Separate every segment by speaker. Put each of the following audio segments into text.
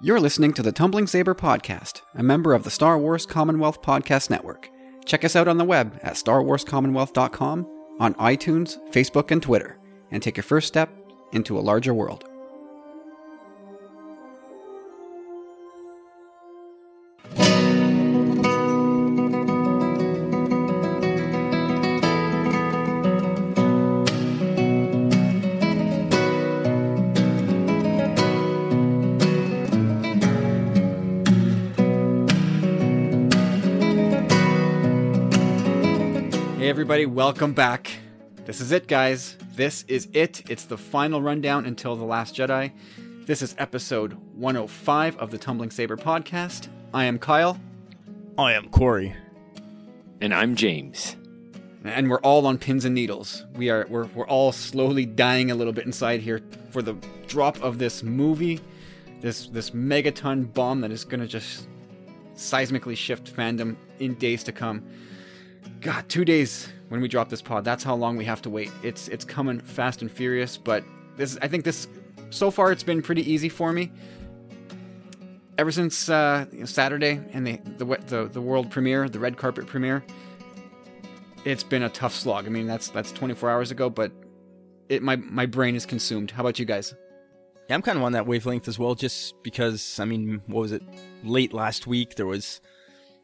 Speaker 1: You're listening to the Tumbling Saber Podcast, a member of the Star Wars Commonwealth Podcast Network. Check us out on the web at starwarscommonwealth.com, on iTunes, Facebook, and Twitter, and take your first step into a larger world. Everybody, welcome back. This is it, guys. This is it. It's the final rundown until The Last Jedi. This is episode 105 of the Tumbling Saber podcast. I am Kyle,
Speaker 2: I am Corey.
Speaker 3: And I'm James.
Speaker 1: and we're all on pins and needles. We are we're, we're all slowly dying a little bit inside here for the drop of this movie, this this megaton bomb that is gonna just seismically shift fandom in days to come. God, two days when we drop this pod. That's how long we have to wait. It's it's coming fast and furious, but this I think this so far it's been pretty easy for me. Ever since uh, you know, Saturday and the, the the the world premiere, the red carpet premiere, it's been a tough slog. I mean, that's that's 24 hours ago, but it my my brain is consumed. How about you guys?
Speaker 2: Yeah, I'm kind of on that wavelength as well, just because, I mean, what was it? Late last week, there was.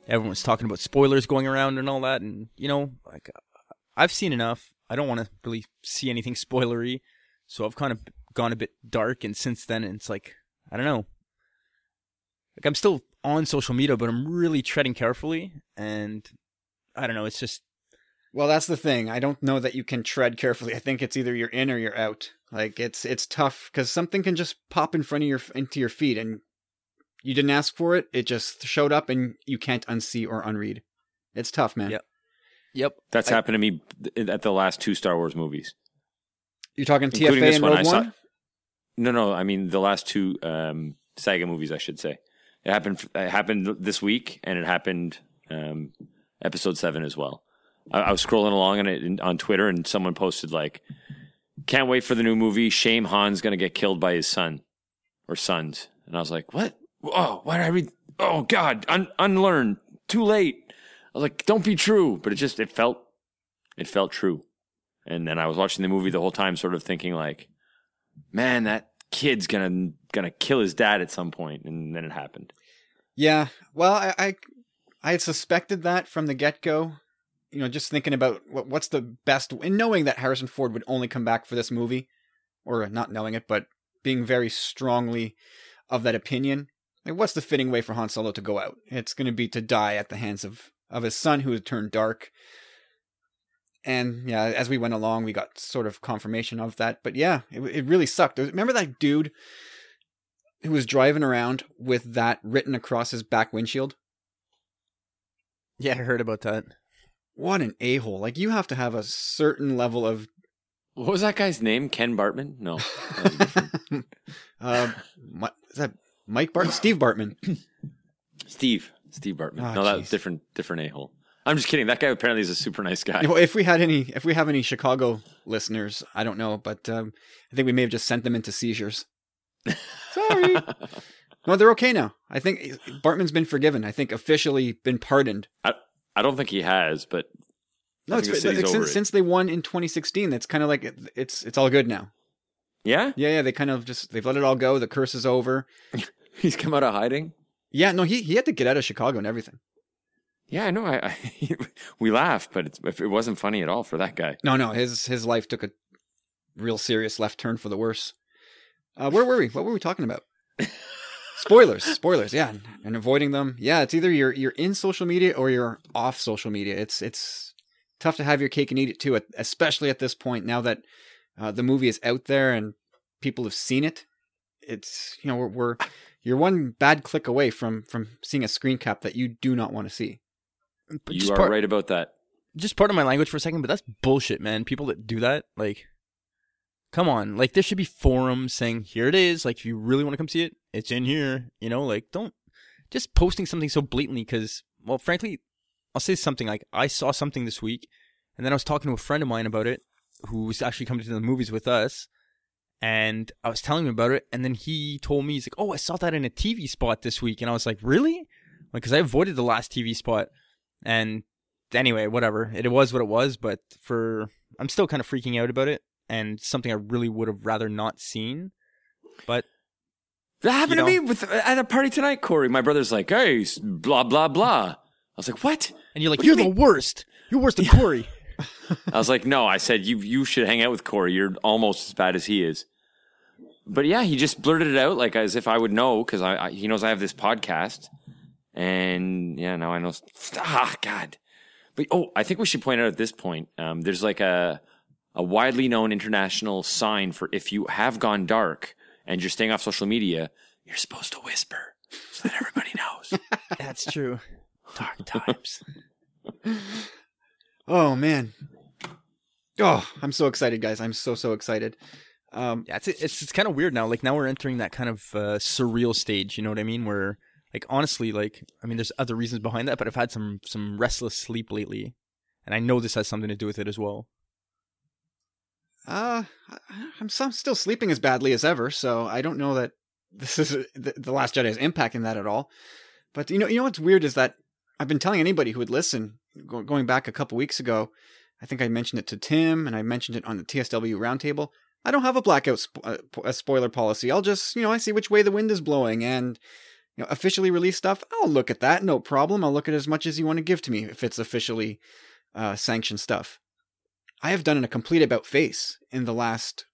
Speaker 2: Everyone was talking about spoilers going around and all that, and, you know, like, I've seen enough. I don't want to really see anything spoilery, so I've kind of gone a bit dark, and since then, it's like, I don't know. Like, I'm still on social media, but I'm really treading carefully, and I don't know, it's just.
Speaker 1: Well, that's the thing. I don't know that you can tread carefully. I think it's either you're in or you're out. Like it's it's tough because something can just pop in front of your into your feet, and you didn't ask for it. It just showed up and you can't unsee or unread. It's tough, man.
Speaker 2: Yep. Yep.
Speaker 3: That's
Speaker 2: I-
Speaker 3: happened to me at the last two Star Wars movies.
Speaker 1: You're talking TFA
Speaker 3: this
Speaker 1: and
Speaker 3: one,
Speaker 1: Rogue
Speaker 3: I saw-
Speaker 1: One.
Speaker 3: No, no, I mean the last two um, saga movies, I should say. It happened. It happened this week, and it happened um, episode seven as well. I, I was scrolling along on it in- on Twitter, and someone posted like, "Can't wait for the new movie. Shame Han's going to get killed by his son or sons." And I was like, "What? Oh, why did I read? Oh God, un- unlearn. Too late." I was like, "Don't be true," but it just it felt it felt true. And then I was watching the movie the whole time, sort of thinking like, "Man, that kid's gonna gonna kill his dad at some point," and then it happened.
Speaker 1: Yeah. Well, I, I I had suspected that from the get go. You know, just thinking about what, what's the best, and knowing that Harrison Ford would only come back for this movie, or not knowing it, but being very strongly of that opinion. Like, what's the fitting way for Han Solo to go out? It's going to be to die at the hands of of his son, who has turned dark. And yeah, as we went along, we got sort of confirmation of that. But yeah, it, it really sucked. Remember that dude who was driving around with that written across his back windshield?
Speaker 2: Yeah, I heard about that.
Speaker 1: What an a hole! Like you have to have a certain level of
Speaker 3: What was that guy's name? Ken Bartman? No,
Speaker 1: uh, Mi- is that Mike Barton? Steve Bartman.
Speaker 3: Steve. Steve Bartman.
Speaker 1: Ah,
Speaker 3: no, that's different. Different a hole. I'm just kidding. That guy apparently is a super nice guy.
Speaker 1: Well, if we had any, if we have any Chicago listeners, I don't know, but um, I think we may have just sent them into seizures. Sorry. no, they're okay now. I think Bartman's been forgiven. I think officially been pardoned.
Speaker 3: I I don't think he has, but
Speaker 1: No,
Speaker 3: I
Speaker 1: it's
Speaker 3: the city's
Speaker 1: like,
Speaker 3: over
Speaker 1: since,
Speaker 3: it.
Speaker 1: since they won in 2016. That's kind of like it's it's all good now.
Speaker 3: yeah,
Speaker 1: Yeah, yeah. They kind of just they've let it all go. The curse is over.
Speaker 3: he's come out of hiding.
Speaker 1: Yeah, no, he he had to get out of Chicago and everything.
Speaker 3: Yeah, I know. I, I we laugh, but it's, it wasn't funny at all for that guy.
Speaker 1: No, no, his his life took a real serious left turn for the worse. Uh, where were we? What were we talking about? spoilers, spoilers. Yeah, and avoiding them. Yeah, it's either you're you're in social media or you're off social media. It's it's tough to have your cake and eat it too, especially at this point now that uh, the movie is out there and people have seen it. It's you know we're, we're you're one bad click away from from seeing a screen cap that you do not want to see.
Speaker 2: But
Speaker 3: you are
Speaker 2: part,
Speaker 3: right about that.
Speaker 2: just part of my language for a second, but that's bullshit, man. People that do that, like, come on, like there should be forums saying here it is. Like, if you really want to come see it, it's in here. You know, like don't just posting something so blatantly because, well, frankly, I'll say something like I saw something this week, and then I was talking to a friend of mine about it who was actually coming to the movies with us, and I was telling him about it, and then he told me he's like, "Oh, I saw that in a TV spot this week," and I was like, "Really?" Like, Because I avoided the last TV spot, and anyway, whatever. It, it was what it was, but for I'm still kind of freaking out about it, and something I really would have rather not seen. But
Speaker 3: That happened
Speaker 2: You
Speaker 3: to me with at a party tonight, Corey. My brother's like, "Hey, blah blah blah." I was like, "What?"
Speaker 2: and you're like,
Speaker 3: What do you
Speaker 2: "You're the
Speaker 3: mean?"
Speaker 2: worst. You're worse than Corey."
Speaker 3: I was like, "No." I said, "You you should hang out with Corey. You're almost as bad as he is." But yeah, he just blurted it out like as if I would know because I, I he knows I have this podcast, and yeah, now I know. Ah, God. But oh, I think we should point out at this point, um, there's like a a widely known international sign for if you have gone dark and you're staying off social media, you're supposed to whisper so that everybody knows.
Speaker 2: That's true. Dark times.
Speaker 1: Oh man. Oh, I'm so excited, guys. I'm so so excited. Um,
Speaker 2: Yeah, it's it's it's kind of weird now. Like now we're entering that kind of uh, surreal stage. You know what I mean? Where like honestly, like I mean, there's other reasons behind that, but I've had some some restless sleep lately, and I know this has something to do with it as well.
Speaker 1: uh, I'm still sleeping as badly as ever, so I don't know that this is the, the Last Jedi is impacting that at all. But you know, you know what's weird is that I've been telling anybody who would listen, going back a couple weeks ago. I think I mentioned it to Tim, and I mentioned it on the TSW roundtable. I don't have a blackout sp- uh, a spoiler policy. I'll just, you know, I see which way the wind is blowing, and you know, officially released stuff. I'll look at that, no problem. I'll look at as much as you want to give to me if it's officially uh, sanctioned stuff. I have done a complete about face in the last,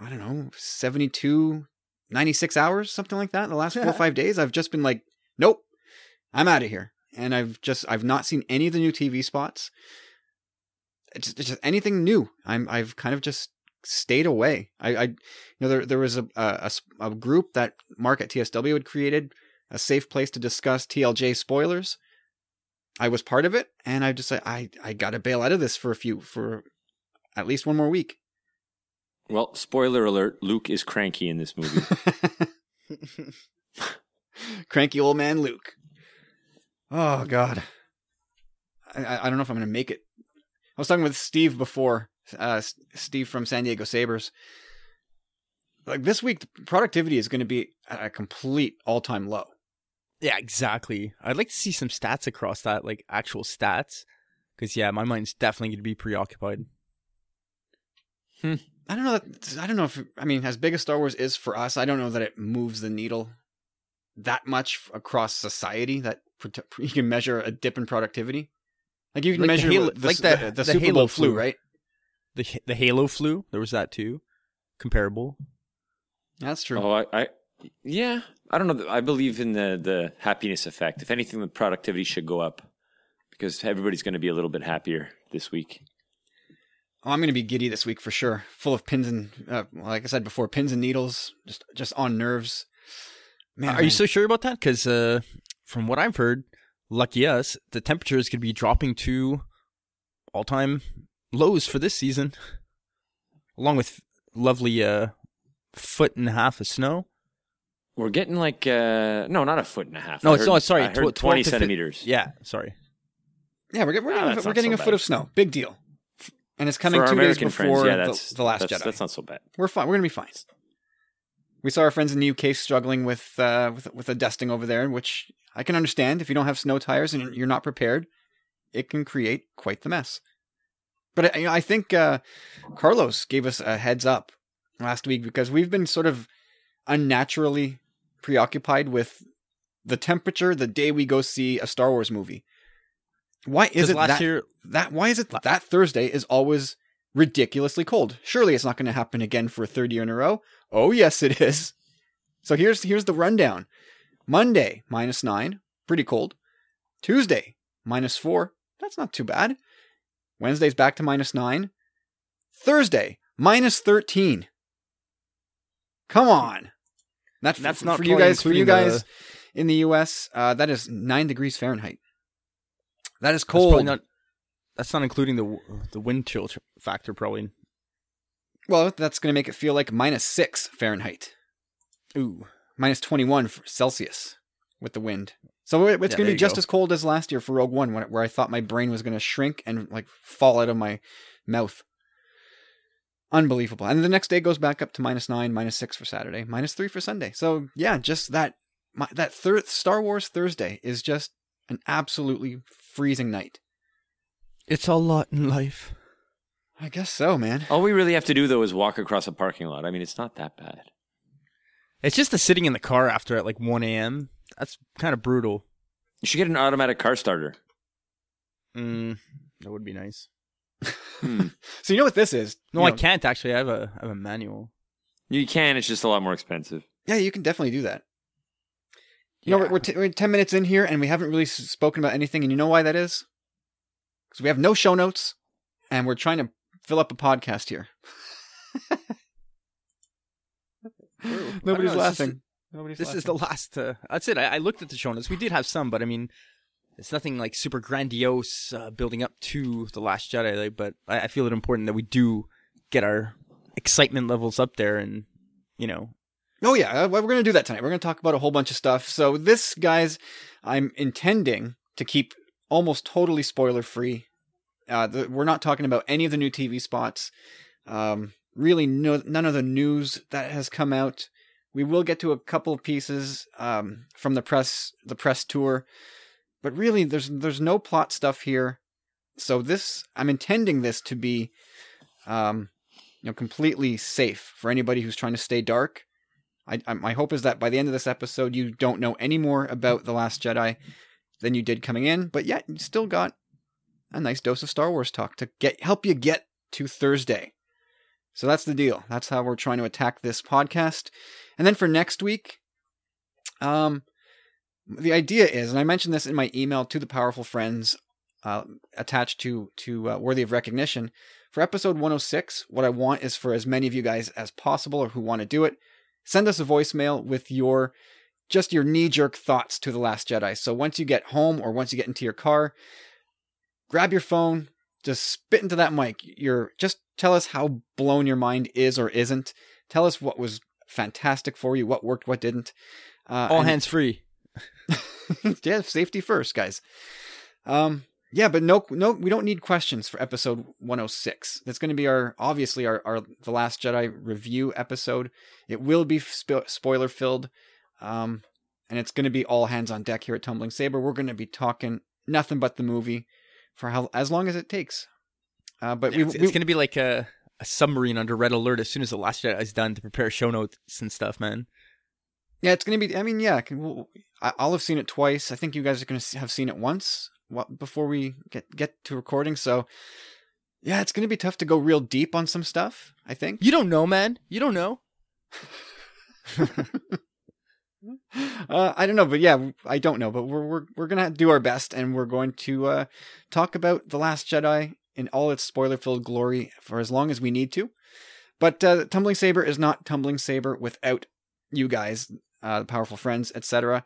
Speaker 1: I don't know, 72, 96 hours, something like that. In the last four or five days, I've just been like, nope, I'm out of here. And I've just, I've not seen any of the new TV spots. It's, it's just anything new. I'm, I've kind of just stayed away. I, I you know, there, there was a a group that Mark at TSW had created, a safe place to discuss TLJ spoilers. I was part of it, and I just I I got to bail out of this for a few for at least one more week.
Speaker 3: well, spoiler alert: Luke is cranky in this movie.
Speaker 1: Cranky old man Luke. Oh God, I I don't know if I'm gonna make it. I was talking with Steve before, uh, Steve from San Diego Sabers. Like this week, productivity is going to be at a complete all-time low.
Speaker 2: Yeah, exactly. I'd like to see some stats across that, like actual stats, because yeah, my mind's definitely going to be preoccupied.
Speaker 1: I don't know that I don't know if I mean as big as Star Wars is for us, I don't know that it moves the needle that much across society that you can measure a dip in productivity. Like you can
Speaker 2: Like the
Speaker 1: measure
Speaker 2: Halo-
Speaker 1: the,
Speaker 2: like
Speaker 1: the,
Speaker 2: the-
Speaker 1: the,
Speaker 2: the
Speaker 1: Super
Speaker 2: Halo
Speaker 1: Bowl flu,
Speaker 2: flu.
Speaker 1: right?
Speaker 2: The the Halo flu, there was that too, comparable.
Speaker 1: That's true.
Speaker 3: Oh, I, I, yeah, I don't know. I believe in the the happiness effect. If anything, the productivity should go up because everybody's going to be a little bit happier this week.
Speaker 1: Oh, I'm going to be giddy this week for sure. Full of pins and, uh, like I said before, pins and needles, just just on nerves. Man,
Speaker 2: Are you so sure about that? Because uh, from what I've heard, lucky us, the temperature is going to be dropping to all time lows for this season, along with lovely uh, foot and a half of snow.
Speaker 3: We're getting like uh no, not a foot and a half.
Speaker 2: No,
Speaker 3: I
Speaker 2: it's
Speaker 3: heard-
Speaker 2: not. Sorry,
Speaker 3: I heard
Speaker 2: tw-
Speaker 3: twenty
Speaker 2: to fif-
Speaker 3: centimeters.
Speaker 2: Yeah, sorry.
Speaker 1: Yeah, we're, get- we're,
Speaker 3: Ah,
Speaker 1: getting,
Speaker 3: that's
Speaker 1: we're getting
Speaker 3: so
Speaker 1: a foot of snow. Big deal. And it's coming
Speaker 3: For our
Speaker 1: two days before
Speaker 3: friends, yeah,
Speaker 1: the, the Last
Speaker 3: that's,
Speaker 1: Jedi.
Speaker 3: That's not so bad.
Speaker 1: we're fine. We're gonna be fine. We saw our friends in the UK struggling with uh, with with a dusting over there, which I can understand. If you don't have snow tires and you're not prepared, it can create quite the mess. But I, I think uh, Carlos gave us a heads up last week because we've been sort of unnaturally preoccupied with the temperature the day we go see a Star Wars movie. Why is it
Speaker 2: last
Speaker 1: that
Speaker 2: year,
Speaker 1: that why is it that Thursday is always ridiculously cold? Surely it's not going to happen again for a third year in a row. Oh yes, it is. So here's here's the rundown. Monday minus nine, pretty cold. Tuesday minus four, that's not too bad. Wednesday's back to minus nine. Thursday minus thirteen. Come on, that's
Speaker 2: That's
Speaker 1: for,
Speaker 2: not
Speaker 1: for you guys. For you guys in the U.S., uh, that is nine degrees Fahrenheit. That is
Speaker 2: that's probably
Speaker 1: cold.
Speaker 2: not. That's not including the the wind chill factor, probably.
Speaker 1: Well, that's going to make it feel like minus six Fahrenheit,
Speaker 2: Ooh,
Speaker 1: minus 21 Celsius with the wind. So it's
Speaker 2: Yeah,
Speaker 1: going to be just
Speaker 2: go.
Speaker 1: as cold as last year for Rogue One, when, where I thought my brain was going to shrink and like fall out of my mouth. unbelievable. And the next day goes back up to minus nine, minus six for Saturday, minus three for Sunday. So yeah, just that my, that third Star Wars Thursday is just an absolutely freezing night.
Speaker 2: It's a lot in life.
Speaker 1: I guess so, man.
Speaker 3: All we really have to do though is walk across a parking lot. I mean, it's not that bad.
Speaker 2: It's just the sitting in the car after at like 1 a.m. That's kind of brutal.
Speaker 3: You should get an automatic car starter.
Speaker 2: Mm, that would be nice.
Speaker 3: Hmm.
Speaker 1: So you know what this is?
Speaker 2: No,
Speaker 1: You
Speaker 2: I
Speaker 1: know-
Speaker 2: can't actually. I have a I have a manual.
Speaker 3: You can. It's just a lot more expensive.
Speaker 1: Yeah, you can definitely do that. You know, we're, we're, t- we're 10 minutes in here and we haven't really s- spoken about anything. And you know why that is? Because we have no show notes and we're trying to fill up a podcast here. Nobody's
Speaker 2: know,
Speaker 1: laughing. Nobody's
Speaker 2: This
Speaker 1: laughing.
Speaker 2: is the last. Uh, that's it. I, I looked at the show notes. We did have some, but I mean, it's nothing like super grandiose uh, building up to the Last Jedi. Like, but I, I feel it important that we do get our excitement levels up there, and you know,
Speaker 1: Oh yeah, uh, we're going to do that tonight. We're going to talk about a whole bunch of stuff. So this, guys, I'm intending to keep almost totally spoiler free. Uh, the, we're not talking about any of the new TV spots. Um, really, no, none of the news that has come out. We will get to a couple of pieces um, from the press, the press tour, but really, there's there's no plot stuff here. So this, I'm intending this to be, um, you know, completely safe for anybody who's trying to stay dark. I, I, my hope is that by the end of this episode, you don't know any more about The Last Jedi than you did coming in, but yet you still got a nice dose of Star Wars talk to get help you get to Thursday. So that's the deal. That's how we're trying to attack this podcast. And then for next week, um, the idea is, and I mentioned this in my email to the powerful friends uh, attached to to uh, worthy of recognition. For episode 106, what I want is for as many of you guys as possible or who want to do it, send us a voicemail with your just your knee jerk thoughts to The Last Jedi. So once you get home or once you get into your car, grab your phone, just spit into that mic. Your just tell us how blown your mind is or isn't. Tell us what was fantastic for you, what worked, what didn't. Uh,
Speaker 2: all
Speaker 1: and-
Speaker 2: hands free.
Speaker 1: yeah, safety first, guys. Um, yeah, but no, no, we don't need questions for episode 106. That's going to be our obviously our, our the Last Jedi review episode. It will be spo- spoiler filled, um, and it's going to be all hands on deck here at Tumbling Saber. We're going to be talking nothing but the movie for how as long as it takes. Uh, but we,
Speaker 2: it's,
Speaker 1: we
Speaker 2: it's going to be like a, a submarine under red alert as soon as the Last Jedi is done to prepare show notes and stuff, man.
Speaker 1: yeah, it's going to be. I mean, yeah, we'll, I- I'll have seen it twice. I think you guys are going to have seen it once before we get get to recording. So, yeah, it's going to be tough to go real deep on some stuff. I think.
Speaker 2: You don't know, man. You don't know.
Speaker 1: Uh, I don't know, but yeah, I don't know, but we're we're we're gonna do our best, and we're going to uh, talk about the Last Jedi in all its spoiler-filled glory for as long as we need to. But uh, Tumbling Saber is not Tumbling Saber without you guys, uh, the powerful friends, etc.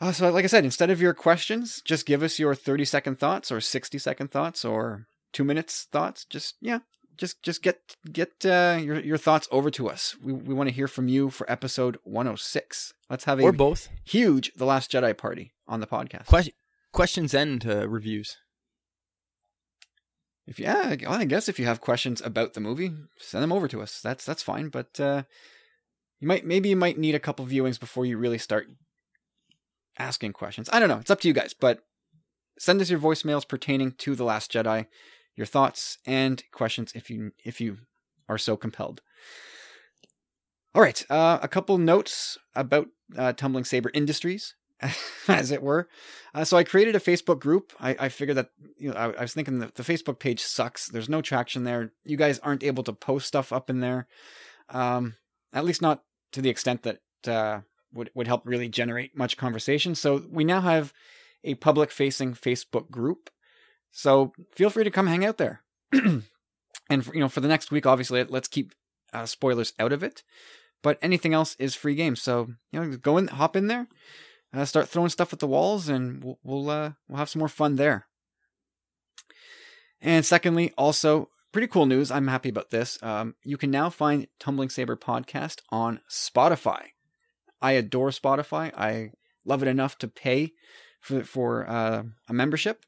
Speaker 1: Uh, so, like I said, instead of your questions, just give us your thirty-second thoughts, or sixty-second thoughts, or two minutes thoughts. Just yeah, just just get get uh, your your thoughts over to us. We we want to hear from you for episode 106. Let's have a
Speaker 2: Or both.
Speaker 1: huge The Last Jedi party on the podcast.
Speaker 2: Que- questions and uh, reviews.
Speaker 1: If yeah, well, I guess if you have questions about the movie, send them over to us. That's that's fine. But uh, you might maybe you might need a couple viewings before you really start asking questions. I don't know. It's up to you guys. But send us your voicemails pertaining to the Last Jedi, your thoughts and questions if you if you are so compelled. All right, uh, a couple notes about uh, Tumbling Saber Industries, as it were. Uh, so I created a Facebook group. I, I figured that you know I, I was thinking that the Facebook page sucks. There's no traction there. You guys aren't able to post stuff up in there, um, at least not to the extent that uh, would would help really generate much conversation. So we now have a public facing Facebook group. So feel free to come hang out there. and for, you know, for the next week, obviously, let's keep uh, spoilers out of it. But anything else is free game. So you know, go in, hop in there, uh, start throwing stuff at the walls, and we'll we'll, uh, we'll have some more fun there. And secondly, also pretty cool news. I'm happy about this. Um, you can now find Tumbling Saber podcast on Spotify. I adore Spotify. I love it enough to pay for for uh, a membership.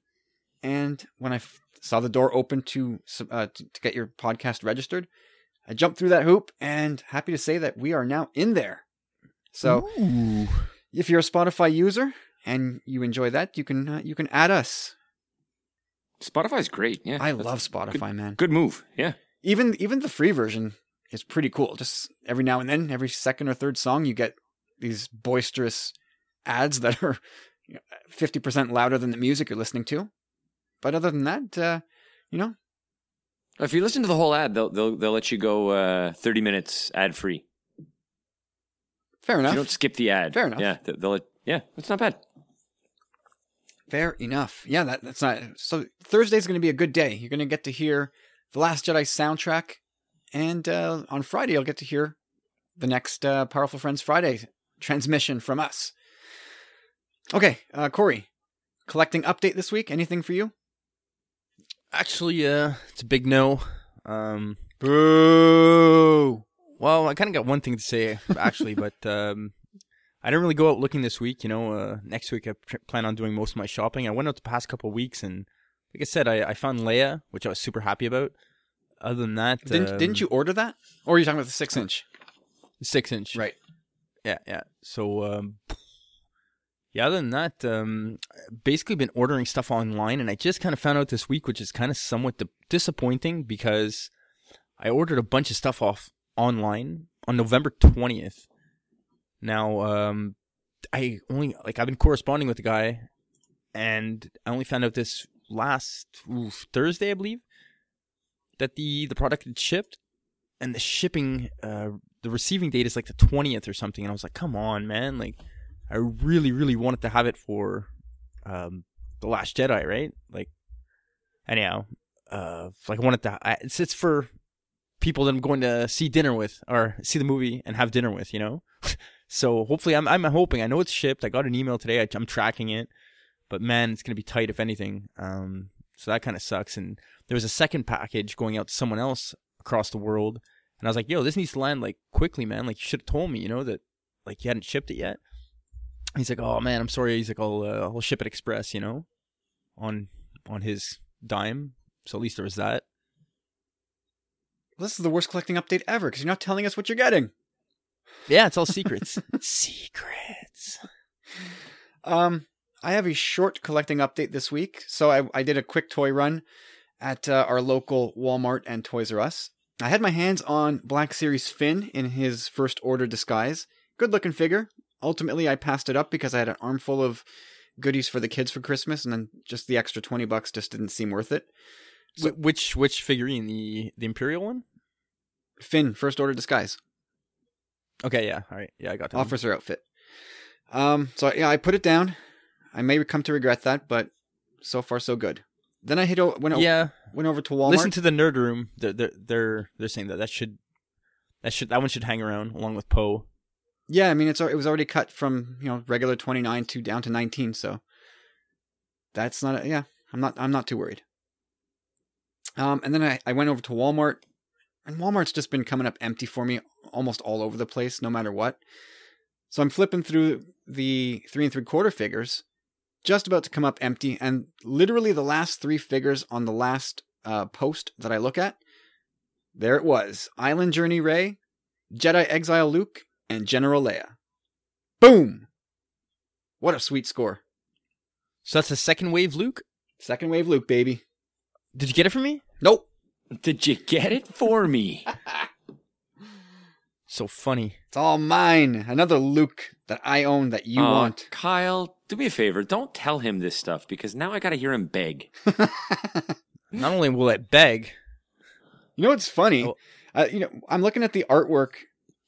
Speaker 1: And when I f- saw the door open to, uh, to to get your podcast registered, I jumped through that hoop, and happy to say that we are now in there. So
Speaker 2: Ooh.
Speaker 1: if you're a Spotify user and you enjoy that, you can uh, you can add us.
Speaker 3: Spotify's great. Yeah,
Speaker 1: I love
Speaker 3: a
Speaker 1: Spotify, man.
Speaker 3: Good move. Yeah.
Speaker 1: Even even the free version is pretty cool. Just every now and then, every second or third song, you get these boisterous ads that are fifty percent louder than the music you're listening to. But other than that, uh, you know,
Speaker 3: If you listen to the whole ad, they'll they'll they'll let you go uh, thirty minutes ad free.
Speaker 1: fair enough.
Speaker 3: You don't skip the ad.
Speaker 1: Fair enough.
Speaker 3: Yeah, they- they'll let, yeah, it's not bad.
Speaker 1: Fair enough. Yeah, that, that's not. So Thursday's going to be a good day. You're going to get to hear the Last Jedi soundtrack, and uh, on Friday you'll get to hear the next uh, Powerful Friends Friday transmission from us. Okay, uh, Corey, collecting update this week. Anything for you?
Speaker 2: Actually, uh, it's a big no. Um,
Speaker 1: Boo!
Speaker 2: well, I kind of got one thing to say actually, but um, I didn't really go out looking this week. You know, uh, next week I pr- plan on doing most of my shopping. I went out the past couple of weeks, and like I said, I, I found Leia, which I was super happy about. Other than that,
Speaker 1: Didn't
Speaker 2: um,
Speaker 1: didn't you order that? Or are you talking about the six inch?
Speaker 2: six inch?
Speaker 1: Right.
Speaker 2: Yeah, yeah. So, um, yeah, other than that, um, basically been ordering stuff online, and I just kind of found out this week, which is kind of somewhat di- disappointing because I ordered a bunch of stuff off online on November 20th. Now, um, I only, like, I've been corresponding with the guy, and I only found out this last Thursday, I believe, that the, the product had shipped, and the shipping, uh, the receiving date is like the 20th or something and i was like come on man like i really really wanted to have it for um the last jedi right like anyhow uh like i wanted to I, it's it's for people that i'm going to see dinner with or see the movie and have dinner with you know so hopefully i'm i'm hoping i know it's shipped i got an email today I, i'm tracking it but man it's gonna be tight if anything um so that kind of sucks and there was a second package going out to someone else across the world and I was like, yo, this needs to land like quickly, man. Like you should have told me, you know, that like you hadn't shipped it yet. He's like, oh man, I'm sorry. He's like, I'll uh, I'll ship it express, you know, on on his dime. So at least there was that.
Speaker 1: This is the worst collecting update ever because you're not telling us what you're getting.
Speaker 2: Yeah, it's all secrets. secrets.
Speaker 1: Um, I have a short collecting update this week. So I, I did a quick toy run at uh, our local Walmart and Toys R Us. I had my hands on Black Series Finn in his first order disguise. Good looking figure. Ultimately, I passed it up because I had an armful of goodies for the kids for Christmas, and then just the extra twenty bucks just didn't seem worth it. So-
Speaker 2: Wh- which which figurine? The the Imperial one?
Speaker 1: Finn, first order disguise,
Speaker 2: Okay, yeah. All right. Yeah, I got that.
Speaker 1: officer outfit. Um, so yeah, I put it down. I may come to regret that, but so far so good. Then I hit o- went o-
Speaker 2: Yeah.
Speaker 1: went over to Walmart.
Speaker 2: Listen to the nerd room. They're they're they're, they're saying that that should that should that one should hang around along with Poe.
Speaker 1: Yeah, I mean it's it was already cut from you know regular twenty nine to down to nineteen, so that's not a, yeah. I'm not I'm not too worried. Um, and then I, I went over to Walmart, and Walmart's just been coming up empty for me almost all over the place, no matter what. So I'm flipping through the three and three quarter figures, just about to come up empty, and literally the last three figures on the last uh, post that I look at, there it was: Island Journey Rey, Jedi Exile Luke, and General Leia. Boom! What a sweet score.
Speaker 2: So that's the second wave, Luke.
Speaker 1: Second wave Luke, baby.
Speaker 2: Did you get it for me?
Speaker 1: Nope.
Speaker 3: Did you get it for me?
Speaker 2: So funny.
Speaker 1: It's all mine. Another Luke that I own that you
Speaker 3: Aw,
Speaker 1: want.
Speaker 3: Kyle, do me a favor. Don't tell him this stuff because now I got to hear him beg.
Speaker 2: Not only will it beg,
Speaker 1: You know what's funny?
Speaker 2: Oh.
Speaker 1: Uh, you know, I'm looking at the artwork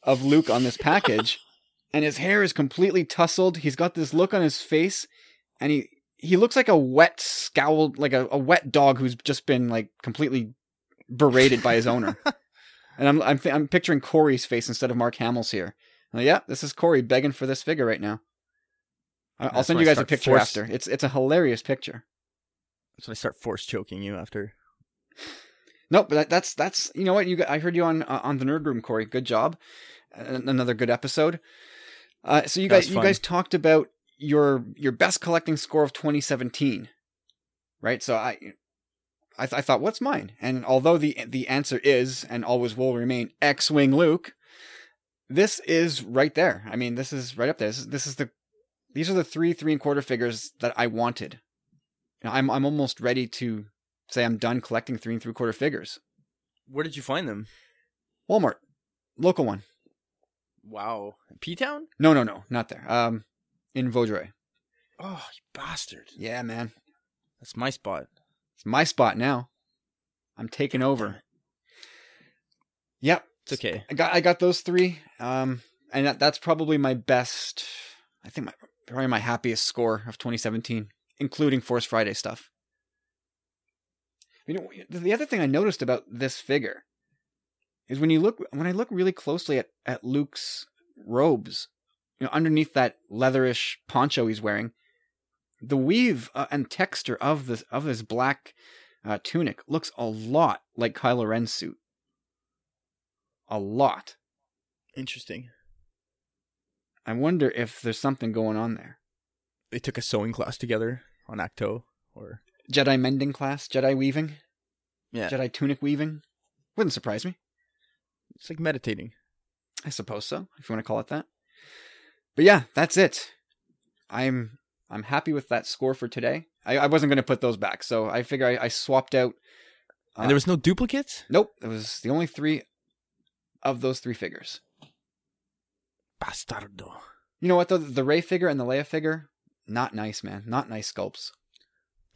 Speaker 1: of Luke on this package, and his hair is completely tousled. He's got this look on his face, and he he looks like a wet scowl, like a, a wet dog who's just been like completely berated by his owner. And I'm I'm I'm picturing Corey's face instead of Mark Hamill's here. Like, yeah, this is Corey begging for this figure right now. I- I'll
Speaker 2: That's
Speaker 1: send you guys a picture
Speaker 2: force-
Speaker 1: after. It's it's a hilarious picture.
Speaker 2: so I start force choking you after.
Speaker 1: Nope, but that, that's that's you know what you got, I heard you on uh, on the nerd room, Corey. Good job, uh, another good episode. Uh, so you guys you guys talked about your your best collecting score of 2017. right? So I, I, th- I thought, what's mine? And although the the answer is and always will remain X-wing Luke, this is right there. I mean, this is right up there. This is, this is the these are the three three and quarter figures that I wanted. I'm I'm almost ready to say I'm done collecting three and three quarter figures.
Speaker 2: Where did you find them?
Speaker 1: Walmart, local one.
Speaker 2: Wow, P Town?
Speaker 1: No, no, no, not there. Um, in Vaudreuil.
Speaker 2: Oh, you bastard!
Speaker 1: Yeah, man,
Speaker 2: That's my spot.
Speaker 1: it's my spot now. I'm taking over. Yep,
Speaker 2: It's okay.
Speaker 1: I got I got those three. Um, and that, that's probably my best. I think my probably my happiest score of 2017, including Force Friday stuff. You know, the other thing I noticed about this figure is when you look when I look really closely at at Luke's robes, you know, underneath that leatherish poncho he's wearing, the weave uh, and texture of this of this black uh, tunic looks a lot like Kylo Ren's suit. A lot.
Speaker 2: Interesting.
Speaker 1: I wonder if there's something going on there.
Speaker 2: They took a sewing class together on Ahch-To, or
Speaker 1: Jedi mending class, Jedi weaving,
Speaker 2: yeah,
Speaker 1: Jedi tunic weaving. Wouldn't surprise me.
Speaker 2: it's like meditating.
Speaker 1: I suppose so, if you want to call it that. But yeah, that's it. I'm I'm happy with that score for today. I, I wasn't going to put those back, so I figure I, I swapped out. uh,
Speaker 2: and there was no duplicates.
Speaker 1: nope, it was the only three of those three figures.
Speaker 2: Bastardo.
Speaker 1: You know what though? The Rey figure and the Leia figure, not nice, man. Not nice sculpts.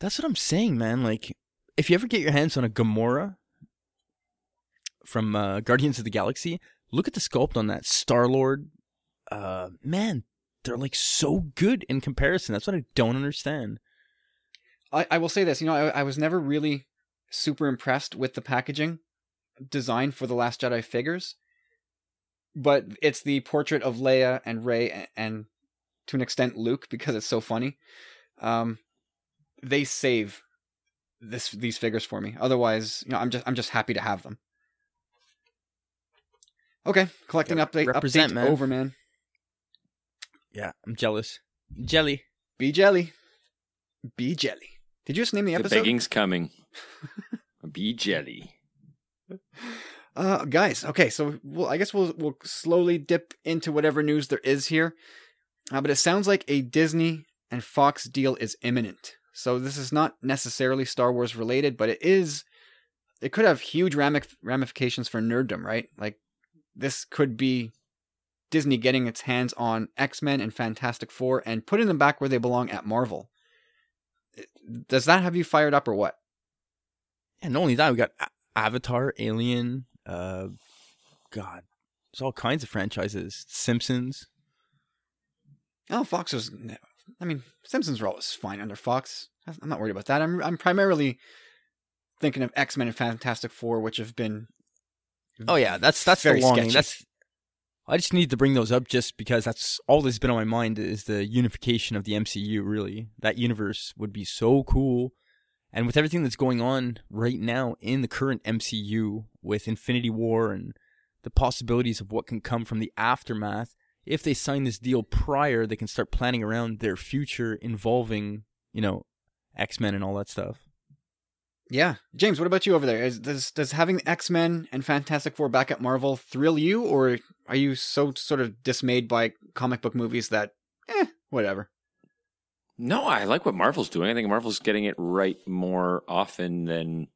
Speaker 2: That's what I'm saying, man. Like, if you ever get your hands on a Gamora from uh, Guardians of the Galaxy, look at the sculpt on that Star Lord. Uh, man, they're like so good in comparison. That's what I don't understand.
Speaker 1: I, I will say this, you know, I, I was never really super impressed with the packaging design for the Last Jedi figures, but it's the portrait of Leia and Rey and, and to an extent Luke because it's so funny. Um, they save this these figures for me. Otherwise, you know, I'm just I'm just happy to have them. Okay, collecting
Speaker 2: Yeah,
Speaker 1: update
Speaker 2: represent,
Speaker 1: update
Speaker 2: man.
Speaker 1: over, man.
Speaker 2: Yeah, I'm jealous. Jelly.
Speaker 1: Be jelly, be jelly. Did you just name the
Speaker 3: The begging's coming. Be jelly.
Speaker 1: Uh, guys, okay, so we'll, I guess we'll we'll slowly dip into whatever news there is here. Uh, but it sounds like a Disney and Fox deal is imminent. So this is not necessarily Star Wars related, but it is. It could have huge ramifications for nerddom, right? Like this could be Disney getting its hands on X Men and Fantastic Four and putting them back where they belong at Marvel. Does that have you fired up or what?
Speaker 2: And not only that, we got Avatar, Alien, uh, God, there's all kinds of franchises. Simpsons.
Speaker 1: Oh, Fox was. I mean, Simpsons were always fine under Fox. I'm not worried about that. I'm I'm primarily thinking of X Men and Fantastic Four, which have been.
Speaker 2: Oh yeah, that's that's
Speaker 1: Very
Speaker 2: the longing.
Speaker 1: sketchy.
Speaker 2: That's I just need to bring those up just because that's all that's been on my mind is the unification of the MCU. Really, that universe would be so cool, and with everything that's going on right now in the current MCU with Infinity War and the possibilities of what can come from the aftermath. If they sign this deal prior, they can start planning around their future involving, you know, X Men and all that stuff.
Speaker 1: Yeah, James. What about you over there? Is, does does having X Men and Fantastic Four back at Marvel thrill you, or are you so sort of dismayed by comic book movies that, eh, whatever?
Speaker 3: No, I like what Marvel's doing. I think Marvel's getting it right more often than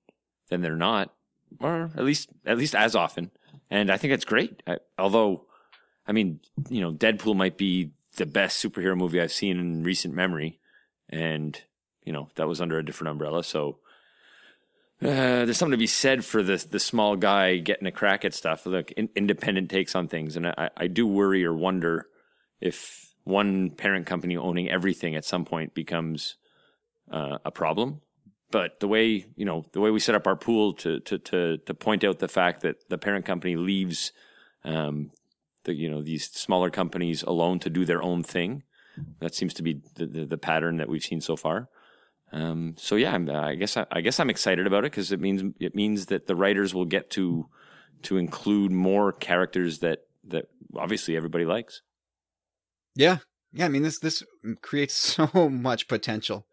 Speaker 3: than they're not, or at least at least as often. And I think that's great. I, although, I mean, you know, Deadpool might be the best superhero movie I've seen in recent memory, and you know that was under a different umbrella. So uh, there's something to be said for the the small guy getting a crack at stuff. Look, in, independent takes on things, and I, I do worry or wonder if one parent company owning everything at some point becomes uh, a problem. But the way you know the way we set up our pool to to to to point out the fact that the parent company leaves um, the you know these smaller companies alone to do their own thing. That seems to be the, the, the pattern that we've seen so far. Um, so yeah, I'm, I guess I, I guess I'm excited about it because it means it means that the writers will get to to include more characters that that obviously everybody likes.
Speaker 1: Yeah, yeah. I mean, this this creates so much potential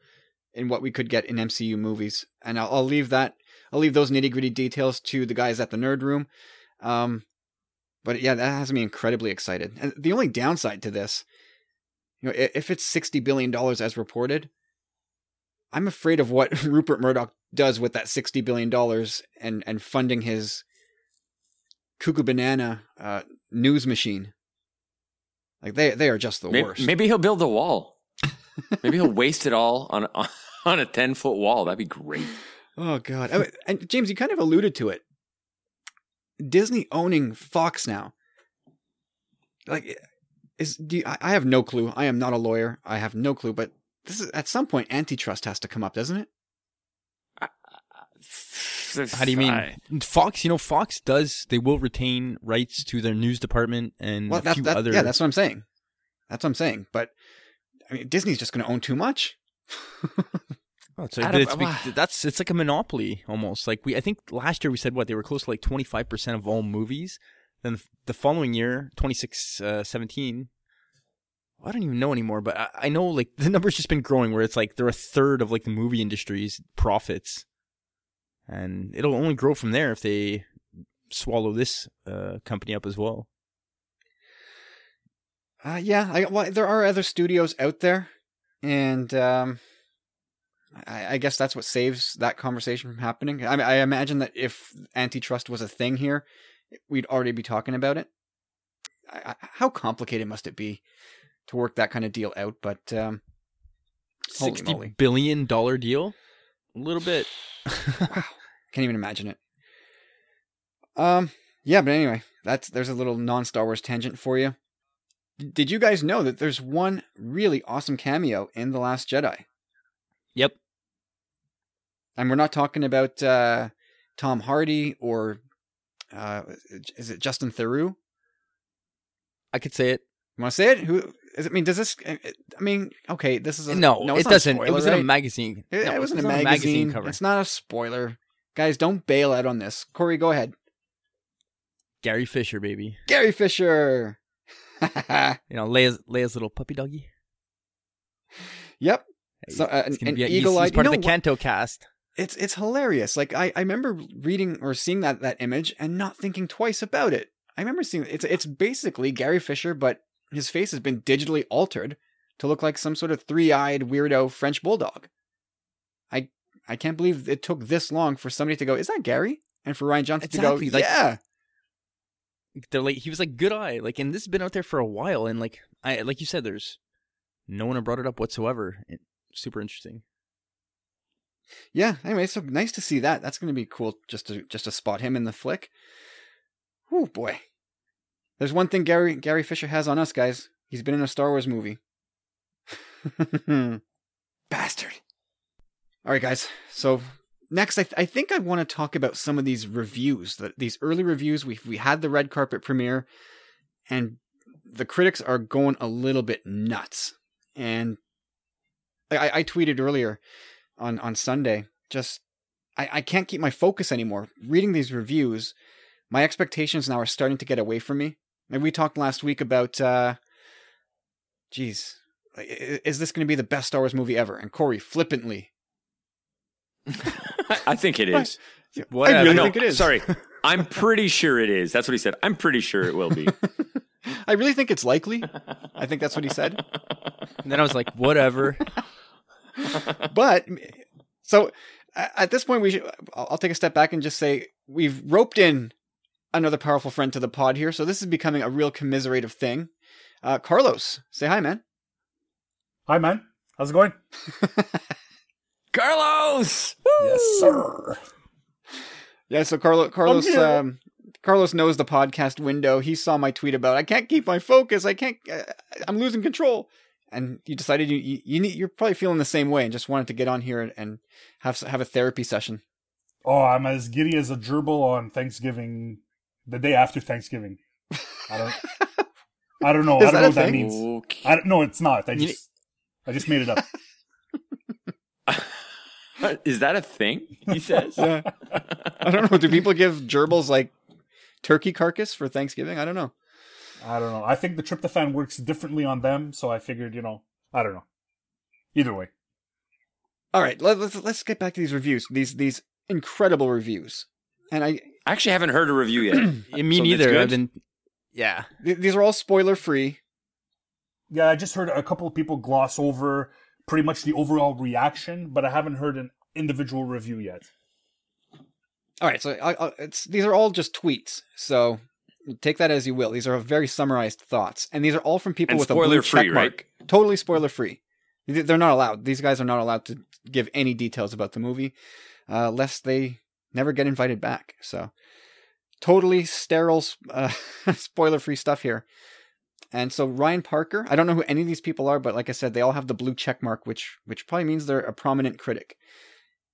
Speaker 1: in what we could get in MCU movies. And I'll, I'll leave that, I'll leave those nitty gritty details to the guys at the Nerd Room. Um, but yeah, that has me incredibly excited. And the only downside to this, you know, if it's sixty billion dollars as reported, I'm afraid of what Rupert Murdoch does with that sixty billion dollars and and funding his cuckoo banana uh, news machine. Like they they are just the
Speaker 3: maybe,
Speaker 1: worst.
Speaker 3: maybe he'll build a wall. maybe he'll waste it all on on a ten foot wall. That'd be great.
Speaker 1: Oh god! And James, you kind of alluded to it. Disney owning Fox now. Like, is do you, I I have no clue. I am not a lawyer. I have no clue. But this is at some point antitrust has to come up, doesn't it?
Speaker 2: How do you mean?
Speaker 3: I-
Speaker 2: Fox, you know, Fox does. They will retain rights to their news department and
Speaker 1: Well,
Speaker 2: a
Speaker 1: that's
Speaker 2: few
Speaker 1: that,
Speaker 2: other.
Speaker 1: yeah, that's what I'm saying. That's what I'm saying. But I mean, Disney's just going to own too much.
Speaker 2: Oh, so,
Speaker 3: Out
Speaker 2: but
Speaker 3: of-
Speaker 2: it's that's it's like a monopoly almost. Like we, I think last year we said what they were close to like twenty five percent of all movies. Then the following year, 26, uh, 17, I don't even know anymore. But I, I know like the number's just been growing, where it's like they're a third of like the movie industry's profits, and it'll only grow from there if they swallow this uh, company up as well.
Speaker 1: Uh, yeah, I, well, there are other studios out there, and um, I, I guess that's what saves that conversation from happening. I mean, I imagine that if antitrust was a thing here, we'd already be talking about it. I, how complicated must it be to work that kind of deal out? But um,
Speaker 2: Sixty billion dollar deal, a little bit.
Speaker 1: wow, can't even imagine it. Um, yeah, but anyway, that's there's a little non Star Wars tangent for you. D- Did you guys know that there's one really awesome cameo in The Last Jedi?
Speaker 2: Yep.
Speaker 1: And we're not talking about uh, Tom Hardy or uh, is it Justin Theroux?
Speaker 2: I could say it.
Speaker 1: You want to say it? Who is it? I mean, does this? I mean, okay, this is a,
Speaker 2: no,
Speaker 1: it's
Speaker 2: it doesn't. it
Speaker 1: spoiler,
Speaker 2: was in a magazine.
Speaker 1: It,
Speaker 2: No,
Speaker 1: it was in a
Speaker 2: on
Speaker 1: magazine.
Speaker 2: cover.
Speaker 1: It's not a spoiler, guys. Don't bail out on this. Corey, go ahead.
Speaker 2: Gary Fisher, baby.
Speaker 1: Gary Fisher.
Speaker 2: You know, Leia's, Leia's little puppy doggy.
Speaker 1: yep. So, uh, an, an
Speaker 2: be he's-
Speaker 1: eagle-eyed.
Speaker 2: He's part
Speaker 1: you
Speaker 2: of the? Canto cast.
Speaker 1: It's it's hilarious. Like I, I remember reading or seeing that that image and not thinking twice about it. I remember seeing it's it's basically Gary Fisher, but his face has been digitally altered to look like some sort of three-eyed weirdo French bulldog. I I can't believe it took this long for somebody to go, "Is that Gary?" And for Rian Johnson
Speaker 2: Exactly,
Speaker 1: to go,
Speaker 2: like-
Speaker 1: "Yeah."
Speaker 2: They're like he was like good eye, like, and this has been out there for a while, and like I like you said, there's no one had brought it up whatsoever. It, super interesting.
Speaker 1: Yeah. Anyway, so nice to see that. That's going to be cool just to just to spot him in the flick. Oh boy. There's one thing Gary Gary Fisher has on us, guys. He's been in a Star Wars movie. Bastard. All right, guys. So next, I, th- I think I want to talk about some of these reviews. These early reviews. We we had the red carpet premiere, and the critics are going a little bit nuts. And I, I tweeted earlier on on Sunday. Just I, I can't keep my focus anymore. Reading these reviews, my expectations now are starting to get away from me. And we talked last week about, uh, geez, i- i- is this going to be the best Star Wars movie ever? And Corey flippantly,
Speaker 3: I think it is.
Speaker 2: What?
Speaker 1: I really
Speaker 3: no,
Speaker 1: think it is.
Speaker 3: Sorry, I'm pretty sure it is. That's what he said. I'm pretty sure it will be.
Speaker 1: I really think it's likely. I think that's what he said.
Speaker 2: And then I was like, whatever.
Speaker 1: but so at this point we should I'll I'll take a step back and just say we've roped in another powerful friend to the pod here so this is becoming a real commiserative thing uh, carlos say hi man
Speaker 4: Hi, man. How's it going?
Speaker 3: Carlos.
Speaker 4: Yes, sir.
Speaker 1: yeah so carlos carlos um, carlos knows the podcast window he saw my tweet about i can't keep my focus i can't uh, i'm losing control and you decided you, you, you need, you're probably feeling the same way and just wanted to get on here and, and have have a therapy session
Speaker 4: Oh, I'm as giddy as a gerbil on Thanksgiving, the day after Thanksgiving. I don't. I don't know. I don't know
Speaker 1: a
Speaker 4: what that means.
Speaker 3: Okay.
Speaker 4: I don't, no, it's not. I just, I just made it up.
Speaker 3: Is that a thing? He says.
Speaker 1: yeah i don't know do people give gerbils like turkey carcass for thanksgiving i don't know
Speaker 4: I don't know. I think the tryptophan works differently on them, so I figured, you know, I don't know. Either way,
Speaker 1: All right, let, let's let's get back to these reviews. These these incredible reviews, and I
Speaker 3: I actually haven't heard a review yet.
Speaker 2: Me
Speaker 3: So
Speaker 2: neither.
Speaker 3: good?
Speaker 2: I've been, yeah.
Speaker 1: th- these are all spoiler free.
Speaker 4: Yeah, I just heard a couple of people gloss over pretty much the overall reaction, but I haven't heard an individual review yet.
Speaker 1: All right, so I, I, it's these are all just tweets. So take that as you will. These are very summarized thoughts, and these are all from people
Speaker 3: And
Speaker 1: with a blue
Speaker 3: spoiler-free,
Speaker 1: check
Speaker 3: right?
Speaker 1: mark. Totally spoiler free. They're not allowed. These guys are not allowed to give any details about the movie, uh, lest they never get invited back. So totally sterile, uh, spoiler free stuff here. And so Ryan Parker, I don't know who any of these people are, but like I said, they all have the blue check mark, which which probably means they're a prominent critic.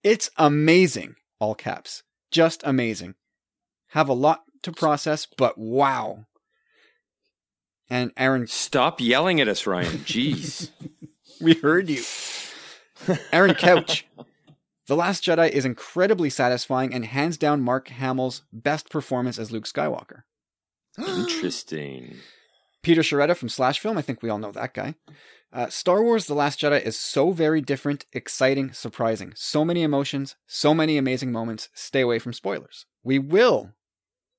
Speaker 1: It's amazing, all caps, just amazing. Have a lot to process, but wow. And Aaron,
Speaker 3: Stop yelling at us, Ryan. Jeez.
Speaker 1: we heard you. Aaron Couch. The Last Jedi is incredibly satisfying and hands down Mark Hamill's best performance as Luke Skywalker.
Speaker 3: Interesting.
Speaker 1: Peter Sciretta from Slash Film, I think we all know that guy. Uh, Star Wars The Last Jedi is so very different, exciting, surprising. So many emotions, so many amazing moments. Stay away from spoilers. We will.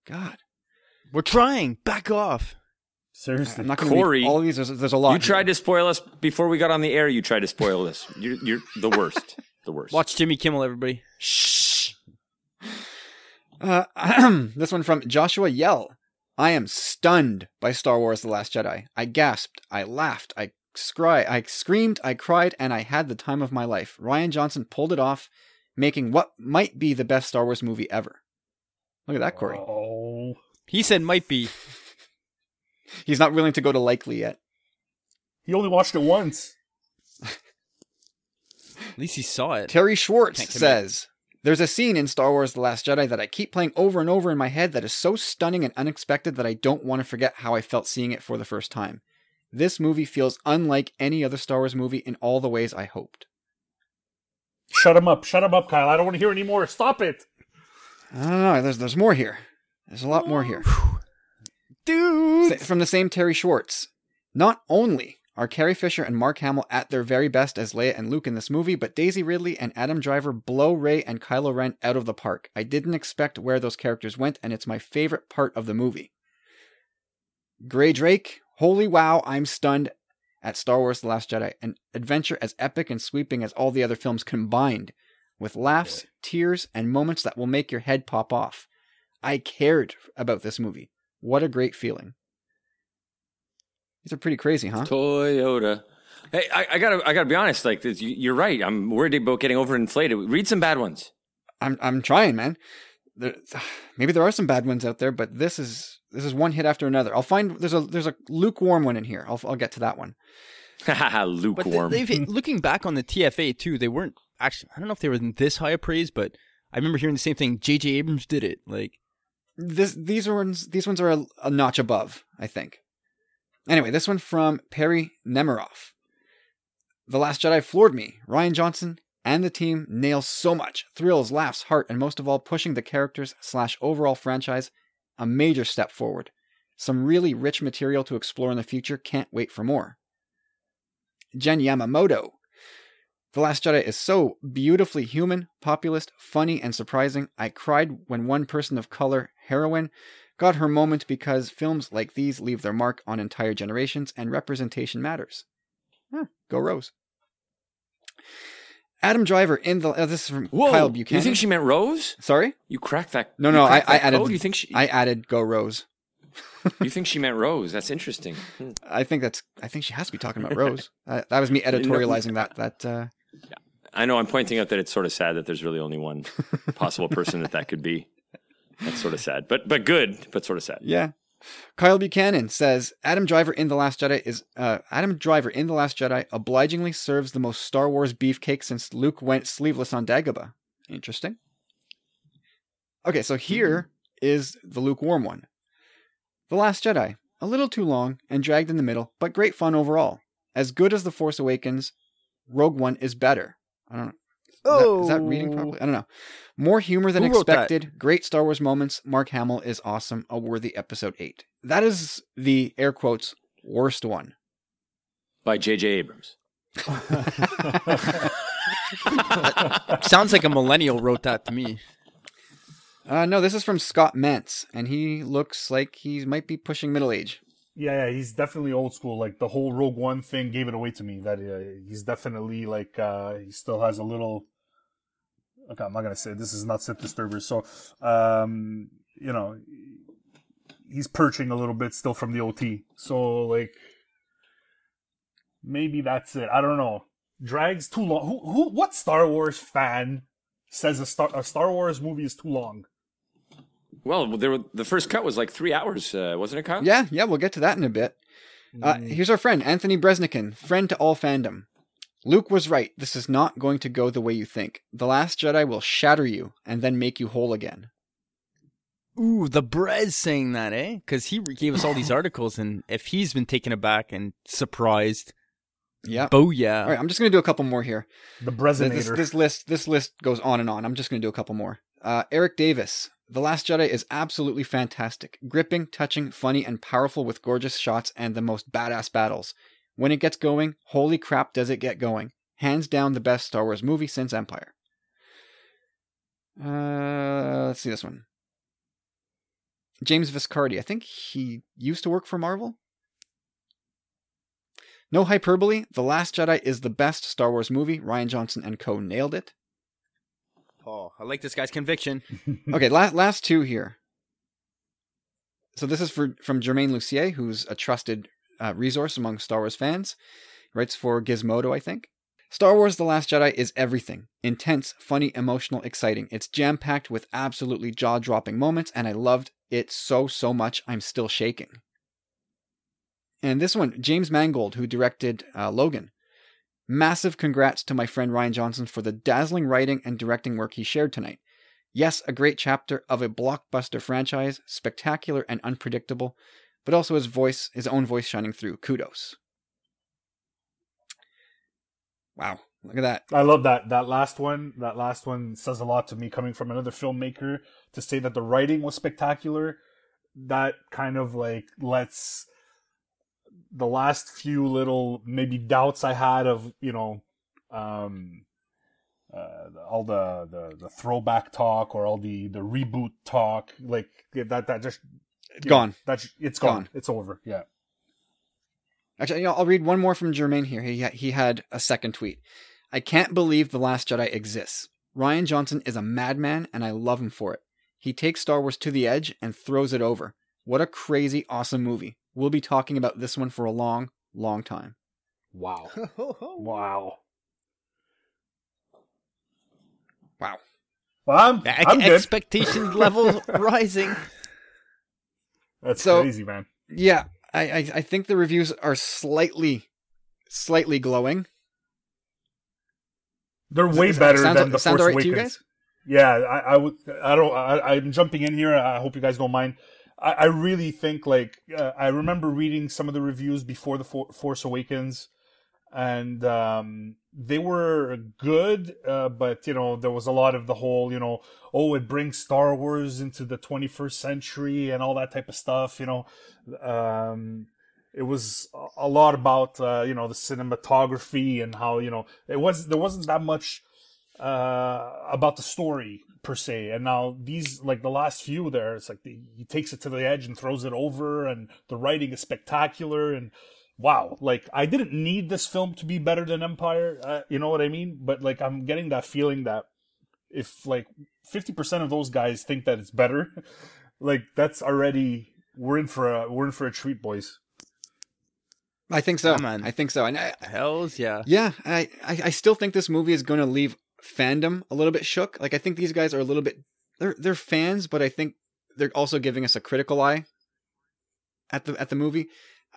Speaker 1: God.
Speaker 2: We're trying. Back off.
Speaker 4: Seriously.
Speaker 1: I'm not going to
Speaker 3: Corey,
Speaker 1: read all these. There's, there's a lot.
Speaker 3: You tried to spoil us before we got on the air. You tried to spoil us. You're, you're the worst. The worst.
Speaker 2: Watch Jimmy Kimmel, everybody.
Speaker 3: Shh.
Speaker 1: Uh, this one from Joshua Yehl. I am stunned by Star Wars The Last Jedi. I gasped, I laughed, I scry, I screamed, I cried, and I had the time of my life. Rian Johnson pulled it off, making what might be the best Star Wars movie ever. Look at that, Corey.
Speaker 4: Oh.
Speaker 2: He said might be.
Speaker 1: He's not willing to go to likely yet.
Speaker 4: He only watched it once.
Speaker 2: At least he saw it.
Speaker 1: Terri Schwartz says, There's a scene in Star Wars The Last Jedi that I keep playing over and over in my head that is so stunning and unexpected that I don't want to forget how I felt seeing it for the first time. This movie feels unlike any other Star Wars movie in all the ways I hoped.
Speaker 4: Shut him up. Shut him up, Kyle. I don't want to hear any more. Stop it.
Speaker 1: I don't know. There's there's more here. There's a lot more here.
Speaker 2: Dude.
Speaker 1: From the same Terri Schwartz. Not only are Carrie Fisher and Mark Hamill at their very best as Leia and Luke in this movie, but Daisy Ridley and Adam Driver blow Rey and Kylo Ren out of the park. I didn't expect where those characters went, and it's my favorite part of the movie. Grae Drake, holy wow, I'm stunned at Star Wars The Last Jedi, an adventure as epic and sweeping as all the other films combined, with laughs, tears, and moments that will make your head pop off. I cared about this movie. What a great feeling. These are pretty crazy, huh?
Speaker 3: Toyota. Hey, I, I gotta, I gotta be honest. Like, this, you- you're right. I'm worried about getting overinflated. Read some bad ones.
Speaker 1: I'm I'm trying, man. There, maybe there are some bad ones out there, but this is this is one hit after another. I'll find there's a there's a lukewarm one in here. I'll I'll get to that one.
Speaker 2: But
Speaker 3: Lukewarm.
Speaker 2: they, they've looking back on the TFA too, they weren't actually. I don't know if they were this high of praise, but I remember hearing the same thing. J.J. Abrams did it. Like,
Speaker 1: This these ones these ones are a, a notch above, I think. Anyway, this one from Perry Nemiroff. The Last Jedi floored me. Rian Johnson and the team nail so much thrills, laughs, heart, and most of all, pushing the characters slash overall franchise a major step forward. Some really rich material to explore in the future. Can't wait for more. Jen Yamamoto. The Last Jedi is so beautifully human, populist, funny, and surprising. I cried when one person of color, heroine, got her moment because films like these leave their mark on entire generations and representation matters. Huh, go Rose. Adam Driver in the. Uh, this is from
Speaker 3: Whoa.
Speaker 1: Kyle Buchanan.
Speaker 3: You think she meant Rose?
Speaker 1: Sorry?
Speaker 3: You cracked that.
Speaker 1: No, no, I- I added-
Speaker 3: code? You think she?
Speaker 1: I added go Rose.
Speaker 3: you think she meant Rose? That's interesting.
Speaker 1: I think that's. I think she has to be talking about Rose. uh, that was me editorializing that. That. Uh,
Speaker 3: I know. I'm pointing out that it's sort of sad that there's really only one possible person that that could be. That's sort of sad, but but good, but sort of sad.
Speaker 1: Yeah. Kyle Buchanan says Adam Driver in The Last Jedi is uh, Adam Driver in The Last Jedi obligingly serves the most Star Wars beefcake since Luke went sleeveless on Dagobah. Interesting. Okay, so here is the lukewarm one. The Last Jedi, a little too long and dragged in the middle, but great fun overall. As good as The Force Awakens, Rogue One is better. I don't know. Is, that, is that reading properly? I don't know. More humor than
Speaker 2: Who
Speaker 1: expected. Great Star Wars moments. Mark Hamill is awesome. A worthy episode eight. That is the air quotes worst one.
Speaker 3: By J.J. Abrams.
Speaker 2: Sounds like a millennial wrote that to me.
Speaker 1: Uh, no, this is from Scott Mantz, and he looks like he might be pushing middle age.
Speaker 4: Yeah, yeah, he's definitely old school. Like the whole Rogue One thing gave it away to me. That uh, he's definitely like uh, he still has a little. Okay, I'm not gonna say this is not Sith disturbers. So, um, you know, he's perching a little bit still from the OT. So like, maybe that's it. I don't know. Drags too long. Who who? What Star Wars fan says a Star a Star Wars movie is too long?
Speaker 3: Well, there were, the first cut was like three hours, uh, wasn't it, Kyle?
Speaker 1: Yeah, yeah, we'll get to that in a bit. Uh, here's our friend, Anthony Breznican, friend to all fandom. Luke was right. This is not going to go the way you think. The Last Jedi will shatter you and then make you whole again.
Speaker 2: Ooh, the Brez saying that, eh? Because he gave us all these articles, and if he's been taken aback and surprised,
Speaker 1: Yeah.
Speaker 2: booyah.
Speaker 1: All right, I'm just going to do a couple more here.
Speaker 4: The
Speaker 1: Th-
Speaker 4: Bresonator.
Speaker 1: This, this list this list goes on and on. I'm just going to do a couple more. Uh, Eric Davis. The Last Jedi is absolutely fantastic. Gripping, touching, funny, and powerful with gorgeous shots and the most badass battles. When it gets going, holy crap does it get going. Hands down the best Star Wars movie since Empire. Uh, let's see this one. James Viscardi. I think he used to work for Marvel. No hyperbole. The Last Jedi is the best Star Wars movie. Rian Johnson and co nailed it.
Speaker 2: Oh, I like this guy's conviction.
Speaker 1: Okay, last last two here. So this is for from Germain Lussier, who's a trusted uh, resource among Star Wars fans. Writes for Gizmodo, I think. Star Wars The Last Jedi is everything. Intense, funny, emotional, exciting. It's jam packed with absolutely jaw dropping moments, and I loved it so, so much, I'm still shaking. And this one, James Mangold, who directed uh, Logan. Massive congrats to my friend Rian Johnson for the dazzling writing and directing work he shared tonight. Yes, a great chapter of a blockbuster franchise, spectacular and unpredictable, but also his voice, his own voice shining through. Kudos. Wow, look at that.
Speaker 4: I love that. That last one, that last one says a lot to me coming from another filmmaker to say that the writing was spectacular. That kind of like lets the last few little maybe doubts I had of, you know, um uh, all the, the the throwback talk or all the the reboot talk like that that just
Speaker 1: It's gone.
Speaker 4: that's it's gone.
Speaker 1: Gone.
Speaker 4: it's over yeah
Speaker 1: Actually, you know, I'll read one more from Germain here. He he had a second tweet. I can't believe The Last Jedi exists. Rian Johnson is a madman, and I love him for it. He takes Star Wars to the edge and throws it over. What a crazy, awesome movie. We'll be talking about this one for a long, long time.
Speaker 4: wow wow
Speaker 1: Wow.
Speaker 4: well I'm,
Speaker 2: The
Speaker 4: I'm good
Speaker 2: expectation level rising.
Speaker 4: that's
Speaker 1: So-
Speaker 4: crazy man
Speaker 1: Yeah, I, I I think the reviews are slightly, slightly glowing.
Speaker 4: They're way better
Speaker 1: sounds-
Speaker 4: than the
Speaker 1: sounds
Speaker 4: Force
Speaker 1: alright to you
Speaker 4: Awakens. Yeah, I, I would. I don't. I, I'm jumping in here. I hope you guys don't mind. I, I really think like uh, I remember reading some of the reviews before the For- Force Awakens, and um, they were good. Uh, but you know, there was a lot of the whole, you know, oh, it brings Star Wars into the 21st century and all that type of stuff. You know, um, it was a- lot about uh, you know the cinematography and how you know it was there wasn't that much uh, about the story per se. And now these, like the last few there, it's like the, he takes it to the edge and throws it over, and the writing is spectacular. And wow, like I didn't need this film to be better than Empire. Uh, you know what I mean? But like I'm getting that feeling that if like 50% of those guys think that it's better, like that's already we're in for a we're in for a treat, boys.
Speaker 1: I think so.
Speaker 2: Yeah, man.
Speaker 1: I think so. And I,
Speaker 2: Hells yeah.
Speaker 1: Yeah, I, I, I still think this movie is going to leave fandom a little bit shook. Like I think these guys are a little bit they're they're fans, but I think they're also giving us a critical eye at the at the movie.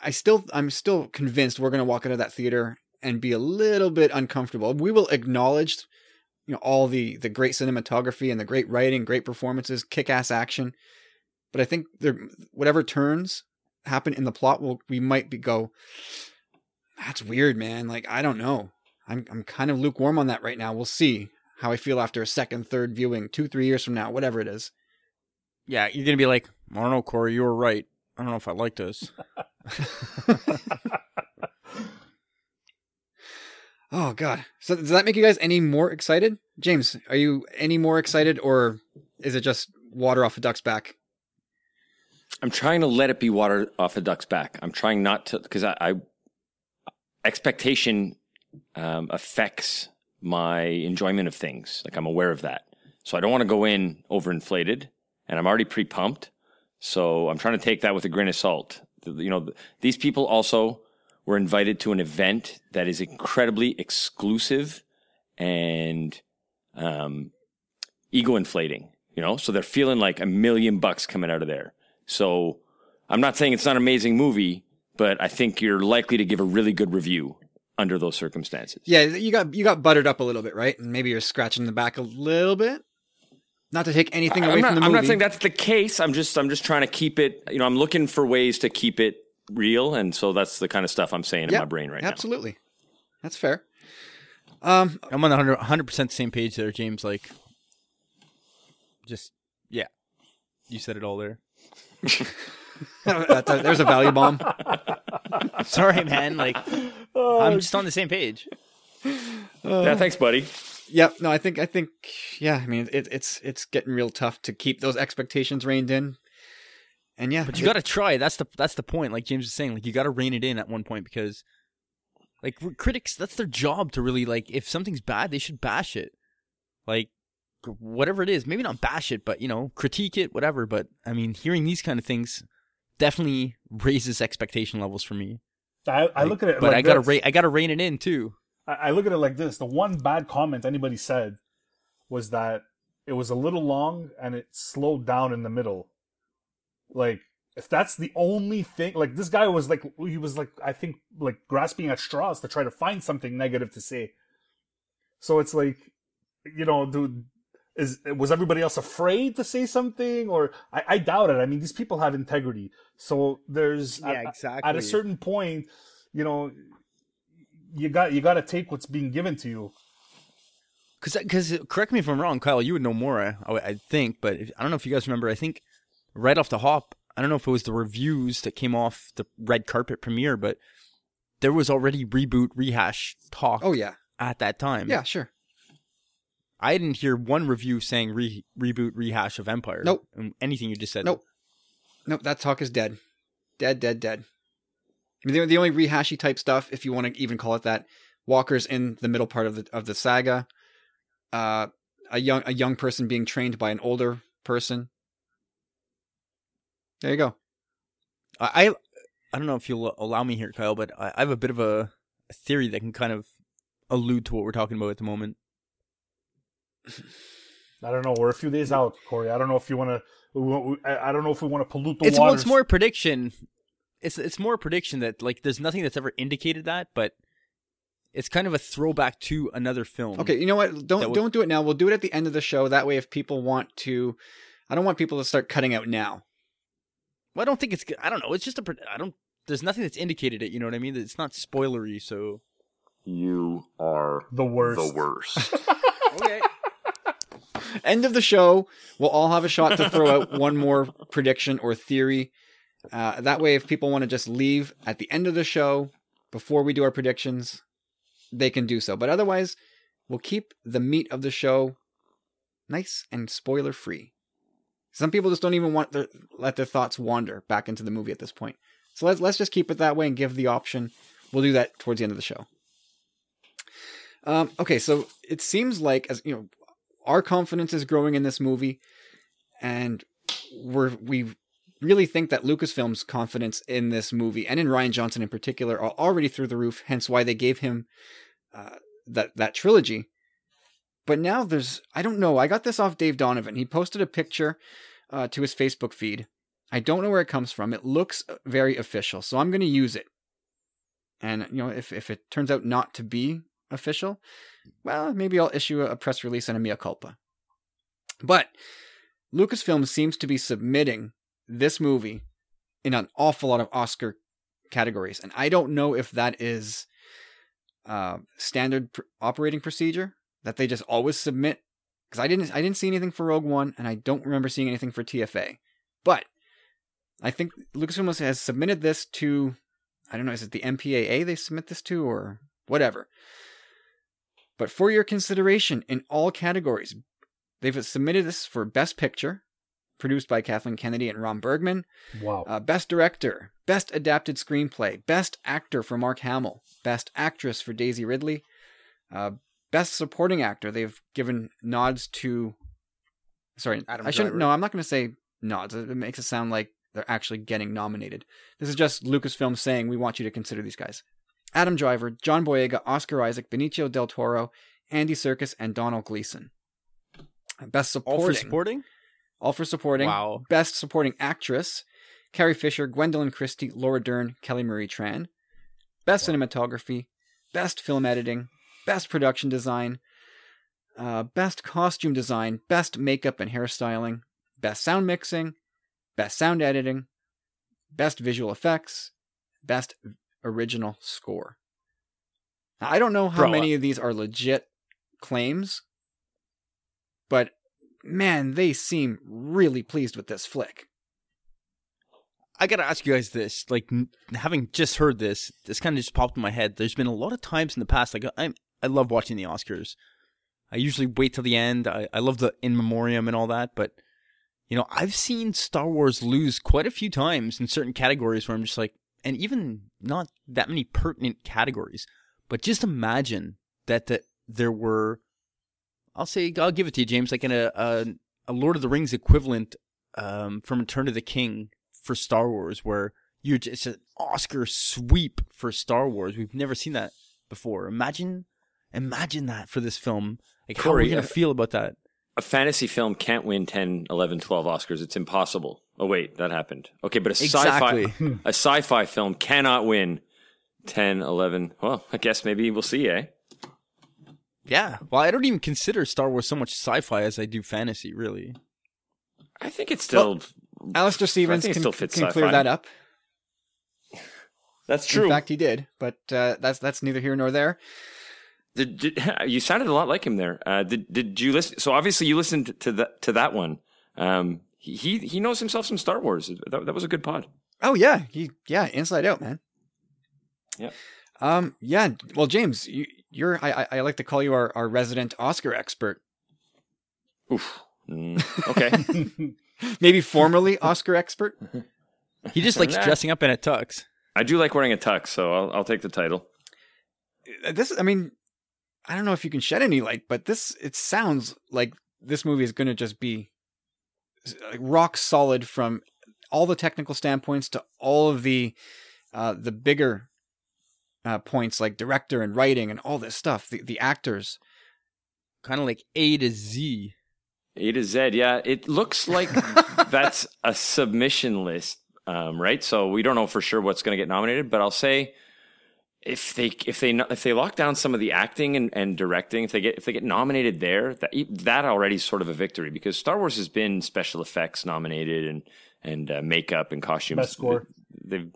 Speaker 1: I still I'm still convinced we're going to walk out of that theater and be a little bit uncomfortable. We will acknowledge you know all the the great cinematography and the great writing, great performances, kick-ass action. But I think there whatever turns happen in the plot will we might be go that's weird, man. Like I don't know. I'm I'm kind of lukewarm on that right now. We'll see how I feel after a second, third viewing, two, three years from now, whatever it is.
Speaker 2: Yeah, you're gonna be like, I don't know, Corey, you were right. I don't know if I like this.
Speaker 1: Oh god. So does that make you guys any more excited? James, are you any more excited or is it just water off a duck's back?
Speaker 3: I'm trying to let it be water off a duck's back. I'm trying not to because I, I expectation um, affects my enjoyment of things. Like I'm aware of that, so I don't want to go in overinflated, and I'm already pre pumped. So I'm trying to take that with a grain of salt. You know, these people also were invited to an event that is incredibly exclusive and um, ego inflating. You know, so they're feeling like a million bucks coming out of there. So I'm not saying it's not an amazing movie, but I think you're likely to give a really good review under those circumstances.
Speaker 1: Yeah, you got you got buttered up a little bit, right? And maybe you're scratching the back a little bit. Not to take anything away
Speaker 3: I'm not,
Speaker 1: from the movie.
Speaker 3: I'm not saying that's the case. I'm just I'm just trying to keep it. You know, I'm looking for ways to keep it real, and so that's the kind of stuff I'm saying in my brain right now.
Speaker 1: Absolutely. That's fair. Um,
Speaker 2: I'm on the 100 percent same page there, James. Like, just yeah, you said it all there.
Speaker 1: that's a- there's a value bomb.
Speaker 2: Sorry, man. Like, I'm just on the same page.
Speaker 3: now. Yeah, thanks, buddy.
Speaker 1: Yep. No, I think I think yeah. I mean, it, it's it's getting real tough to keep those expectations reined in. And yeah,
Speaker 2: But you got to try. That's the that's the point. Like James was saying, like you got to rein it in at one point because, like critics, that's their job to really like. If something's bad, they should bash it. Like whatever it is, maybe not bash it, but you know, critique it, whatever. But I mean, hearing these kind of things definitely raises expectation levels for me.
Speaker 4: I, I
Speaker 2: Like,
Speaker 4: look at it,
Speaker 2: but
Speaker 4: like
Speaker 2: I gotta
Speaker 4: this.
Speaker 2: ra- I gotta rein it in too.
Speaker 4: I, I look at it like this: the one bad comment anybody said was that it was a little long and it slowed down in the middle. Like, if that's the only thing, like this guy was like, he was like, I think, like grasping at straws to try to find something negative to say. So it's like, you know, dude, is was everybody else afraid to say something, or I, I doubt it. I mean, these people have integrity, so there's at-
Speaker 2: exactly.
Speaker 4: at a certain point, you know, you got you got to take what's being given to you.
Speaker 2: Because, because correct me if I'm wrong, Kyle. You would know more, I, I think. But if, I don't know if you guys remember. I think right off the hop, I don't know if it was the reviews that came off the red carpet premiere, but there was already reboot rehash talk.
Speaker 1: oh yeah,
Speaker 2: at that time.
Speaker 1: yeah, sure.
Speaker 2: I didn't hear one review saying re- reboot rehash of Empire.
Speaker 1: Nope.
Speaker 2: Anything you just said.
Speaker 1: Nope. Nope, that talk is dead, dead, dead, dead. I mean, the, the only rehashy type stuff, if you want to even call it that, Walker's in the middle part of the of the saga. Uh, a young a young person being trained by an older person. There you go.
Speaker 2: I, I don't know if you'll allow me here, Kyle, but I, I have a bit of a, a theory that can kind of allude to what we're talking about at the moment.
Speaker 4: I don't know. We're a few days out, Corey. I don't know if you want to. I I don't know if we want to pollute the
Speaker 2: it's well,
Speaker 4: waters.
Speaker 2: it's more prediction. It's it's more prediction that like there's nothing that's ever indicated that, but it's kind of a throwback to another film.
Speaker 1: Okay, you know what? Don't
Speaker 2: would-
Speaker 1: don't do it now. We'll do it at the end of the show. That way, if people want to, I don't want people to start cutting out now.
Speaker 2: Well, I don't think it's. I don't know. It's just a. I don't. There's nothing that's indicated it. You know what I mean? It's not spoilery. So
Speaker 3: You are
Speaker 4: the worst.
Speaker 3: the worst.
Speaker 2: okay.
Speaker 1: End of the show. We'll all have a shot to throw out one more prediction or theory. Uh, that way, if people want to just leave at the end of the show before we do our predictions, they can do so. But otherwise, we'll keep the meat of the show nice and spoiler free. Some people just don't even want to let their thoughts wander back into the movie at this point. So let's let's just keep it that way and give the option. We'll do that towards the end of the show. Um, okay, so it seems like as you know, our confidence is growing in this movie, and we're we really think that Lucasfilm's confidence in this movie and in Rian Johnson in particular are already through the roof. Hence, why they gave him uh, that that trilogy. But now there's I don't know. I got this off Dave Donovan. He posted a picture uh, to his Facebook feed. I don't know where it comes from. It looks very official, so I'm going to use it. And you know, if if it turns out not to be official, well, maybe I'll issue a press release and a mea culpa. But Lucasfilm seems to be submitting this movie in an awful lot of Oscar categories, and I don't know if that is uh, standard pr- operating procedure that they just always submit. Because I didn't, I didn't see anything for Rogue One, and I don't remember seeing anything for TFA. But I think Lucasfilm has submitted this to, I don't know, is it the MPAA they submit this to, or whatever. But for your consideration in all categories, they've submitted this for Best Picture, produced by Kathleen Kennedy and Ram Bergman,
Speaker 4: Wow.
Speaker 1: uh, Best Director, Best Adapted Screenplay, Best Actor for Mark Hamill, Best Actress for Daisy Ridley, uh, Best Supporting Actor. They've given nods to. Sorry,
Speaker 2: Adam
Speaker 1: I shouldn't.
Speaker 2: Driver.
Speaker 1: No, I'm not going to say nods. It makes it sound like they're actually getting nominated. This is just Lucasfilm saying we want you to consider these guys: Adam Driver, John Boyega, Oscar Isaac, Benicio del Toro, Andy Serkis, and Donald Gleeson. Best supporting.
Speaker 2: All for supporting?
Speaker 1: All for supporting.
Speaker 2: Wow.
Speaker 1: Best supporting actress: Carrie Fisher, Gwendoline Christie, Laura Dern, Kelly Marie Tran. Best cinematography, best film editing, best production design, uh, best costume design, best makeup and hairstyling, best sound mixing, best sound editing, best visual effects, best original score. Now, I don't know how
Speaker 2: Bro,
Speaker 1: many of these are legit claims, but man, they seem really pleased with this flick.
Speaker 2: I gotta ask you guys this. Like, n- having just heard this, this kind of just popped in my head. There's been a lot of times in the past, like, I'm, I love watching the Oscars. I usually wait till the end. I, I love the in memoriam and all that, but you know, I've seen Star Wars lose quite a few times in certain categories where I'm just like, and even not that many pertinent categories, but just imagine that the, there were, I'll say, I'll give it to you, James, like in a, a, a Lord of the Rings equivalent um, from Return of the King for Star Wars, where you're just an Oscar sweep for Star Wars. We've never seen that before. Imagine, imagine that for this film. Like, how are
Speaker 3: Corey,
Speaker 2: we gonna
Speaker 3: uh,
Speaker 2: feel about that?
Speaker 3: A fantasy film can't win 10, 11, 12 Oscars. It's impossible. Oh wait, that happened. Okay, but a
Speaker 2: Exactly.
Speaker 3: sci-fi a sci-fi film cannot win 10, 11. Well, I guess maybe we'll see, eh?
Speaker 2: Yeah. Well, I don't even consider Star Wars so much sci-fi as I do fantasy. Really.
Speaker 3: I think it's still
Speaker 1: Alistair Stevens can,
Speaker 3: still fits
Speaker 1: can clear that up.
Speaker 3: That's true.
Speaker 1: In fact, he did, but uh, that's that's neither here nor there.
Speaker 3: Did, did, you sounded a lot like him there. Uh, did did you listen? So obviously you listened to that to that one. Um, he he he knows himself some Star Wars. That, that was a good pod.
Speaker 1: Oh yeah, he yeah, inside out, man.
Speaker 3: Yeah.
Speaker 1: Um. Yeah. Well, James, you, you're I I- I like to call you our, our resident Oscar expert.
Speaker 3: Oof. Mm, okay.
Speaker 1: Maybe formerly Oscar expert.
Speaker 2: He just likes
Speaker 3: Nah.
Speaker 2: dressing up in a tux.
Speaker 3: I do like wearing a tux, so I'll I'll take the title.
Speaker 1: Uh, This, I mean, I don't know if you can shed any light, but this it sounds like this movie is going to just be s- like, rock solid from all the technical standpoints to all of the uh, the bigger uh, points like director and writing and all this stuff. The the actors.
Speaker 2: Kind of like A to Z.
Speaker 3: A to Z, yeah. It looks like that's a submission list, um, right? So we don't know for sure what's going to get nominated, but I'll say if they if they if they lock down some of the acting and, and directing, if they get if they get nominated there, that that already is sort of a victory because Star Wars has been special effects nominated and and uh, makeup and costumes.
Speaker 4: Best score.
Speaker 3: They've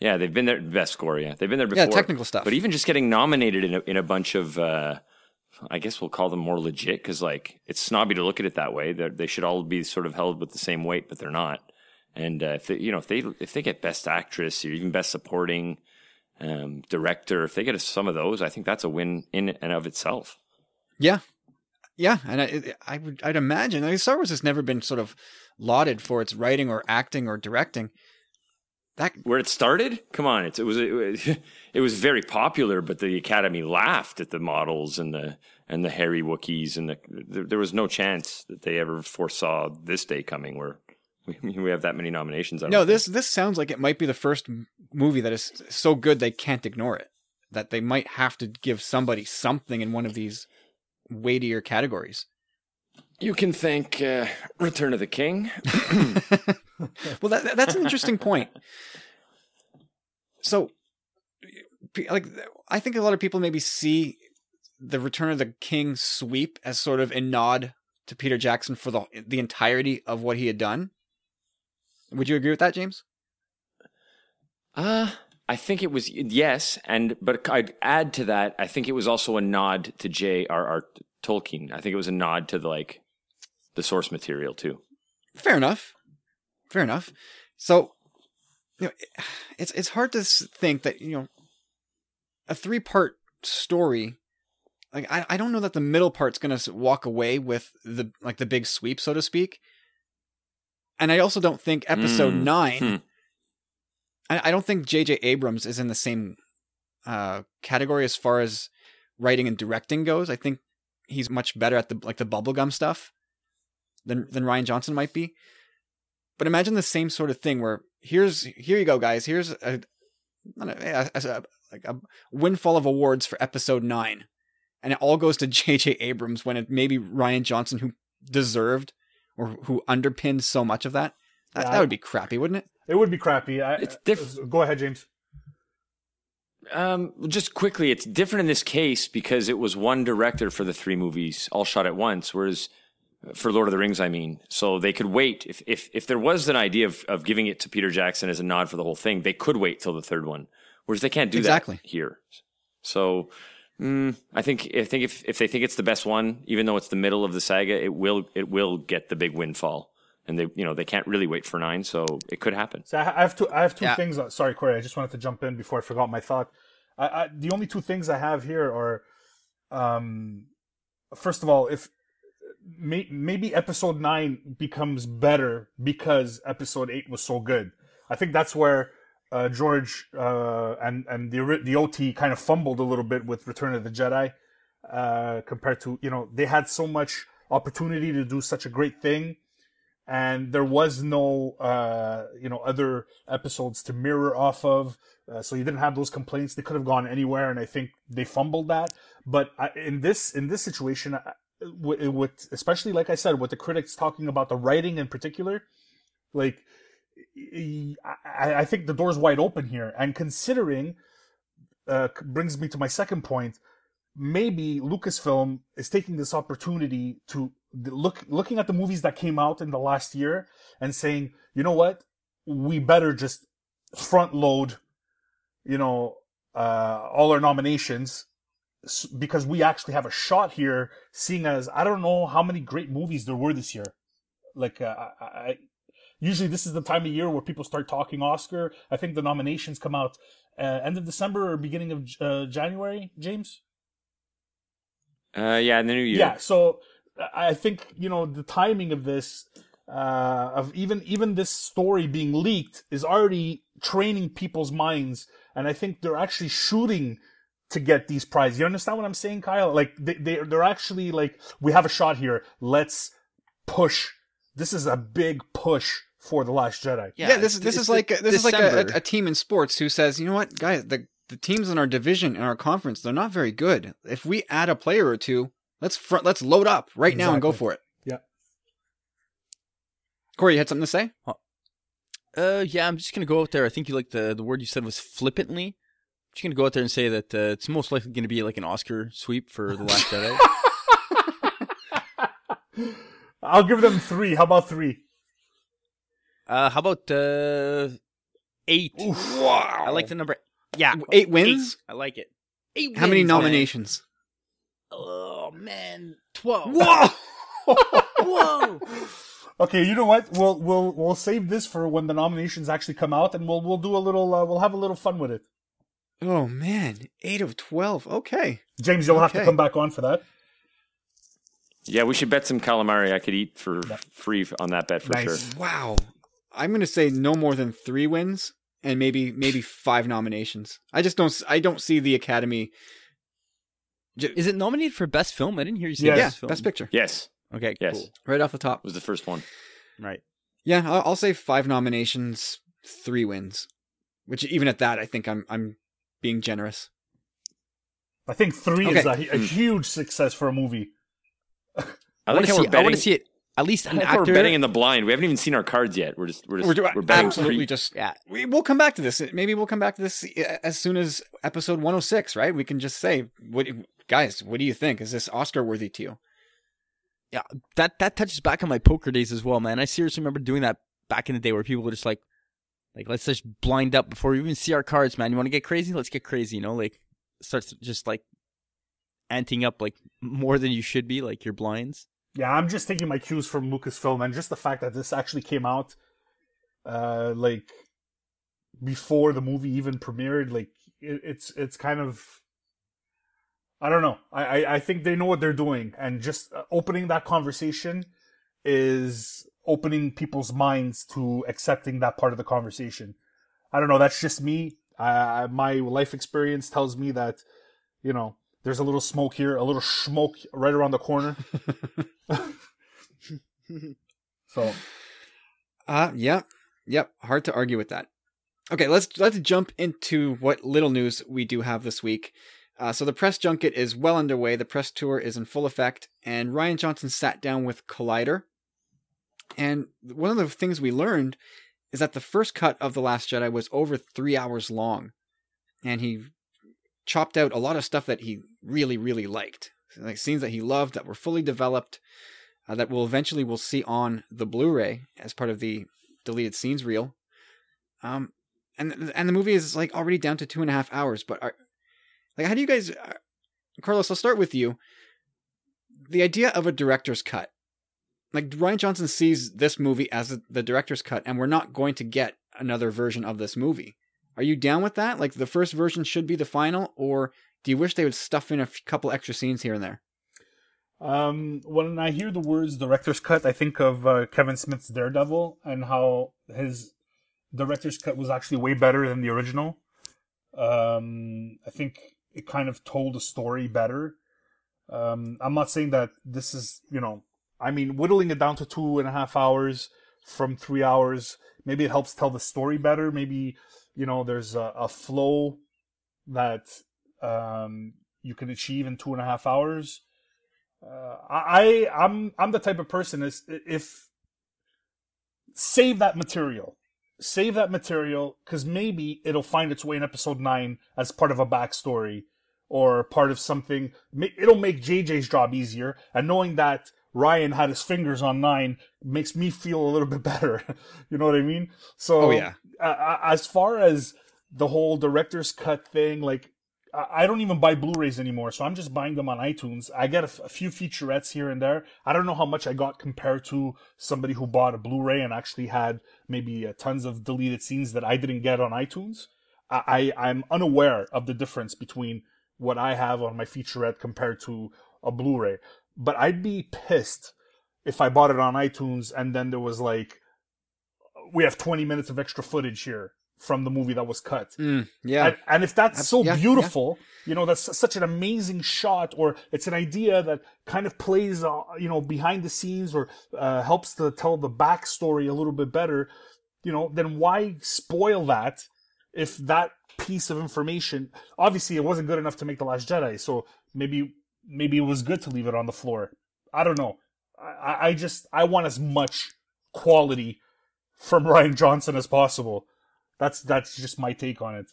Speaker 3: yeah, they've been there. Best score, yeah, they've been there before.
Speaker 1: Yeah, technical stuff.
Speaker 3: But even just getting nominated in a, in a bunch of, uh, I guess we'll call them more legit because like it's snobby to look at it that way. They're, they should all be sort of held with the same weight, but they're not. And uh, if they, you know if they if they get best actress or even best supporting um, director, if they get some of those, I think that's a win in and of itself.
Speaker 1: Yeah, yeah, and I, I would, I'd imagine. I mean, Star Wars has never been sort of lauded for its writing or acting or directing. That
Speaker 3: Where it started, come on, it's, it was it was it was very popular, but the Academy laughed at the models and the and the hairy Wookiees, and the, there was no chance that they ever foresaw this day coming where we, we have that many nominations. I don't
Speaker 1: no,
Speaker 3: think.
Speaker 1: this this sounds like it might be the first movie that is so good they can't ignore it. That they might have to give somebody something in one of these weightier categories.
Speaker 3: you can thank uh, Return of the King.
Speaker 1: well, that, that's an interesting point. So, like, I think a lot of people maybe see the Return of the King sweep as sort of a nod to Peter Jackson for the the entirety of what he had done. Would you agree with that, James?
Speaker 3: Uh I think it was yes, and but I'd add to that. I think it was also a nod to J.R.R. Tolkien. I think it was a nod to the, like the source material too.
Speaker 1: Fair enough. Fair enough. So, you know, it's it's hard to think that you know a three part story like I, I don't know that the middle part's gonna walk away with the like the big sweep, so to speak. And I also don't think episode
Speaker 3: Mm,
Speaker 1: nine.
Speaker 3: hmm.
Speaker 1: I, I don't think J.J. Abrams is in the same uh, category as far as writing and directing goes. I think he's much better at the like the bubblegum stuff than than Rian Johnson might be. But imagine the same sort of thing where here's here you go, guys. Here's a, not a, a- like a windfall of awards for episode nine, and it all goes to J.J. Abrams when it maybe Rian Johnson who deserved or who underpinned so much of that. That,
Speaker 4: Yeah,
Speaker 1: that would be crappy, wouldn't it?
Speaker 4: It would be crappy. I,
Speaker 3: It's different.
Speaker 4: Go ahead, James.
Speaker 3: Um, just quickly, it's different in this case because it was one director for the three movies, all shot at once. Whereas for Lord of the Rings, I mean, so they could wait if if if there was an idea of of giving it to Peter Jackson as a nod for the whole thing, they could wait till the third one. Whereas they can't do
Speaker 1: Exactly.
Speaker 3: that here. So. Mm, I think I think if, if they think it's the best one, even though it's the middle of the saga, it will it will get the big windfall, and they you know they can't really wait for nine, so it could happen.
Speaker 4: So I I have two. I have two
Speaker 2: Yeah.
Speaker 4: things. uh, Sorry, Corey. I just wanted to jump in before I forgot my thought. I, I, the only two things I have here are, um, first of all, if may, maybe episode nine becomes better because episode eight was so good. I think that's where uh, George uh, and and the the OT kind of fumbled a little bit with Return of the Jedi uh, compared to you know they had so much opportunity to do such a great thing and there was no uh, you know other episodes to mirror off of uh, so you didn't have those complaints. They could have gone anywhere and i think they fumbled that. But I, in this in this situation with especially like i said with the critics talking about the writing in particular like I, I think the door's wide open here and considering uh, brings me to my second point maybe Lucasfilm is taking this opportunity to look looking at the movies that came out in the last year and saying, you know what, we better just front load, you know, uh, all our nominations because we actually have a shot here. Seeing as I don't know how many great movies there were this year, like uh, I, I usually this is the time of year where people start talking Oscar. I think the nominations come out uh, end of December or beginning of uh, January. James.
Speaker 3: Uh, yeah, in the new year.
Speaker 4: Yeah. So I think you know the timing of this, uh, of even even this story being leaked is already training people's minds, and I think they're actually shooting to get these prizes. You understand what I'm saying, Kyle? Like they they they're actually like we have a shot here. Let's push. This is a big push for the Last Jedi.
Speaker 1: Yeah, this is this is like
Speaker 2: de-
Speaker 1: this is like a, a, a team in sports who says, you know what, guys, the the teams in our division in our conference they're not very good. If we add a player or two, let's front, let's load up right now and go for it.
Speaker 4: Yeah.
Speaker 1: Corey, you had something to say?
Speaker 2: Uh, yeah, I'm just gonna go out there. I think you like the the word you said was flippantly. I'm just gonna go out there and say that uh, it's most likely gonna be like an Oscar sweep for the Last Jedi.
Speaker 4: I'll give them three. How about three?
Speaker 2: Uh, how about uh, eight?
Speaker 1: Wow!
Speaker 2: I like the number. Yeah,
Speaker 1: Eight wins?
Speaker 2: I like it. Eight.
Speaker 1: How many
Speaker 2: wins, man.
Speaker 1: nominations?
Speaker 2: Oh man, twelve.
Speaker 1: Whoa!
Speaker 2: Whoa!
Speaker 4: Okay, you know what? We'll we'll we'll save this for when the nominations actually come out, and we'll we'll do a little uh, we'll have a little fun with it.
Speaker 1: oh man, eight of twelve. Okay.
Speaker 4: James, you'll have to come back on for that.
Speaker 3: Yeah, we should bet some calamari. I could eat for free on that bet for
Speaker 4: Nice.
Speaker 3: sure.
Speaker 1: Wow. I'm gonna say no more than three wins and maybe maybe five nominations. I just don't I don't see the Academy.
Speaker 2: Is it nominated for best film? I didn't hear you say
Speaker 4: Yes.
Speaker 1: yeah,
Speaker 2: best film.
Speaker 1: best picture.
Speaker 3: Yes,
Speaker 2: Okay,
Speaker 3: yes,
Speaker 2: cool.
Speaker 1: Right off the top.
Speaker 3: was the first one.
Speaker 2: Right.
Speaker 1: Yeah, I'll, I'll say five nominations, three wins. Which even at that, I think I'm I'm being generous.
Speaker 4: I think three is a, a hmm. huge success for a movie.
Speaker 3: I
Speaker 2: I want to see.
Speaker 3: we're
Speaker 2: I
Speaker 3: betting.
Speaker 2: want to see it. At least an actor.
Speaker 3: we're betting in the blind. We haven't even seen our cards yet. We're just we're just
Speaker 1: We're,
Speaker 3: we're, betting
Speaker 1: absolutely
Speaker 3: free.
Speaker 1: just.
Speaker 2: yeah.
Speaker 1: We, we'll come back to this. Maybe we'll come back to this eh, as soon as episode 106. Right? We can just say, "What, guys? What do you think? Is this Oscar worthy to you?"
Speaker 2: yeah, that that touches back on my poker days as well, man. I seriously remember doing that back in the day where people were just like, like let's just blind up before we even see our cards, man. You want to get crazy? Let's get crazy. You know, like starts just like anting up like more than you should be, like your blinds.
Speaker 4: Yeah, I'm just taking my cues from Lucasfilm, and just the fact that this actually came out, uh, like before the movie even premiered, like it, it's it's kind of I don't know. I, I, I think they know what they're doing, and just uh, opening that conversation is opening people's minds to accepting that part of the conversation. I don't know. That's just me. I, my life experience tells me that, you know, there's a little smoke here, a little smoke right around the corner. so,
Speaker 1: uh, yeah, yep. Hard to argue with that. Okay, let's let's jump into what little news we do have this week. Uh, so the press junket is well underway. The press tour is in full effect, and Rian Johnson sat down with Collider. And one of the things we learned is that the first cut of The Last Jedi was over three hours long, and he chopped out a lot of stuff that he really, really liked, like scenes that he loved that were fully developed, uh, that will eventually we'll see on the Blu-ray as part of the deleted scenes reel. Um, and and the movie is like already down to two and a half hours. But are, like, how do you guys, uh, Carlos? I'll start with you. The idea of a director's cut like Rian Johnson sees this movie as the director's cut, and we're not going to get another version of this movie. Are you down with that? Like the first version should be the final, or do you wish they would stuff in a f- couple extra scenes here and there?
Speaker 4: Um, when I hear the words director's cut, I think of uh, Kevin Smith's Daredevil and how his director's cut was actually way better than the original. Um, I think it kind of told the story better. Um, I'm not saying that this is, you know, I mean, whittling it down to two and a half hours from three hours, maybe it helps tell the story better. Maybe, you know, there's a, a flow that um, you can achieve in two and a half hours. Uh, I, I'm, I'm the type of person is if save that material, save that material because maybe it'll find its way in episode nine as part of a backstory or part of something. It'll make JJ's job easier, and knowing that Ryan had his fingers on nine makes me feel a little bit better. you know what I mean? So,
Speaker 1: oh, yeah.
Speaker 4: Uh, as far as the whole director's cut thing, like, I don't even buy Blu-rays anymore, so I'm just buying them on iTunes. I get a, f- a few featurettes here and there. I don't know how much I got compared to somebody who bought a Blu-ray and actually had maybe uh, tons of deleted scenes that I didn't get on iTunes. I, I I'm unaware of the difference between what I have on my featurette compared to a Blu-ray but I'd be pissed if I bought it on iTunes and then there was like, we have 20 minutes of extra footage here from the movie that was cut.
Speaker 1: Mm, yeah.
Speaker 4: And, and, if that's, so yeah, beautiful, yeah. you know, that's such an amazing shot, or it's an idea that kind of plays, uh, you know, behind the scenes or uh, helps to tell the backstory a little bit better, you know, then why spoil that if that piece of information, obviously it wasn't good enough to make The Last Jedi, so maybe maybe it was good to leave it on the floor. I don't know. I, I just I want as much quality from Rian Johnson as possible. That's that's just my take on it.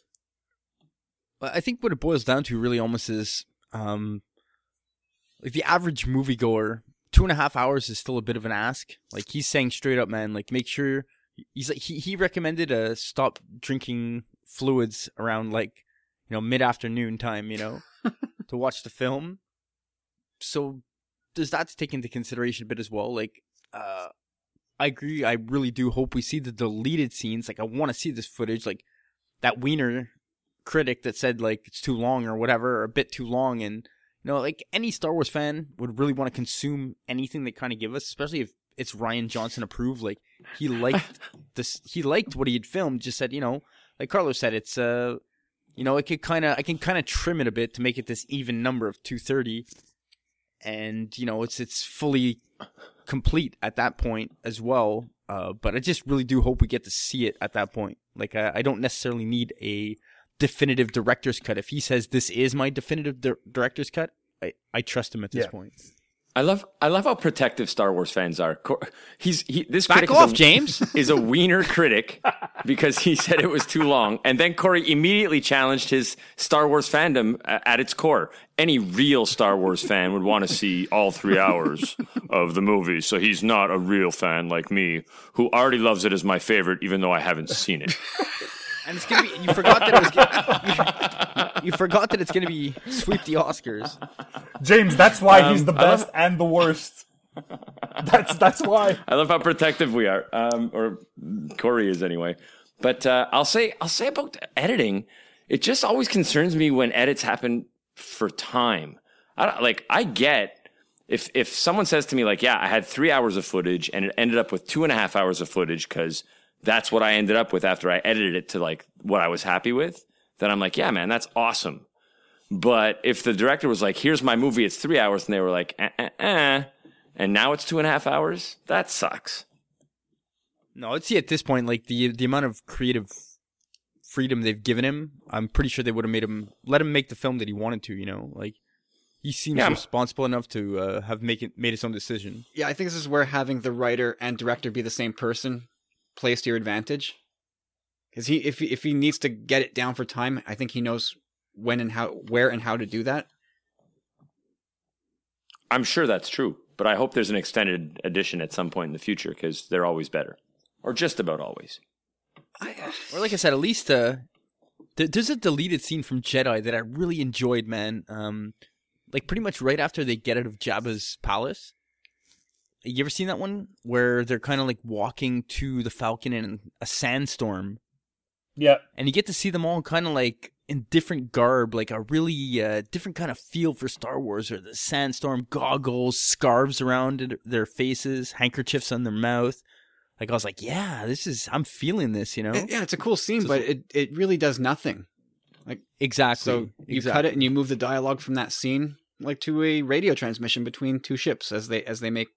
Speaker 2: I think what it boils down to really almost is um like the average moviegoer, two and a half hours is still a bit of an ask. Like he's saying straight up, man, like make sure he's like he, he recommended a stop drinking fluids around like, you know, mid afternoon time, you know, to watch the film so does that take into consideration a bit as well? Like, uh, I agree. I really do hope we see the deleted scenes. Like, I want to see this footage. Like that Wiener critic that said like it's too long or whatever, or a bit too long, and you know, like any Star Wars fan would really want to consume anything they kind of give us, especially if it's Rian Johnson approved. Like he liked this, he liked what he had filmed. Just said, you know, like Carlos said, it's uh, you know, it could kind of, I can kind of trim it a bit to make it this even number of two thirty and you know it's it's fully complete at that point as well. Uh, but I just really do hope we get to see it at that point. Like I, I don't necessarily need a definitive director's cut. If he says this is my definitive di- director's cut, I, I trust him at this yeah. point.
Speaker 3: I love I love how protective Star Wars fans are. He's he, this
Speaker 2: back
Speaker 3: critic
Speaker 2: off,
Speaker 3: is a,
Speaker 2: James
Speaker 3: is a wiener critic because he said it was too long, and then Corey immediately challenged his Star Wars fandom uh, at its core. Any real Star Wars fan would want to see all three hours of the movie, so he's not a real fan like me, who already loves it as my favorite, even though I haven't seen it.
Speaker 2: And it's gonna be. You forgot that it was. Gonna, you, you, forgot that it's gonna be sweep the Oscars.
Speaker 4: James, that's why um, he's the best love, and the worst. That's that's why.
Speaker 3: I love how protective we are, um, or Corey is anyway. But uh, I'll say I'll say about editing. It just always concerns me when edits happen for time. I don't, like I get if if someone says to me like, yeah, I had three hours of footage and it ended up with two and a half hours of footage because that's what I ended up with after I edited it to like what I was happy with, then I'm like, yeah, man, that's awesome. But if the director was like, here's my movie, it's three hours, and they were like, eh, eh, eh, and now it's two and a half hours, that sucks.
Speaker 2: No, let's see at this point, like the the amount of creative freedom they've given him, I'm pretty sure they would have made him let him make the film that he wanted to. You know, like he seems
Speaker 3: Yeah.
Speaker 2: responsible enough to uh, have make it, made his own decision.
Speaker 1: Yeah, I think this is where having the writer and director be the same person plays to your advantage. Because he, if he, if he needs to get it down for time, I think he knows when and how, where and how to do that.
Speaker 3: I'm sure that's true, but I hope there's an extended edition at some point in the future because they're always better, or just about always.
Speaker 1: I,
Speaker 2: Or like I said, at least uh, th- there's a deleted scene from Jedi that I really enjoyed, man. Um, like pretty much right after they get out of Jabba's palace. You ever seen that one where they're kind of like walking to the Falcon in a sandstorm,
Speaker 4: Yeah,
Speaker 2: and you get to see them all kind of like in different garb, like a really uh, different kind of feel for Star Wars, or the sandstorm goggles, scarves around their faces, handkerchiefs on their mouth. Like I was like, yeah, this is I'm feeling this, you know.
Speaker 1: yeah, it's a cool scene, but it, it really does nothing.
Speaker 2: Like exactly.
Speaker 1: So you
Speaker 2: exactly.
Speaker 1: cut it and you move the dialogue from that scene like to a radio transmission between two ships as they as they make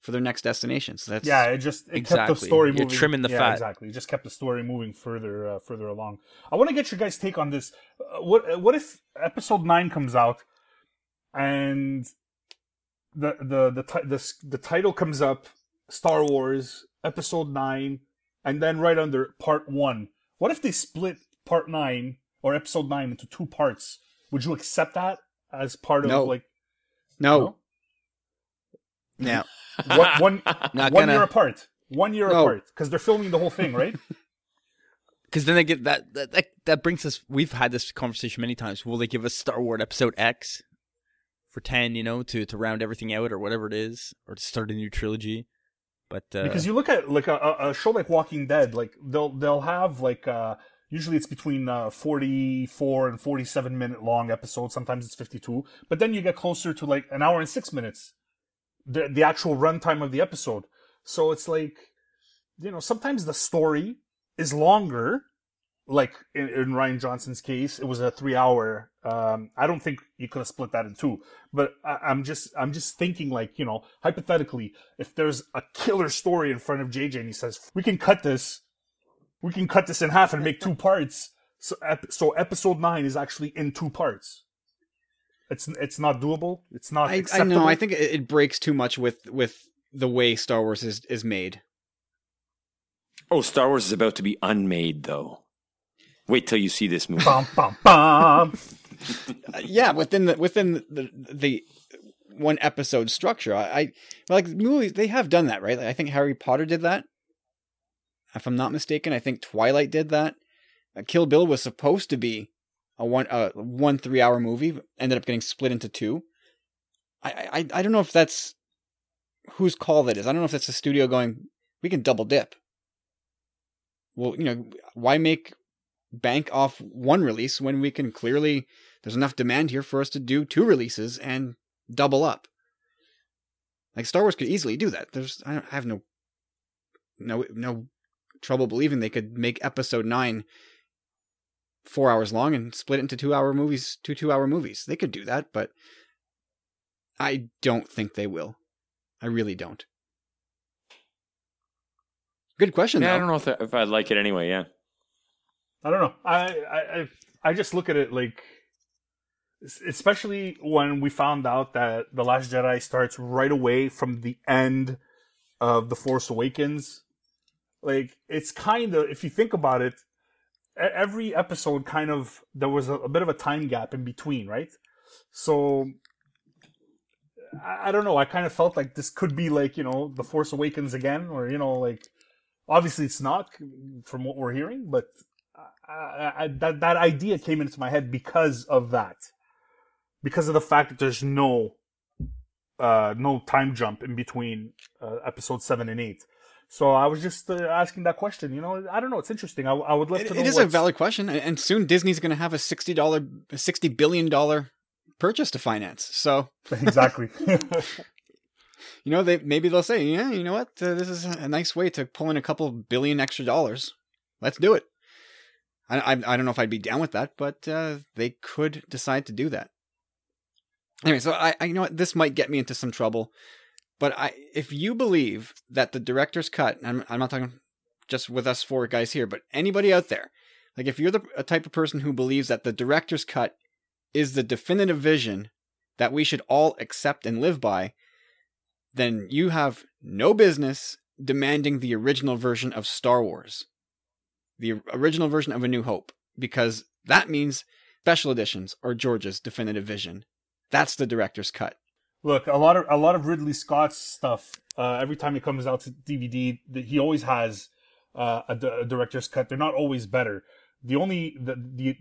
Speaker 1: for their next destination. So that's
Speaker 4: yeah. It just it kept
Speaker 2: Exactly.
Speaker 4: the story moving.
Speaker 2: You're trimming the
Speaker 4: yeah,
Speaker 2: fat.
Speaker 4: Exactly. It just kept the story moving further uh, further along. I want to get your guys' take on this. Uh, what what if episode nine comes out and the the the ti- the, s- the title comes up Star Wars episode 9 and then right under part 1. What if they split part 9 or episode 9 into two parts? Would you accept that as part of
Speaker 1: No.
Speaker 4: like
Speaker 1: no,
Speaker 2: now
Speaker 4: one one,
Speaker 2: not
Speaker 4: one
Speaker 2: gonna
Speaker 4: year apart? One year
Speaker 1: No.
Speaker 4: apart because they're filming the whole thing, right?
Speaker 2: because then they get that, that that that brings us. We've had this conversation many times. Will they give us Star Wars Episode X for ten? You know, to to round everything out or whatever it is, or to start a new trilogy. But uh,
Speaker 4: because you look at like a, a- a show like Walking Dead, like they'll they'll have like uh usually it's between uh, 44 and 47 minute long episodes. Sometimes it's 52, but then you get closer to like an hour and six minutes, the the actual runtime of the episode. So it's like, you know, sometimes the story is longer. Like in, in Rian Johnson's case, it was a three hour. Um, I don't think you could have split that in two. But I, I'm just I'm just thinking like you know hypothetically, if there's a killer story in front of JJ and he says we can cut this, we can cut this in half and make two parts. So ep- so episode nine is actually in two parts. It's it's not doable. It's not.
Speaker 1: I, I know. I think it, it breaks too much with with the way Star Wars is is made.
Speaker 3: Oh, Star Wars is about to be unmade, though. Wait till you see this movie.
Speaker 4: Bum, bum, bum.
Speaker 1: Uh, yeah, within the within the, the one episode structure. I, I like movies. They have done that, right? Like, I think Harry Potter did that. If I'm not mistaken, I think Twilight did that. Uh, Kill Bill was supposed to be a one uh, one three hour movie, ended up getting split into two. I, I I don't know if that's whose call that is. I don't know if that's the studio going. We can double dip. Well, you know, why make bank off one release when we can clearly there's enough demand here for us to do two releases and double up. Like Star Wars could easily do that. There's I, don't, I have no no no trouble believing they could make episode 9 4 hours long and split it into 2 hour movies, two 2 hour movies. They could do that, but I don't think they will. I really don't. Good question
Speaker 3: yeah,
Speaker 1: though.
Speaker 3: I don't know if, I- if I'd like it anyway. Yeah.
Speaker 4: I don't know. I, I I I just look at it like, especially when we found out that the Last Jedi starts right away from the end of the Force Awakens. Like it's kind of, if you think about it, every episode kind of there was a, a bit of a time gap in between, right? So I, I don't know. I kind of felt like this could be like you know the Force Awakens again, or you know like obviously it's not from what we're hearing, but I, I, that that idea came into my head because of that, because of the fact that there's no uh, no time jump in between uh, episode seven and eight. So I was just uh, asking that question. You know, I don't know. It's interesting. I, I would love
Speaker 1: It-
Speaker 4: to know.
Speaker 1: it is a valid question, and- and soon Disney's going to have a sixty dollar, sixty billion dollar purchase to finance. So
Speaker 4: exactly.
Speaker 1: you know, they maybe they'll say, yeah, you know what, uh, this is a nice way to pull in a couple billion extra dollars. Let's do it. I I, I don't know if I'd be down with that, but uh, they could decide to do that. Anyway, so I, I you know what this might get me into some trouble, but I if you believe that the director's cut, I'm I'm not talking just with us four guys here, but anybody out there, like if you're the type of person who believes that the director's cut is the definitive vision that we should all accept and live by, then you have no business demanding the original version of Star Wars, the original version of A New Hope, because that means special editions or George's definitive vision. That's the director's cut.
Speaker 4: Look, a lot of a lot of Ridley Scott's stuff. Uh, every time it comes out to DVD, he always has uh, a, a director's cut. They're not always better. The only the the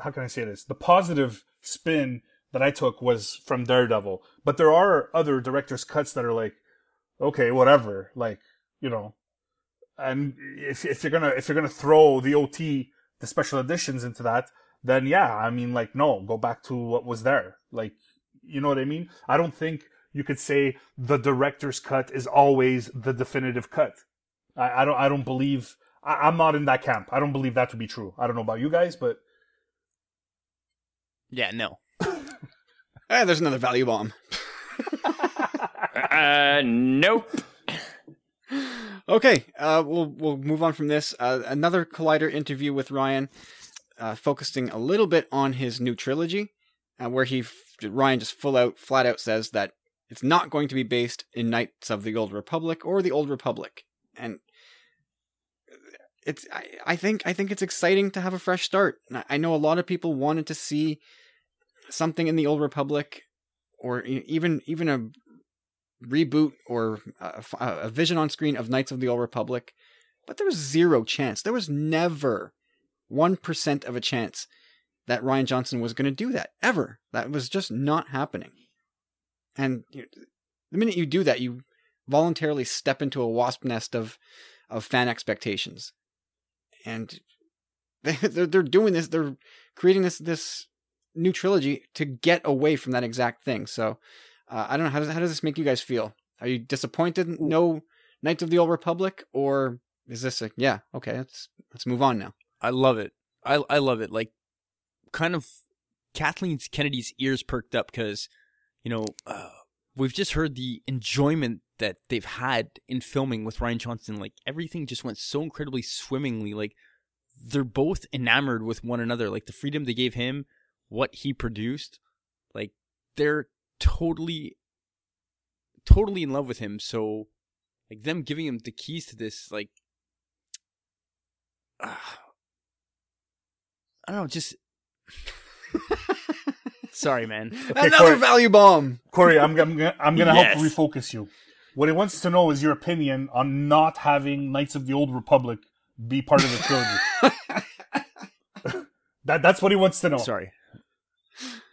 Speaker 4: how can I say this? The positive spin that I took was from Daredevil, but there are other director's cuts that are like, okay, whatever, like you know, and if if you're gonna if you're gonna throw the OT the special editions into that, then yeah, I mean like no, go back to what was there. Like you know what I mean? I don't think you could say the director's cut is always the definitive cut. I, I don't I don't believe I, am not in that camp. I don't believe that to be true. I don't know about you guys, but
Speaker 2: yeah, no.
Speaker 1: hey, there's another value bomb.
Speaker 3: uh, nope.
Speaker 1: Okay, uh, we'll we'll move on from this. Uh, another Collider interview with Rian, uh, focusing a little bit on his new trilogy, uh, where he Rian just full out, flat out says that it's not going to be based in Knights of the Old Republic or the Old Republic, and it's I, I think I think it's exciting to have a fresh start. I know a lot of people wanted to see something in the Old Republic, or even even a reboot or a, a vision on screen of Knights of the Old Republic, but there was zero chance. There was never one percent of a chance that Rian Johnson was going to do that ever. That was just not happening. And you know, the minute you do that, you voluntarily step into a wasp nest of of fan expectations and they, they're, they're doing this. They're creating this this new trilogy to get away from that exact thing. So uh, I don't know how does how does this make you guys feel? Are you disappointed? No Knights of the Old Republic, or is this a yeah? Okay, let's let's move on now.
Speaker 2: I love it. I I love it. Like kind of Kathleen Kennedy's ears perked up because you know uh, we've just heard the enjoyment that they've had in filming with Rian Johnson. Like everything just went so incredibly swimmingly. Like they're both enamored with one another. Like the freedom they gave him, what he produced, like they're totally, totally in love with him. So, like them giving him the keys to this, like, uh, I don't know, just. Sorry, man.
Speaker 1: Okay, Another Corey, value bomb.
Speaker 4: Corey, I'm, I'm, I'm going to yes. help refocus you. What he wants to know is your opinion on not having Knights of the Old Republic be part of the trilogy. that that's what he wants to know.
Speaker 2: Sorry.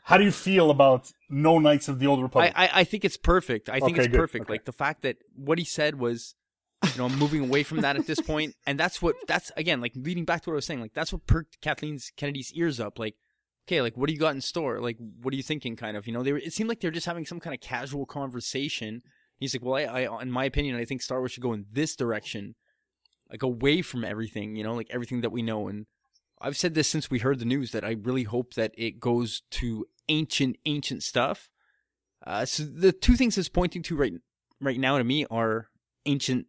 Speaker 4: How do you feel about no Knights of the Old Republic?
Speaker 2: I, I, I think it's perfect. I think okay, it's perfect. Okay. Like the fact that what he said was, you know, I'm moving away from that at this point, and that's what that's again like leading back to what I was saying. Like that's what perked Kathleen's Kennedy's ears up. Like, okay, like what do you got in store? Like, what are you thinking? Kind of, you know, they were, it seemed like they were just having some kind of casual conversation He's like, well, I, I, in my opinion, I think Star Wars should go in this direction, like away from everything, you know, like everything that we know. And I've said this since we heard the news that I really hope that it goes to ancient, ancient stuff. Uh, so the two things it's pointing to right, right now to me are ancient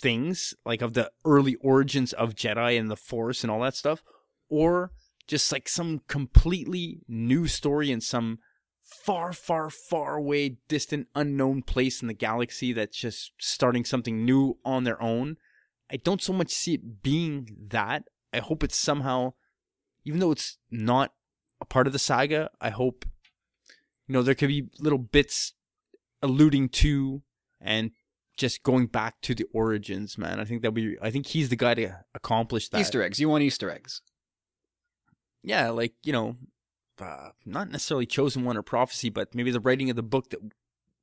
Speaker 2: things, like of the early origins of Jedi and the Force and all that stuff, or just like some completely new story in some far, far, far away, distant, unknown place in the galaxy that's just starting something new on their own. I don't so much see it being that. I hope it's somehow, even though it's not a part of the saga, I hope, you know, there could be little bits alluding to and just going back to the origins, man. I think that'll be, I think he's the guy to accomplish that.
Speaker 1: Easter eggs. You want Easter eggs.
Speaker 2: Yeah, like, you know, uh, not necessarily chosen one or prophecy, but maybe the writing of the book that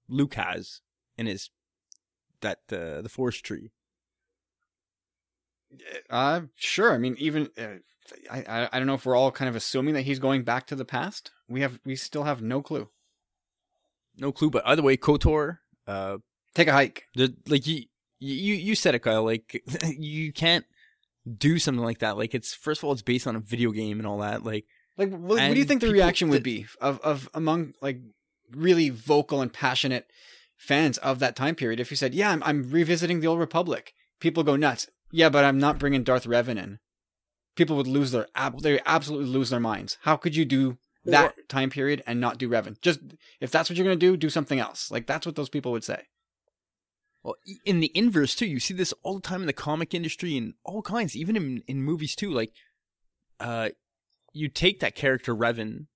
Speaker 2: Luke has in his that uh, the forest tree.
Speaker 1: Uh, sure. I mean, even uh, I, I I don't know if we're all kind of assuming that he's going back to the past. We have we still have no clue.
Speaker 2: No clue. But either way, Kotor, uh,
Speaker 1: Take a hike.
Speaker 2: the, like you, you, you said it, Kyle. Like you can't do something like that. Like it's first of all, it's based on a video game and all that. Like
Speaker 1: Like, what, what do you think the reaction would
Speaker 2: that-
Speaker 1: be of of among like really vocal and passionate fans of that time period if you said, "Yeah, I'm I'm revisiting the old Republic." People go nuts. Yeah, but I'm not bringing Darth Revan in. People would lose their ab- they absolutely lose their minds. How could you do that time period and not do Revan? Just if that's what you're gonna do, do something else. Like that's what those people would say.
Speaker 2: Well, in the inverse too, you see this all the time in the comic industry and all kinds, even in in movies too. Like, uh, you take that character Revan,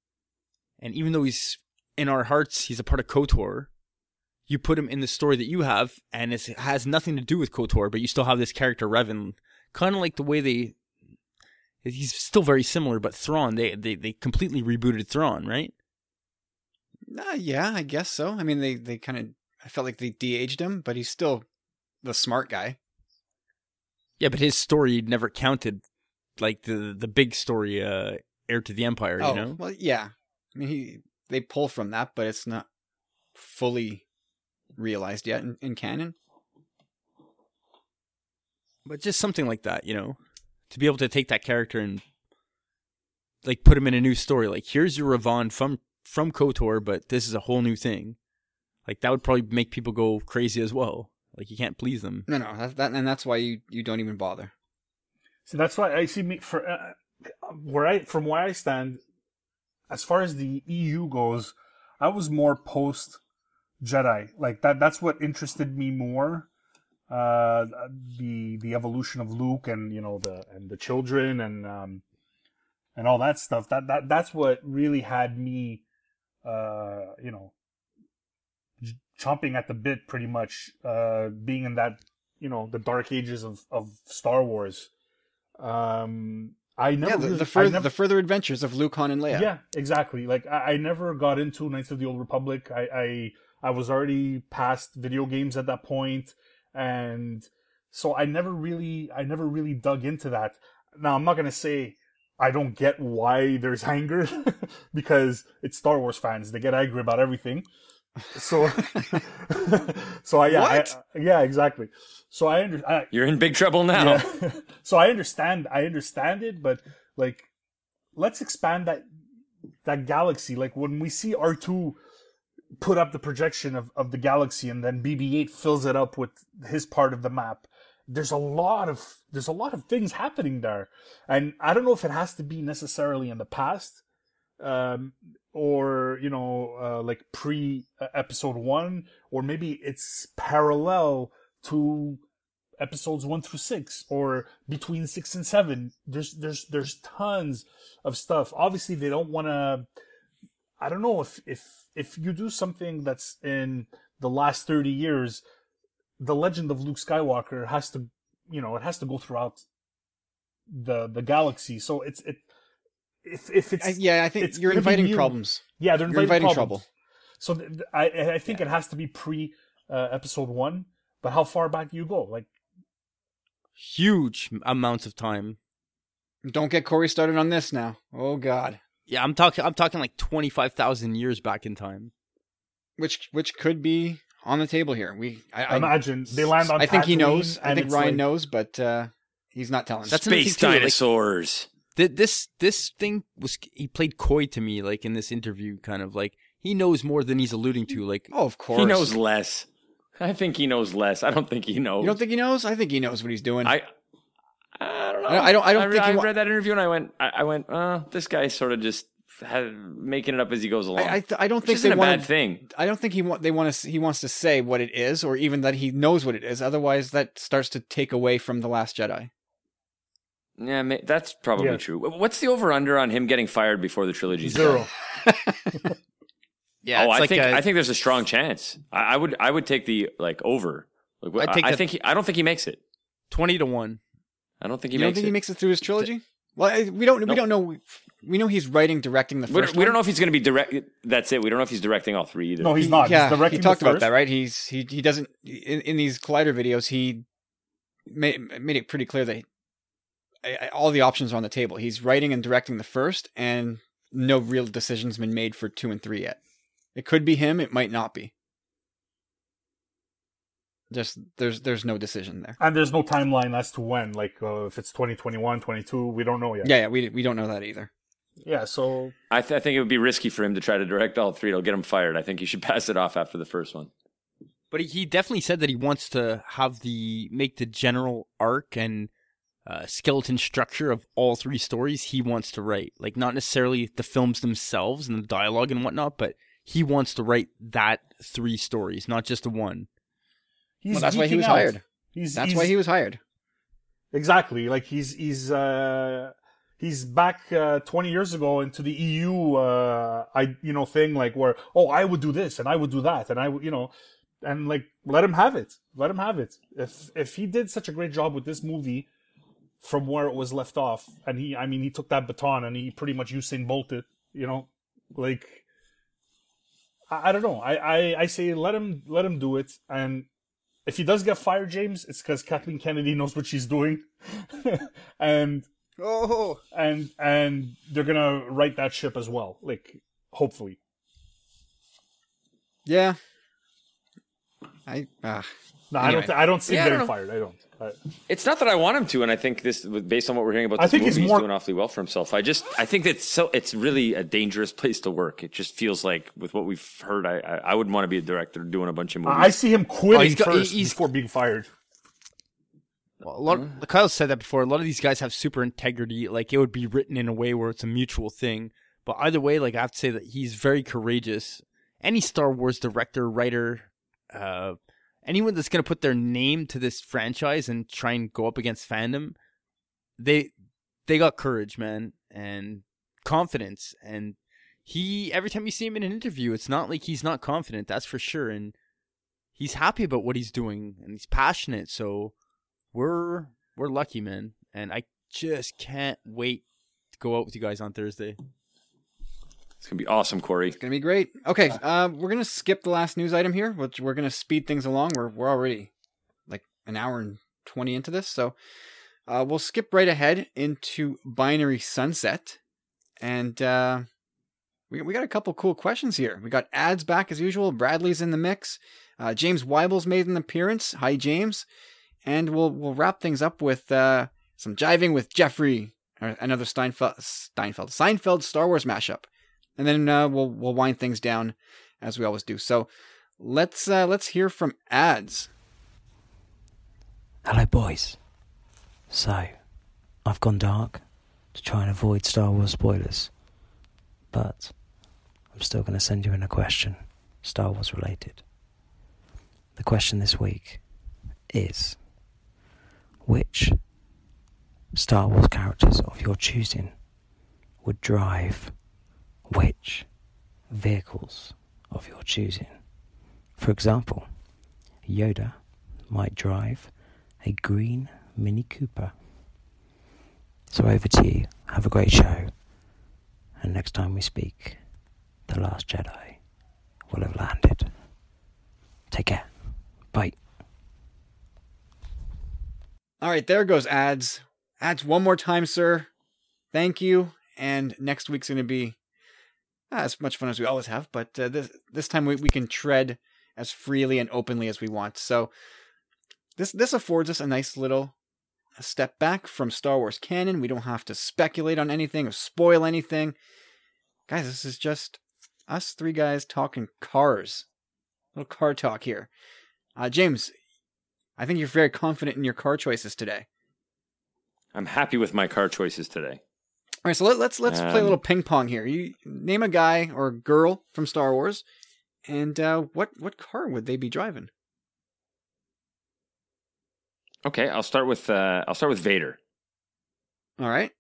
Speaker 2: and even though he's in our hearts, he's a part of Kotor. You put him in the story that you have, and it has nothing to do with Kotor, but you still have this character Revan, kind of like the way they. He's still very similar, but Thrawn, they they they completely rebooted Thrawn, right?
Speaker 1: Uh, yeah, I guess so. I mean, they they kind of I felt like they de-aged him, but he's still the smart guy.
Speaker 2: Yeah, but his story never counted like the the big story, uh, heir to the empire.
Speaker 1: oh,
Speaker 2: You know,
Speaker 1: well, yeah. I mean, he they pull from that, but it's not fully realized yet in, in canon.
Speaker 2: but just something like that, you know, to be able to take that character and like put him in a new story. Like, here's your Revan from from Kotor, but this is a whole new thing. Like that would probably make people go crazy as well. Like you can't please them.
Speaker 1: No, no, that, that and that's why you you don't even bother.
Speaker 4: So that's why I see me for uh, where I from where I stand. As far as the EU goes, I was more post Jedi. Like that. That's what interested me more. Uh, the the evolution of Luke and you know the and the children and um and all that stuff. That that that's what really had me, uh, you know, j- chomping at the bit, pretty much. Uh, being in that you know the dark ages of of Star Wars. Um, I never
Speaker 1: yeah, the,
Speaker 4: really-
Speaker 1: the further
Speaker 4: never-
Speaker 1: the further adventures of Luke, Han, and Leia.
Speaker 4: yeah, exactly. Like I, I never got into Knights of the Old Republic. I, I I was already past video games at that point, and so I never really I never really dug into that. Now I'm not gonna say I don't get why there's anger because it's Star Wars fans. They get angry about everything. So so I yeah? I, yeah exactly. So I under I,
Speaker 3: You're in big trouble now.
Speaker 4: yeah. so I understand. I understand it, but like, let's expand that that galaxy. Like when we see R two put up the projection of of the galaxy, and then BB eight fills it up with his part of the map. There's a lot of there's a lot of things happening there, and I don't know if it has to be necessarily in the past, um, or you know, uh, like pre episode one, or maybe it's parallel to episodes one through six or between six and seven. There's there's there's tons of stuff. Obviously they don't want to i don't know if if if you do something that's in the last 30 years the legend of luke skywalker has to you know it has to go throughout the the galaxy. So it's it if if it's
Speaker 1: I, yeah, I think
Speaker 4: it's
Speaker 1: you're inviting problems.
Speaker 4: yeah they're
Speaker 1: You're
Speaker 4: inviting,
Speaker 1: inviting trouble.
Speaker 4: so th- th- i i think it has to be pre uh, episode one but how far back do you go like
Speaker 2: Huge amounts of time.
Speaker 1: Don't get Corey started on this now. Oh God,
Speaker 2: Yeah, I'm talking. I'm talking like twenty five thousand years back in time.
Speaker 1: which which could be on the table here. We I, I
Speaker 4: imagine they land on
Speaker 1: I think he knows. I think Rian
Speaker 4: like-
Speaker 1: knows, but uh, he's not telling.
Speaker 2: That's
Speaker 3: Space
Speaker 2: thing, too, like-
Speaker 3: dinosaurs.
Speaker 2: Th- this this thing was he played coy to me like in this interview kind of like he knows more than he's alluding to like
Speaker 1: oh, of course.
Speaker 3: he knows less. I think he knows less. I don't think he knows.
Speaker 1: You don't think he knows? I think he knows what he's doing.
Speaker 3: I I don't know.
Speaker 1: I- I don't- I don't think
Speaker 3: I,
Speaker 1: he wa-
Speaker 3: read that interview and I went. I, I went. Uh, this guy sort of just had, making it up as he goes along.
Speaker 1: I, I, th- I don't
Speaker 3: which
Speaker 1: think
Speaker 3: isn't
Speaker 1: they
Speaker 3: a
Speaker 1: want.
Speaker 3: bad thing.
Speaker 1: I don't think he want. They want to. He wants to say what it is, or even that he knows what it is. Otherwise, that starts to take away from the Last Jedi.
Speaker 3: Yeah, ma- that's probably
Speaker 4: Yeah.
Speaker 3: true. What's the over under on him getting fired before the trilogy?
Speaker 4: Zero.
Speaker 3: Oh,
Speaker 2: yeah
Speaker 3: oh,
Speaker 2: it's
Speaker 3: I
Speaker 2: like
Speaker 3: think
Speaker 2: a-
Speaker 3: I think there's a strong chance. I, I would I would take the like over. Like,
Speaker 2: I'd take
Speaker 3: I, I think he, I don't think he makes it.
Speaker 2: twenty to one.
Speaker 3: I don't think he
Speaker 1: you don't
Speaker 3: makes
Speaker 1: think
Speaker 3: it.
Speaker 1: he makes it through his trilogy? Well, I- we don't. We don't know. We know he's writing, directing the
Speaker 3: we,
Speaker 1: first.
Speaker 3: don't, we don't know if he's going to be direct. That's it. We don't know if he's directing all three either.
Speaker 4: No, he's not.
Speaker 1: Yeah,
Speaker 4: he's directing
Speaker 1: he talked
Speaker 4: the
Speaker 1: about
Speaker 4: first.
Speaker 1: that, right? He's he he doesn't in, in these Collider videos. He made made it pretty clear that I, I- all the options are on the table. He's writing and directing the first, and no real decisions been made for two and three yet. It could be him. It might not be. Just there's there's no decision there.
Speaker 4: And there's no timeline as to when, like uh, if it's 2021, 22, we don't know yet.
Speaker 1: Yeah, yeah, we we don't know that either.
Speaker 4: Yeah, so
Speaker 3: I, th- I think it would be risky for him to try to direct all three. It'll get him fired. I think he should pass it off after the first one.
Speaker 2: But he- he definitely said that he wants to have the make the general arc and uh, skeleton structure of all three stories he wants to write. Like not necessarily the films themselves and the dialogue and whatnot, but he wants to write that three stories, not just the one.
Speaker 4: he's
Speaker 1: Well, that's why he was
Speaker 4: out.
Speaker 1: hired.
Speaker 4: He's,
Speaker 1: That's
Speaker 4: he's-
Speaker 1: why he was hired.
Speaker 4: exactly like he's he's uh he's back uh 20 years ago into the EU uh I you know thing like where oh I would do this and I would do that and I would you know and like let him have it let him have it if if he did such a great job with this movie from where it was left off. And he I mean he took that baton and he pretty much Usain bolted you know? Like I, I don't know. I, I I say let him let him do it. And if he does get fired, James, it's because Kathleen Kennedy knows what she's doing, and
Speaker 1: Oh,
Speaker 4: and and they're gonna write that ship as well. Like hopefully,
Speaker 1: yeah. I uh,
Speaker 4: no, I don't. Th- I don't see
Speaker 3: Yeah,
Speaker 4: him
Speaker 3: I
Speaker 4: getting
Speaker 3: don't
Speaker 4: fired. I don't. I,
Speaker 3: It's not that I want him to, and I think this, based on what we're hearing about
Speaker 4: I
Speaker 3: this
Speaker 4: think
Speaker 3: movie, he's
Speaker 4: more-
Speaker 3: doing awfully well for himself. I just, I think that's so. It's really a dangerous place to work. It just feels like, with what we've heard, I, I, I wouldn't want to be a director doing a bunch of movies.
Speaker 4: I see him quitting
Speaker 2: Oh, he's got-
Speaker 4: first
Speaker 2: he's-
Speaker 4: before being fired.
Speaker 2: Well, a lot. Kyle said that before. A lot of these guys have super integrity. Like it would be written in a way where it's a mutual thing. But either way, like I have to say that he's very courageous. Any Star Wars director, writer, uh, anyone that's gonna put their name to this franchise and try and go up against fandom, they they got courage, man, and confidence. And he every time you see him in an interview, it's not like he's not confident. That's for sure. And he's happy about what he's doing, and he's passionate. So we're we're lucky, man, and I just can't wait to go out with you guys on Thursday.
Speaker 3: It's gonna be awesome, Corey.
Speaker 1: It's gonna be great. Okay, uh, we're gonna skip the last news item here, which we're gonna speed things along. We're we're already like an hour and twenty into this, so uh, we'll skip right ahead into Binary Sunset, and uh, we we got a couple cool questions here. We got ads back as usual. Bradley's in the mix. Uh, James Weibel's made an appearance. Hi, James, and we'll we'll wrap things up with uh, some jiving with Jeffrey, another Steinfeld Steinfeld Seinfeld Star Wars mashup and then uh, we'll we'll wind things down as we always do. So let's uh, let's hear from ads.
Speaker 5: Hello, boys. So, I've gone dark to try and avoid Star Wars spoilers, but I'm still going to send you in a question, Star Wars related. The question this week is Which Star Wars characters of your choosing would drive which vehicles of your choosing? For example, Yoda might drive a green Mini Cooper. So over to you. Have a great show. And next time we speak, The Last Jedi will have landed. Take care. Bye.
Speaker 1: All right, there goes ads. Ads one more time, sir. Thank you. And next week's going to be uh, as much fun as we always have, but uh, this this time we, we can tread as freely and openly as we want. So this this affords us a nice little step back from Star Wars canon. We don't have to speculate on anything or spoil anything. Guys, this is just us three guys talking cars. little car talk here. Uh, James, I think you're very confident in your car choices today.
Speaker 3: I'm happy with my car choices today.
Speaker 1: All right, so let, let's let's play a
Speaker 3: Um,
Speaker 1: little ping pong here. You name a guy or a girl from Star Wars, and uh, what what car would they be driving?
Speaker 3: Okay, I'll start with uh, I'll start with Vader.
Speaker 1: All right,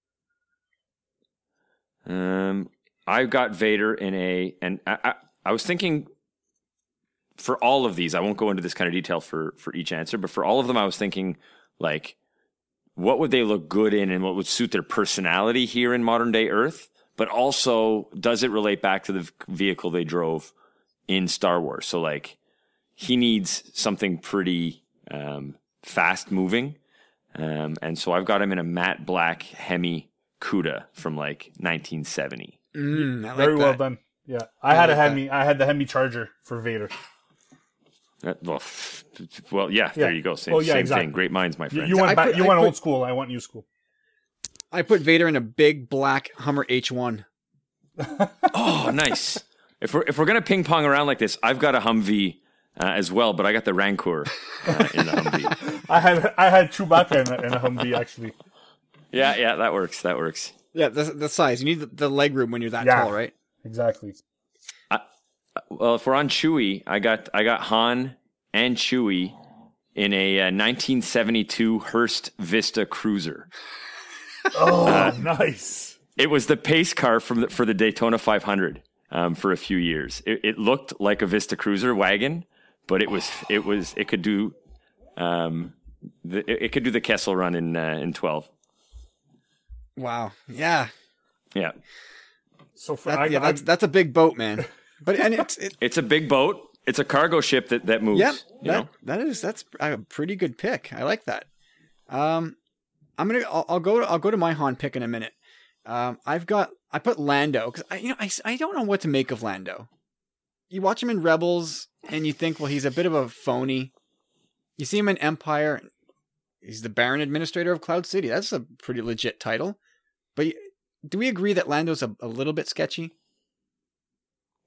Speaker 3: Um, I got Vader in a, and I, I, I was thinking for all of these, I won't go into this kind of detail for for each answer, but for all of them, I was thinking like, what would they look good in, and what would suit their personality here in modern day Earth, but also does it relate back to the vehicle they drove in Star Wars? So like, he needs something pretty um, fast moving. Um, and so I've got him in a matte black Hemi Cuda from like 1970.
Speaker 1: Mm, like
Speaker 4: Very well done. Yeah, I had a
Speaker 1: like that.
Speaker 4: Hemi. I had the Hemi Charger for Vader.
Speaker 3: Uh, well, f- well, yeah, there you go. Same,
Speaker 4: Oh, yeah,
Speaker 3: same
Speaker 4: exactly.
Speaker 3: thing. Great minds, my
Speaker 4: You,
Speaker 3: friend.
Speaker 4: you went
Speaker 1: I
Speaker 4: back.
Speaker 1: put-
Speaker 4: you
Speaker 1: I
Speaker 4: went
Speaker 1: put-
Speaker 4: old school. I want new school.
Speaker 1: I put Vader in a big black Hummer H1.
Speaker 3: oh, nice. If we're if we're gonna ping pong around like this, I've got a Humvee uh, as well, but I got the Rancor uh, in the Humvee.
Speaker 4: I had I had Chewbacca in a, in a Humvee actually.
Speaker 3: Yeah, yeah, that works. That works.
Speaker 1: Yeah, the, the size. You need the, the leg room when you're that
Speaker 4: Yeah.
Speaker 1: tall, right?
Speaker 4: Exactly.
Speaker 3: Well, if we're on Chewie, I got I got Han and Chewie in a uh, 1972 Hurst Vista Cruiser.
Speaker 4: Oh, nice.
Speaker 3: It was the pace car from the, for the Daytona 500 um, for a few years. It, it looked like a Vista Cruiser wagon, but it was it was it could do um, the, it, it could do the Kessel run in uh, in 12.
Speaker 1: Wow. Yeah.
Speaker 3: Yeah,
Speaker 4: So for
Speaker 1: That,
Speaker 4: I,
Speaker 1: yeah,
Speaker 4: I-
Speaker 1: that's that's a big boat, man. But and it's it,
Speaker 3: it's a big boat. It's a cargo ship that that moves.
Speaker 1: yeah, that that is that's a pretty good pick. I like that. Um, I'm gonna I'll, I'll go I'll go to my Han pick in a minute. Um, I've got I put Lando because I you know I, I don't know what to make of Lando. You watch him in Rebels and you think, well, he's a bit of a phony. You see him in Empire. He's the Baron Administrator of Cloud City. That's a pretty legit title. But do we agree that Lando's a, a little bit sketchy?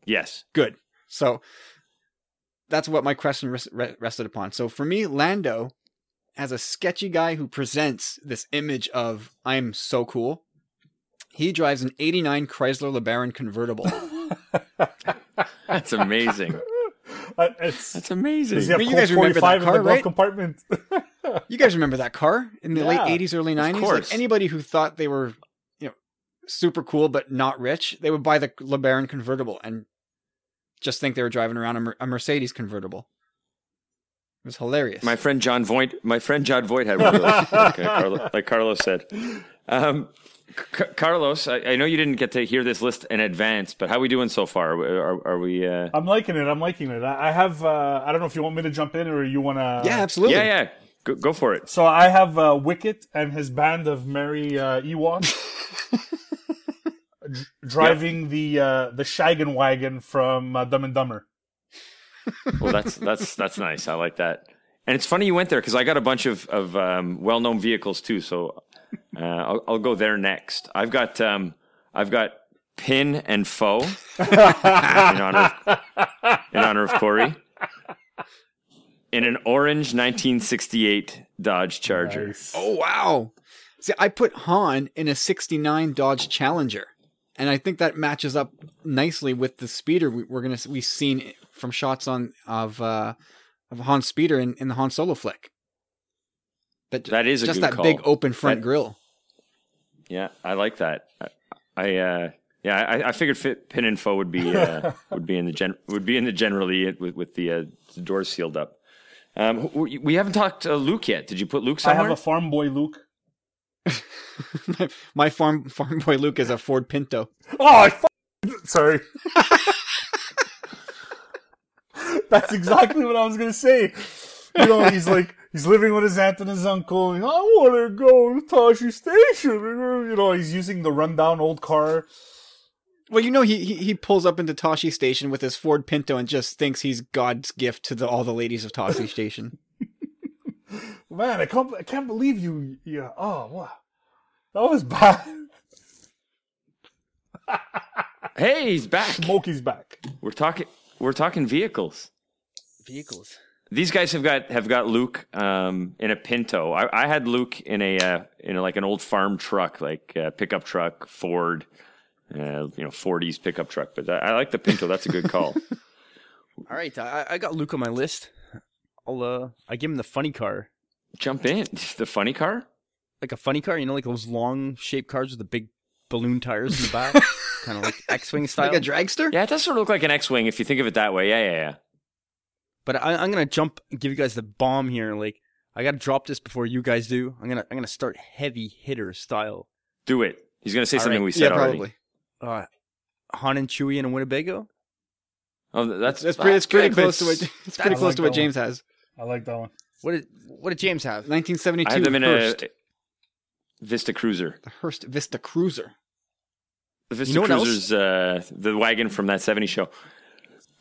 Speaker 3: Yes.
Speaker 1: Good. So that's what my question rested upon. So for me, Lando, as a sketchy guy who presents this image of I'm so cool, he drives an 89 Chrysler LeBaron convertible.
Speaker 3: That's amazing.
Speaker 4: uh, it's
Speaker 3: That's amazing.
Speaker 4: does he have
Speaker 1: you guys remember
Speaker 4: 45
Speaker 1: that car, right?
Speaker 4: compartment?
Speaker 1: you guys remember that car in the
Speaker 4: Yeah,
Speaker 1: late 80s, early 90s?
Speaker 3: course.
Speaker 1: Like anybody who thought they were, you know, super cool but not rich, they would buy the LeBaron convertible and just think they were driving around a, Mer- a Mercedes convertible. It was hilarious.
Speaker 3: My friend John Voight, my friend John Voight had one of those, like, uh, Carlo, like Carlos said. Um, C- Carlos, I, I know you didn't get to hear this list in advance, but how we doing so far? Are, are we? Uh...
Speaker 4: I'm liking it. I'm liking it. I I have. Uh, I don't know if you want me to jump in or you want to.
Speaker 1: yeah, absolutely.
Speaker 3: Yeah, yeah. Go, go for it.
Speaker 4: So I have uh, Wicket and his band of merry uh, Ewoks dr- driving the uh, the Shaggin' Wagon from uh, Dumb and Dumber.
Speaker 3: Well, that's that's that's nice. I like that. And it's funny you went there because I got a bunch of of um, well known vehicles too. So uh, I'll, I'll go there next. I've got um, I've got Pin and Foe in honor of, in honor of Corey in an orange 1968 Dodge Charger.
Speaker 4: Nice.
Speaker 1: Oh wow! See, I put Han in a '69 Dodge Challenger, and I think that matches up nicely with the speeder we, we're gonna we've seen from shots on of uh, of Han's speeder in, in the Han Solo flick. That,
Speaker 3: That is
Speaker 1: just
Speaker 3: good
Speaker 1: that
Speaker 3: call.
Speaker 1: big open front
Speaker 3: That-
Speaker 1: grill.
Speaker 3: Yeah, I like that. I, I uh, yeah, I, I figured fit, Pin and Foe would be uh, would be in the gen would be in the generally with with the, uh, the doors sealed up. Um, we we haven't talked uh, Luke yet. Did you put Luke
Speaker 4: I have a farm boy Luke.
Speaker 1: my, my farm farm boy Luke is a Ford Pinto.
Speaker 4: Oh, I f- sorry. That's exactly what I was gonna say. You know, he's like he's living with his aunt and his uncle. And, I want to go to Tosche Station. You know, he's using the rundown old car.
Speaker 1: Well, you know, he, he he pulls up into Tosche Station with his Ford Pinto and just thinks he's God's gift to the, all the ladies of Toshi Station.
Speaker 4: Man, I can't I can't believe you. Yeah. Oh, wow. That was bad.
Speaker 3: hey, he's back.
Speaker 4: Smokey's back.
Speaker 3: We're talking we're talking vehicles.
Speaker 1: Vehicles.
Speaker 3: These guys have got have got Luke um, in a Pinto. I, I had Luke in a uh, in a, like an old farm truck, like uh, pickup truck, Ford, uh, you know, 40s pickup truck. But I, I like the Pinto. That's a good call.
Speaker 2: All right, I, I got Luke on my list. I'll uh, I give him the funny car,
Speaker 3: Jump in the funny car.
Speaker 2: like a funny car. You know, like those long shaped cars with the big balloon tires in the back, kind of like X-wing style.
Speaker 1: Like a dragster?
Speaker 3: Yeah, it does sort of look like an X-wing if you think of it that way. Yeah, yeah, yeah.
Speaker 2: But I, I'm gonna jump, and give you guys the bomb here. Like I gotta drop this before you guys do. I'm gonna I'm gonna start heavy hitter style.
Speaker 3: Do it. He's going to say
Speaker 2: All
Speaker 3: something
Speaker 2: right.
Speaker 3: we
Speaker 1: Yeah,
Speaker 3: said already.
Speaker 1: probably.
Speaker 2: Uh, Han and Chewie in a Winnebago.
Speaker 3: Oh, that's
Speaker 1: It's pretty, it's pretty
Speaker 3: good,
Speaker 1: close to what it's pretty close
Speaker 4: like
Speaker 1: to what
Speaker 4: that
Speaker 1: James has.
Speaker 4: I like that one.
Speaker 2: What did what did James have?
Speaker 1: 1972
Speaker 3: I had them in
Speaker 1: Hearst,
Speaker 3: a Vista Cruiser.
Speaker 1: the Hearst Vista Cruiser.
Speaker 3: The Vista
Speaker 2: You know?
Speaker 3: Cruiser's uh, the wagon from that '70s show.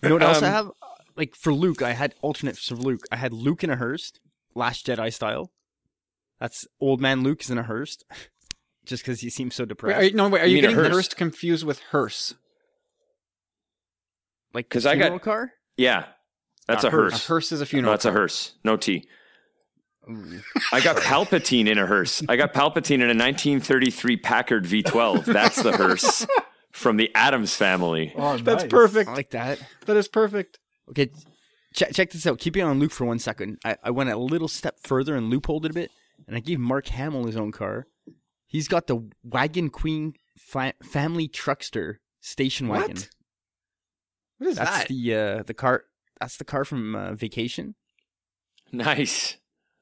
Speaker 2: You know what else I
Speaker 3: Um,
Speaker 2: have? Like for Luke, I had alternates for Luke. I had Luke in a Hearst, Last Jedi style. That's old man Luke is in a Hearst, just because he seems so
Speaker 1: Wait,
Speaker 2: depressed.
Speaker 1: are you, no, wait, are
Speaker 3: You
Speaker 1: you, getting the
Speaker 3: hearse?
Speaker 1: Hearst confused with hearse?
Speaker 2: Like because
Speaker 3: I got-
Speaker 2: funeral car.
Speaker 3: Yeah, that's
Speaker 2: A
Speaker 3: a,
Speaker 2: hearse.
Speaker 1: A
Speaker 3: hearse.
Speaker 1: hearse is a
Speaker 3: No,
Speaker 1: funeral.
Speaker 3: that's a
Speaker 1: car.
Speaker 3: hearse. No T.
Speaker 2: Ooh.
Speaker 3: I got Palpatine in a hearse. I got Palpatine in a 1933 Packard V12. That's the hearse from the Addams family.
Speaker 4: Oh,
Speaker 1: That's
Speaker 4: nice.
Speaker 1: perfect.
Speaker 2: I like that.
Speaker 1: That is perfect.
Speaker 2: Okay, check check this out. Keeping on Luke for one second, I, I went a little step further and loopholed it a bit, and I gave Mark Hamill his own car. He's got the Wagon Queen fa- family truckster station wagon.
Speaker 1: What?
Speaker 2: wagon.
Speaker 1: What is
Speaker 2: That's
Speaker 1: that?
Speaker 2: the uh, the car. That's the car from uh, Vacation.
Speaker 3: Nice.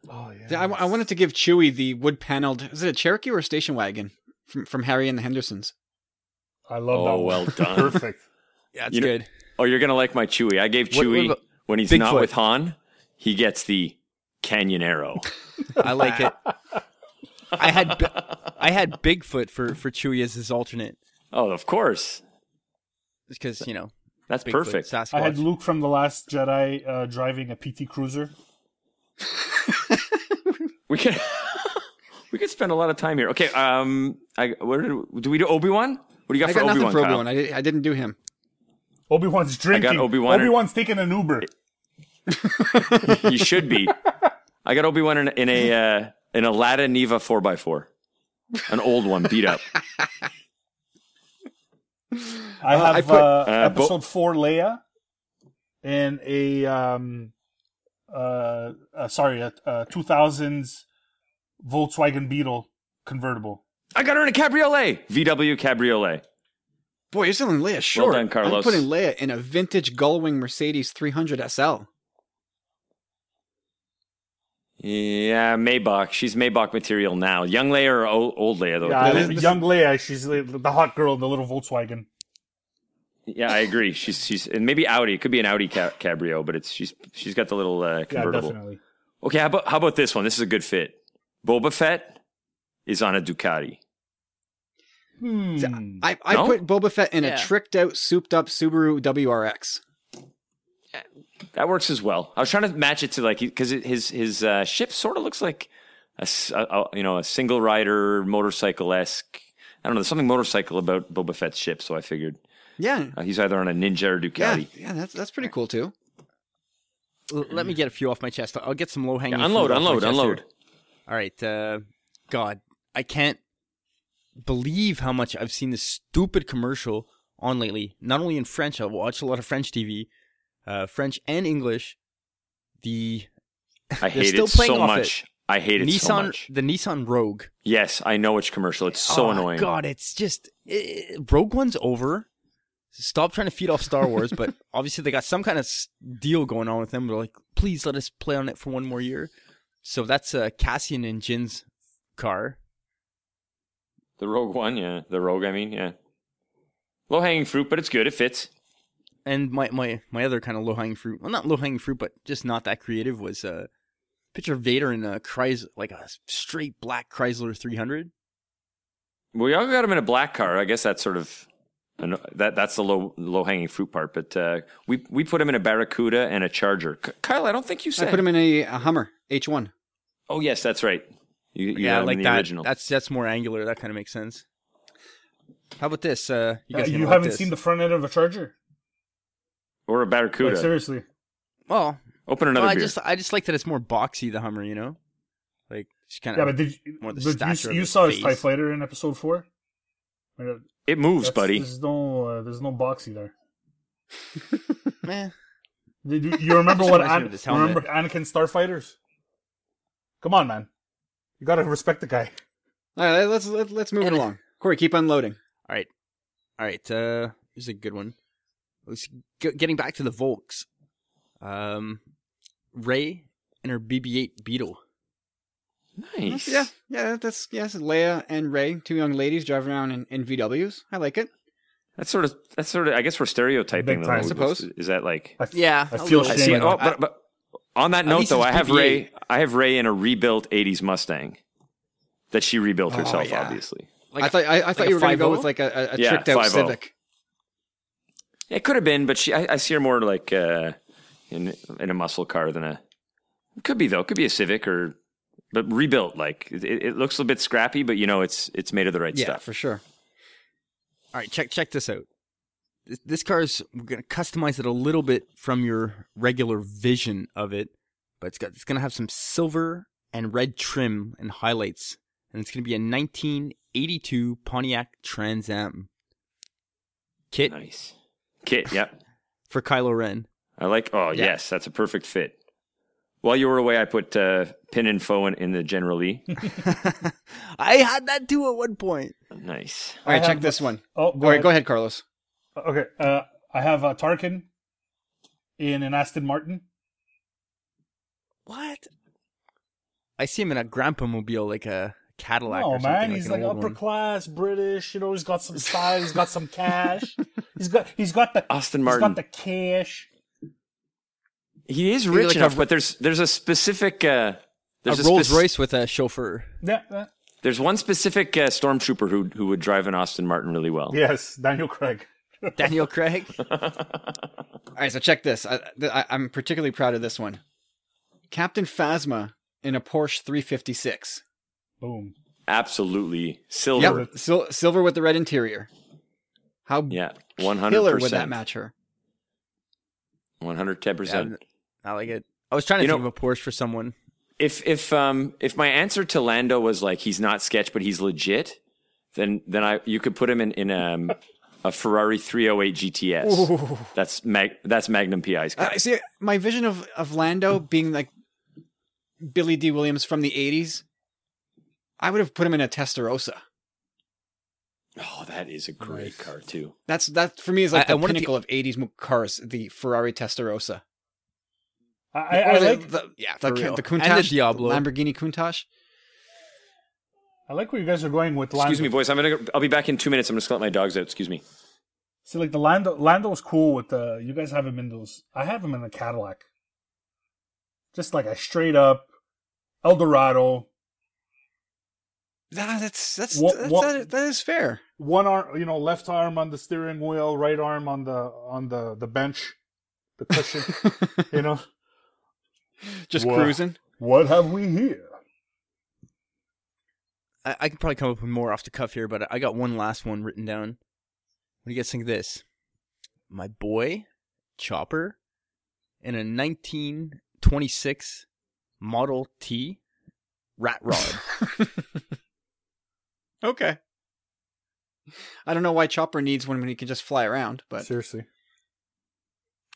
Speaker 4: Oh yeah.
Speaker 1: Yeah, I, I wanted to give Chewie the wood paneled. Is it a Cherokee or a station wagon from from Harry and the Hendersons?
Speaker 4: I love
Speaker 3: Oh,
Speaker 4: that. one.
Speaker 3: well done.
Speaker 4: Perfect.
Speaker 2: Yeah, that's
Speaker 3: You know-
Speaker 2: good.
Speaker 3: Oh, you're gonna like my Chewie. I gave
Speaker 2: What- what
Speaker 3: Chewie
Speaker 2: about
Speaker 3: when he's not with Han. He gets the Canyonero.
Speaker 2: I like it. I had I had Bigfoot for for Chewie as his alternate
Speaker 3: oh, of course.
Speaker 2: because you know
Speaker 3: That's
Speaker 2: Bigfoot,
Speaker 3: perfect.
Speaker 2: Sasquatch.
Speaker 4: I had Luke from the Last Jedi uh, driving a PT Cruiser.
Speaker 3: We could we could spend a lot of time here. Okay, um, I what did, do we do Obi Wan? What do you got
Speaker 1: I
Speaker 3: for Obi Wan?
Speaker 1: for Obi Wan. I, did, I didn't do him.
Speaker 4: Obi Wan's drinking.
Speaker 3: Obi-Wan-
Speaker 4: Obi Wan's taking an Uber.
Speaker 3: you should be. I got Obi Wan in, in a uh, in a Lada Niva four x four, an old one, beat up.
Speaker 4: I
Speaker 1: Uh,
Speaker 4: have
Speaker 1: I put-
Speaker 4: uh,
Speaker 3: Uh,
Speaker 4: episode four Leia and a um uh, uh sorry a, a 2000s Volkswagen Beetle convertible.
Speaker 3: I got her in a cabriolet, VW cabriolet.
Speaker 1: Boy, you're selling Leia short.
Speaker 3: done, Carlos.
Speaker 1: I'm putting Leia in a vintage Gullwing Mercedes 300 SL.
Speaker 3: Yeah, Maybach. She's Maybach material now. Young Leia or old, old Leia though.
Speaker 4: Yeah,
Speaker 1: this- this-
Speaker 4: young Leia, she's the the hot girl in the little Volkswagen.
Speaker 3: Yeah, I agree. She's she's and maybe Audi. It could be an Audi ca- cabrio, but it's she's she's got the little uh,
Speaker 4: Yeah,
Speaker 3: convertible.
Speaker 4: definitely.
Speaker 3: okay, how about how about this one? This is a good fit. Boba Fett is on a Ducati.
Speaker 4: Hmm.
Speaker 1: I, I
Speaker 3: No?
Speaker 1: put Boba Fett in
Speaker 2: Yeah.
Speaker 1: a tricked out, souped up Subaru WRX.
Speaker 3: That works as well. I was trying to match it to like because his his uh, ship sort of looks like a, s- a- a- you know a single rider motorcycle esque. I don't know. There's something motorcycle about Boba Fett's ship, so I figured
Speaker 1: Yeah.
Speaker 3: uh, he's either on a Ninja or
Speaker 1: Yeah,
Speaker 3: Ducati.
Speaker 1: yeah, that's that's pretty cool too.
Speaker 2: L- Let me get a few off my chest. I'll get some low hanging.
Speaker 3: Yeah, unload, unload, unload.
Speaker 2: All right. Uh, God, I can't believe how much I've seen this stupid commercial on lately. Not only in French, I watch a lot of French TV, uh, French and English. The
Speaker 3: I hate
Speaker 2: still
Speaker 3: it
Speaker 2: playing
Speaker 3: so
Speaker 2: off
Speaker 3: much. I hate it so
Speaker 2: Nissan,
Speaker 3: much.
Speaker 2: the Nissan Rogue.
Speaker 3: Yes, I know which commercial. It's so
Speaker 2: oh,
Speaker 3: annoying.
Speaker 2: God, it's just eh, Rogue One's over. Stop trying to feed off Star Wars, but obviously they got some kind of deal going on with them. They're like, please let us play on it for one more year. So that's uh, Cassian and Jyn's car.
Speaker 3: The Rogue One, yeah. The Rogue, I mean, yeah. Low hanging fruit, but it's good. It fits.
Speaker 2: And my my my other kind of low hanging fruit, well, not low hanging fruit, but just not that creative, was a uh, picture of Vader in a Chrysler, like a straight black Chrysler 300.
Speaker 3: We all got him in a black car. I guess that's sort of an- that. That's the low low hanging fruit part. But uh, we we put him in a Barracuda and a Charger. K- Kyle, I don't think you said.
Speaker 1: I put him in a, a Hummer H1.
Speaker 3: oh yes, that's right. You, you
Speaker 2: yeah,
Speaker 3: had him
Speaker 2: like
Speaker 3: in the
Speaker 2: that.
Speaker 3: original.
Speaker 2: That's that's more angular. That kind of makes sense. How about this? Uh, you
Speaker 4: Uh,
Speaker 2: guys
Speaker 4: you haven't
Speaker 2: this.
Speaker 4: seen the front end of a Charger?
Speaker 3: Or a
Speaker 4: Like,
Speaker 3: Barracuda.
Speaker 4: seriously.
Speaker 2: Well,
Speaker 3: Open another
Speaker 2: well, I
Speaker 3: beer.
Speaker 2: just I just like that it's more boxy the Hummer. You know, like just kind of Yeah,
Speaker 4: but did you,
Speaker 2: more the
Speaker 4: but
Speaker 2: stature
Speaker 4: you,
Speaker 2: of
Speaker 4: you saw his
Speaker 2: face.
Speaker 4: TIE fighter in episode four? Uh,
Speaker 3: it moves,
Speaker 4: that's-
Speaker 3: buddy.
Speaker 4: There's no, uh, there's no boxy there.
Speaker 2: Man,
Speaker 4: Did you, you remember what? An-
Speaker 2: of his helmet.
Speaker 4: remember Anakin Starfighters? Come on, man. You gotta respect the guy.
Speaker 1: All right, let's let, let's move it
Speaker 2: And-
Speaker 1: along. Corey, keep unloading.
Speaker 2: All right, all right. Uh, here's a good one. Let's g- getting back to the Volks. Um, Rey and her BB-8 Beetle.
Speaker 3: Nice.
Speaker 1: Yeah, yeah, that's yes. Leia and Rey, two young ladies driving around in, in VWs. I like it.
Speaker 3: That's sort of that's sort of. I guess we're stereotyping though.
Speaker 4: I
Speaker 1: suppose.
Speaker 3: Is that like?
Speaker 4: I f-
Speaker 2: Yeah,
Speaker 4: I
Speaker 2: a
Speaker 4: feel
Speaker 2: little.
Speaker 3: I see. Oh, but, but On that
Speaker 2: At
Speaker 3: note, though, I have
Speaker 2: BB-8.
Speaker 3: Rey. I have Rey in a rebuilt '80s Mustang that she rebuilt
Speaker 1: Oh,
Speaker 3: herself.
Speaker 1: yeah.
Speaker 3: Obviously,
Speaker 2: Like
Speaker 1: I thought I, I thought
Speaker 2: like
Speaker 1: you were going to go with like a, a, a
Speaker 3: Yeah,
Speaker 1: tricked out
Speaker 3: 5.0.
Speaker 1: Civic.
Speaker 3: It could have been, but she. I, I see her more like uh, in in a muscle car than a. Could be though. Could be a Civic or, but rebuilt. Like it, it looks a bit scrappy, but you know it's it's made of the right stuff.
Speaker 1: Yeah,
Speaker 3: stuff.
Speaker 1: for sure.
Speaker 2: All right, check check this out. This, this car is we're gonna customize it a little bit from your regular vision of it, but it's got it's gonna have some silver and red trim and highlights, and it's gonna be a 1982 Pontiac Trans Am kit
Speaker 3: Nice kit. Yep.
Speaker 2: for Kylo Ren.
Speaker 3: I like. Oh
Speaker 1: Yeah.
Speaker 3: yes, that's a perfect fit. While you were away, I put uh, pin and foe in, in the General Lee.
Speaker 2: I had that too at one point.
Speaker 3: nice.
Speaker 1: All right,
Speaker 4: I
Speaker 1: check
Speaker 4: have-
Speaker 1: this one.
Speaker 4: Oh,
Speaker 1: All right, go ahead, Carlos.
Speaker 4: Okay, uh, I have uh, Tarkin in an Aston Martin.
Speaker 2: What? I see him in a grandpa mobile, like a Cadillac.
Speaker 4: No
Speaker 2: or something,
Speaker 4: man, he's
Speaker 2: an
Speaker 4: like
Speaker 2: old
Speaker 4: upper
Speaker 2: one.
Speaker 4: class British. You know, he's got some style. He's got some cash. He's got he's got the Aston
Speaker 3: Martin.
Speaker 4: He's got the cash.
Speaker 3: He is rich
Speaker 2: like a-
Speaker 3: enough, but there's there's a specific uh, there's
Speaker 2: a
Speaker 3: a,
Speaker 2: Rolls
Speaker 3: spec-
Speaker 2: Royce with a chauffeur.
Speaker 4: Yeah, yeah.
Speaker 3: There's one specific uh, stormtrooper who who would drive an Aston Martin really well.
Speaker 4: yes, Daniel Craig.
Speaker 2: Daniel Craig.
Speaker 1: All right, so check this. I, I, I'm particularly proud of this one. Captain Phasma in a Porsche 356.
Speaker 4: Boom.
Speaker 3: Absolutely silver.
Speaker 1: Yep, sil- silver with the red interior. How
Speaker 3: Yeah, one hundred
Speaker 1: percent. would that
Speaker 3: percent.
Speaker 1: match her?
Speaker 3: One hundred ten percent.
Speaker 2: I like it. I was trying to
Speaker 3: You
Speaker 2: think
Speaker 3: know-
Speaker 2: of a Porsche for someone.
Speaker 3: If if um if my answer to Lando was like he's not sketch but he's legit, then then I you could put him in in um, a Ferrari 308 GTS. That's mag that's Magnum PI's car.
Speaker 1: Uh, see, my vision of, of Lando being like Billy Dee Williams from the 80s, I would have put him in a Testarossa.
Speaker 3: Oh, that is a great
Speaker 4: Nice.
Speaker 3: car too.
Speaker 1: That's that for me is like
Speaker 2: I- I
Speaker 1: the
Speaker 2: wanted to-
Speaker 1: pinnacle of 80s mo- cars, the Ferrari Testarossa.
Speaker 4: I, I, I like
Speaker 1: the,
Speaker 2: Yeah,
Speaker 1: the,
Speaker 2: for
Speaker 1: Ca-
Speaker 2: real.
Speaker 1: the
Speaker 2: And the
Speaker 1: Countach,
Speaker 2: Diablo.
Speaker 1: Lamborghini Countach.
Speaker 4: I like where you guys are going with
Speaker 3: Excuse me, boys. I'm gonna. I'll be back in two minutes. I'm just gonna let my dogs out. Excuse me.
Speaker 4: See, like the Lando, Lando's cool with the. You guys have him in those. I have him in a Cadillac. Just like a straight up Eldorado.
Speaker 1: That, that's that's,
Speaker 4: What-
Speaker 1: that's
Speaker 4: what-
Speaker 1: that, that is fair.
Speaker 4: One arm, you know, left arm on the steering wheel, right arm on the on the the bench, the cushion. you know,
Speaker 1: Just
Speaker 4: Wha-
Speaker 1: cruising.
Speaker 4: what have we here?
Speaker 2: I, I could probably come up with more off the cuff here, but I got one last one written down. What do you guys think of this? My boy, Chopper, in a 1926 Model T rat rod.
Speaker 1: Okay. I don't know why Chopper needs one when he can just fly around, but
Speaker 4: Seriously,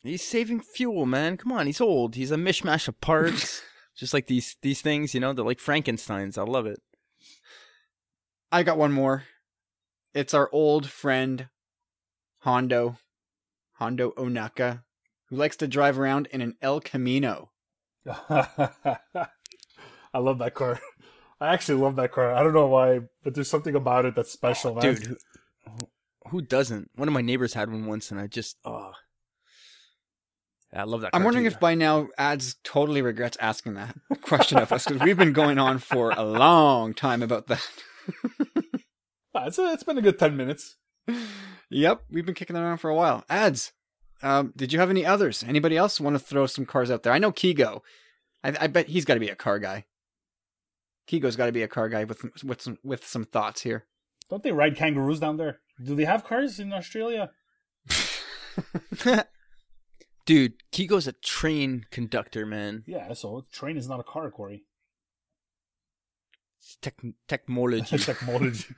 Speaker 2: he's saving fuel, man. Come on, he's old. He's a mishmash of parts. Just like these these things, you know, they're like Frankenstein's. I love it.
Speaker 1: I got one more. It's our old friend Hondo, Hondo Ohnaka, who likes to drive around in an El Camino.
Speaker 4: I love that car. I actually love that car. I don't know why, but there's something about it that's special, man.
Speaker 2: Dude, who, who doesn't? One of my neighbors had one once, and I just oh, I love that.
Speaker 1: I'm wondering
Speaker 2: too.
Speaker 1: if by now Ads totally regrets asking that question of us because we've been going on for a long time about that.
Speaker 4: Ah, it's, a, it's been a good 10 minutes.
Speaker 1: Yep, we've been kicking around for a while. Ads, um, did you have any others? Anybody else want to throw some cars out there? I know Kigo. I, I bet he's got to be a car guy. Kigo's got to be a car guy with with some with some thoughts here.
Speaker 4: Don't they ride kangaroos down there? Do they have cars in Australia?
Speaker 2: dude, Kigo's a train conductor, man.
Speaker 4: Yeah, so train is not a car, Corey.
Speaker 2: It's tech technology.
Speaker 4: Technology.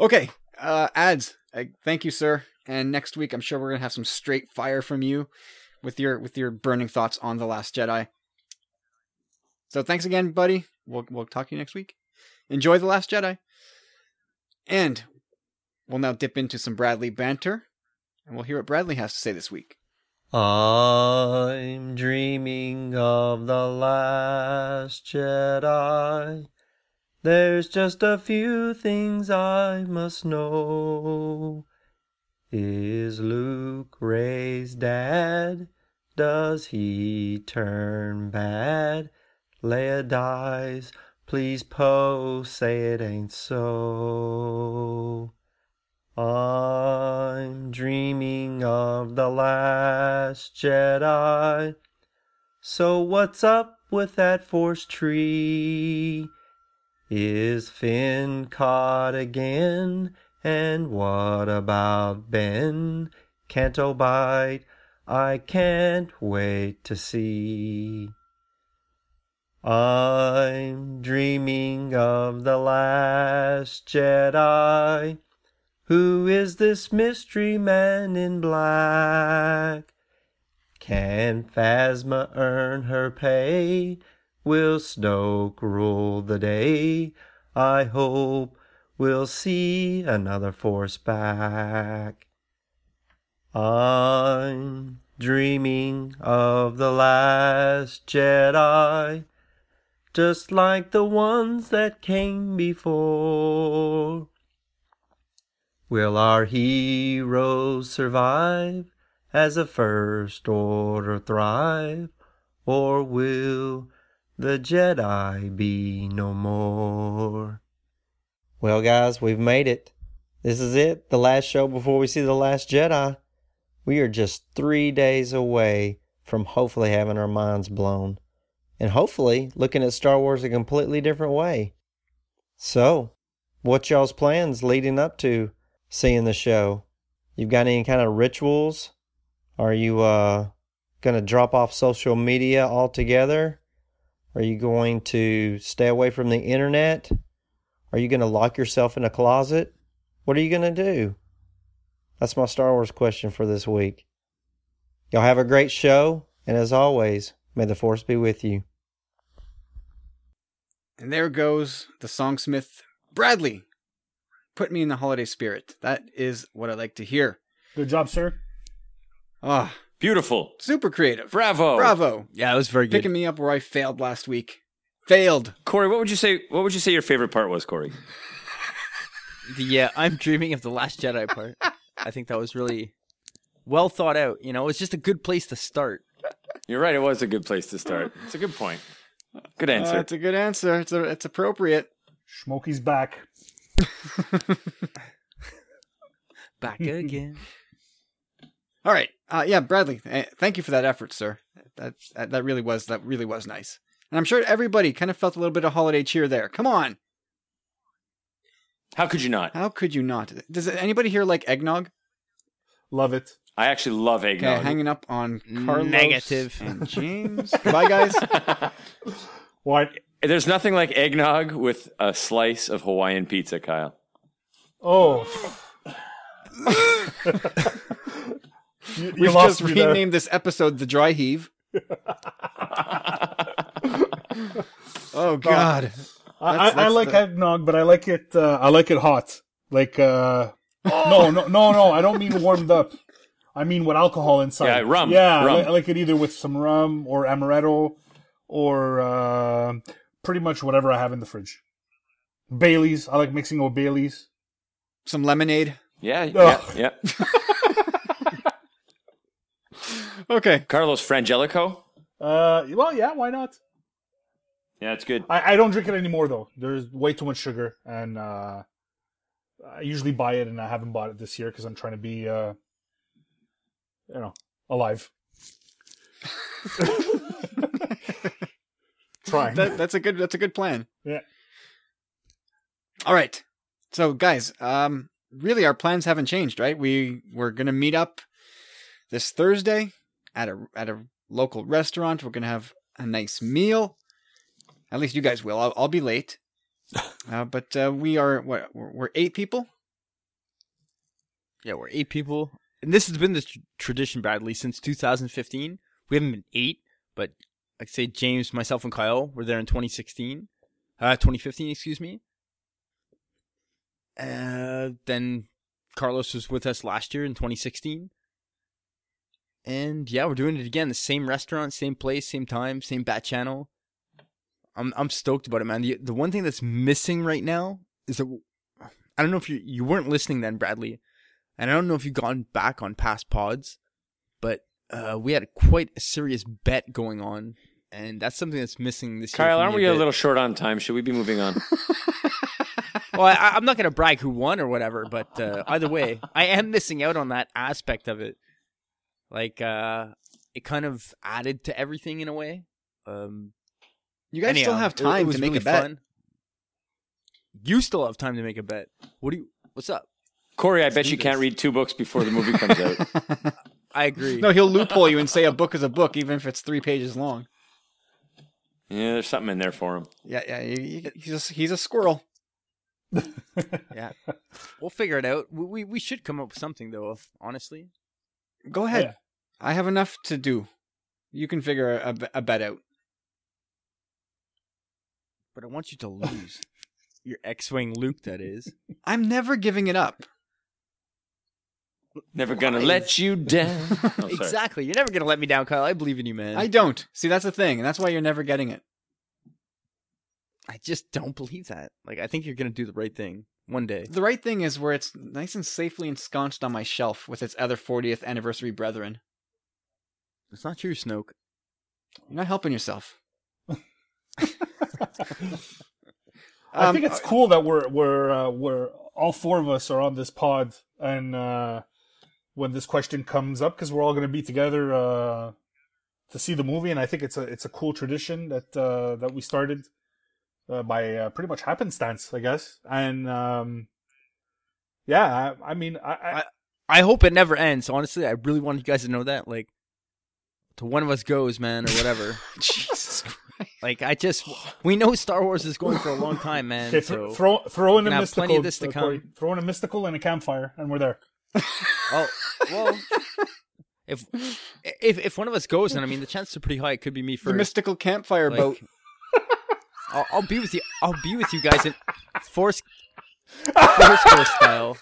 Speaker 1: Okay, uh, ads. Uh, thank you, sir. And next week, I'm sure we're gonna have some straight fire from you with your with your burning thoughts on the Last Jedi. So thanks again, buddy. We'll we'll talk to you next week. Enjoy the Last Jedi, and we'll now dip into some Bradley banter, and we'll hear what Bradley has to say this week.
Speaker 6: I'm dreaming of the last Jedi. There's just a few things I must know. Is Luke Rey's dad? does he turn bad? Leia dies. Please, Poe, say it ain't so. I'm dreaming of the last Jedi. So what's up with that force tree? Is Finn caught again? And what about Ben? Can't Bite? I can't wait to see. I'm dreaming of the last Jedi. Who is this mystery man in black? Can Phasma earn her pay? Will Snoke rule the day? I hope we'll see another force back. I'm dreaming of the last Jedi, just like the ones that came before. Will our heroes survive as a first order thrive, or will the Jedi be no more? Well, guys, we've made it. This is it, the last show before we see The Last Jedi. We are just three days away from hopefully having our minds blown and hopefully looking at Star Wars a completely different way. So, what's y'all's plans leading up to seeing the show? You've got any kind of rituals? Are you uh, going to drop off social media altogether? Are you going to stay away from the internet? Are you going to lock yourself in a closet? What are you going to do? That's my Star Wars question for this week. Y'all have a great show, and as always, may the Force be with you.
Speaker 1: And there goes the songsmith Bradley. Put me in the holiday spirit. That is what I like to hear.
Speaker 4: Good job, sir.
Speaker 1: Ah,
Speaker 3: Beautiful.
Speaker 1: super creative.
Speaker 3: Bravo.
Speaker 1: Bravo.
Speaker 2: Yeah, it was very good.
Speaker 1: Picking me up where I failed last week. Failed.
Speaker 3: Corey, what would you say? What would you say your favorite part was, Corey?
Speaker 2: The uh, I'm dreaming of the Last Jedi part. I think that was really well thought out. You know, it's just a good place to start.
Speaker 3: You're right. It was a good place to start. It's a good point. Good
Speaker 1: Uh,
Speaker 3: answer.
Speaker 1: it's a good answer. It's a, it's appropriate.
Speaker 4: Smokey's back.
Speaker 2: Back again.
Speaker 1: All right. Uh, yeah, Bradley. eh, Thank you for that effort, sir. That, that that really was that really was nice. And I'm sure everybody kind of felt a little bit of holiday cheer there. Come on.
Speaker 3: How could you not?
Speaker 1: How could you not? Does anybody here like eggnog?
Speaker 4: Love it.
Speaker 3: I actually love
Speaker 1: Okay,
Speaker 3: eggnog.
Speaker 1: hanging up on Carlos
Speaker 2: Negative.
Speaker 1: and James. Goodbye, guys.
Speaker 4: What?
Speaker 3: There's nothing like eggnog with a slice of Hawaiian pizza, Kyle.
Speaker 4: Oh. you you
Speaker 1: We've
Speaker 4: lost
Speaker 1: just
Speaker 4: me there.
Speaker 1: renamed this episode the Dry Heave. oh God.
Speaker 4: I,
Speaker 1: That's-
Speaker 4: I, I
Speaker 1: that's
Speaker 4: like
Speaker 1: the-
Speaker 4: eggnog, but I like it. Uh, I like it hot. Like uh, no, no, no, no. I don't mean warmed up. I mean with alcohol inside.
Speaker 3: Yeah, rum,
Speaker 4: Yeah, I
Speaker 3: rum.
Speaker 4: li- I like it either with some rum or amaretto, or uh, pretty much whatever I have in the fridge. Bailey's. I like mixing with Bailey's.
Speaker 1: Some lemonade.
Speaker 3: Yeah, yeah,
Speaker 4: Ugh.
Speaker 3: yeah.
Speaker 1: Okay.
Speaker 3: Carlos Frangelico.
Speaker 4: Uh, well, yeah, why not?
Speaker 3: Yeah, it's good.
Speaker 4: I, I don't drink it anymore though. There's way too much sugar, and uh, I usually buy it, and I haven't bought it this year because I'm trying to be, uh, you know, alive. Trying.
Speaker 1: That, that's a good that's a good plan.
Speaker 4: Yeah.
Speaker 1: All right. So guys, um really our plans haven't changed, right? We we're going to meet up this Thursday at a at a local restaurant. We're going to have a nice meal. At least you guys will. I'll, I'll be late. Uh, but uh, we are what we're, we're eight people.
Speaker 2: Yeah, we're eight people, and this has been the tr- tradition, Bradley, since 2015. We haven't been eight, but like say James, myself, and Kyle were there in 2016, uh, 2015, excuse me. Uh, then Carlos was with us last year in 2016, and yeah, we're doing it again. The same restaurant, same place, same time, same bat channel. I'm I'm stoked about it, man. The the one thing that's missing right now is that I don't know if you you weren't listening then, Bradley. And I don't know if you've gone back on past pods, but uh, we had quite a serious bet going on, and that's something that's missing this year.
Speaker 3: Kyle, aren't we a
Speaker 2: bit.
Speaker 3: little short on time? Should we be moving on?
Speaker 2: well, I, I'm not going to brag who won or whatever, but uh, either way, I am missing out on that aspect of it. Like, uh, it kind of added to everything in a way. Um,
Speaker 1: You guys still
Speaker 2: anyhow,
Speaker 1: have
Speaker 2: it- it
Speaker 1: time to make
Speaker 2: really
Speaker 1: a bet.
Speaker 2: fun. You still have time to make a bet. What do you? What's up?
Speaker 3: Corey, I bet
Speaker 2: do
Speaker 3: you can't read two books before the movie comes out.
Speaker 2: I agree.
Speaker 1: no, he'll loophole you and say a book is a book, even if it's three pages long.
Speaker 3: Yeah, there's something in there for him.
Speaker 1: Yeah, yeah, he- he- he's a, he's a squirrel.
Speaker 2: yeah, we'll figure it out. We, we we should come up with something though. Honestly,
Speaker 1: Go ahead.
Speaker 4: Yeah.
Speaker 1: I have enough to do. You can figure a, a bet out.
Speaker 2: but I want you to lose. Your X-wing Luke, that is.
Speaker 1: I'm never giving it up.
Speaker 3: Never gonna let you down. Oh, sorry.
Speaker 2: exactly. You're never gonna let me down, Kyle. I believe in you, man.
Speaker 1: I don't. See, that's the thing, and that's why you're never getting it.
Speaker 2: I just don't believe that. Like, I think you're gonna do the right thing one day.
Speaker 1: The right thing is where it's nice and safely ensconced on my shelf with its other 40th anniversary brethren.
Speaker 2: It's not true, Snoke.
Speaker 1: You're not helping yourself.
Speaker 4: I
Speaker 1: Um,
Speaker 4: think it's cool that we're we're uh, we're all four of us are on this pod, and uh, when this question comes up, because we're all going to be together uh, to see the movie, and I think it's a it's a cool tradition that uh, that we started uh, by uh, pretty much happenstance, I guess. And um, yeah, I, I mean, I, I,
Speaker 2: I hope it never ends. Honestly, I really want you guys to know that. Like, to one of us goes, man, or whatever.
Speaker 1: Jesus Christ.
Speaker 2: like, I just we know Star Wars is going for a long time, man.
Speaker 4: okay,
Speaker 2: so,
Speaker 4: throw throw in a mystical,
Speaker 2: plenty of this to
Speaker 4: uh,
Speaker 2: come.
Speaker 4: throw in a mystical and a campfire, and we're there.
Speaker 2: Oh well. If if if one of us goes, then I mean the chances are pretty high. It could be me
Speaker 1: The mystical campfire
Speaker 2: Like,
Speaker 1: boat.
Speaker 2: I'll, I'll be with you. I'll be with you guys in force force ghost style.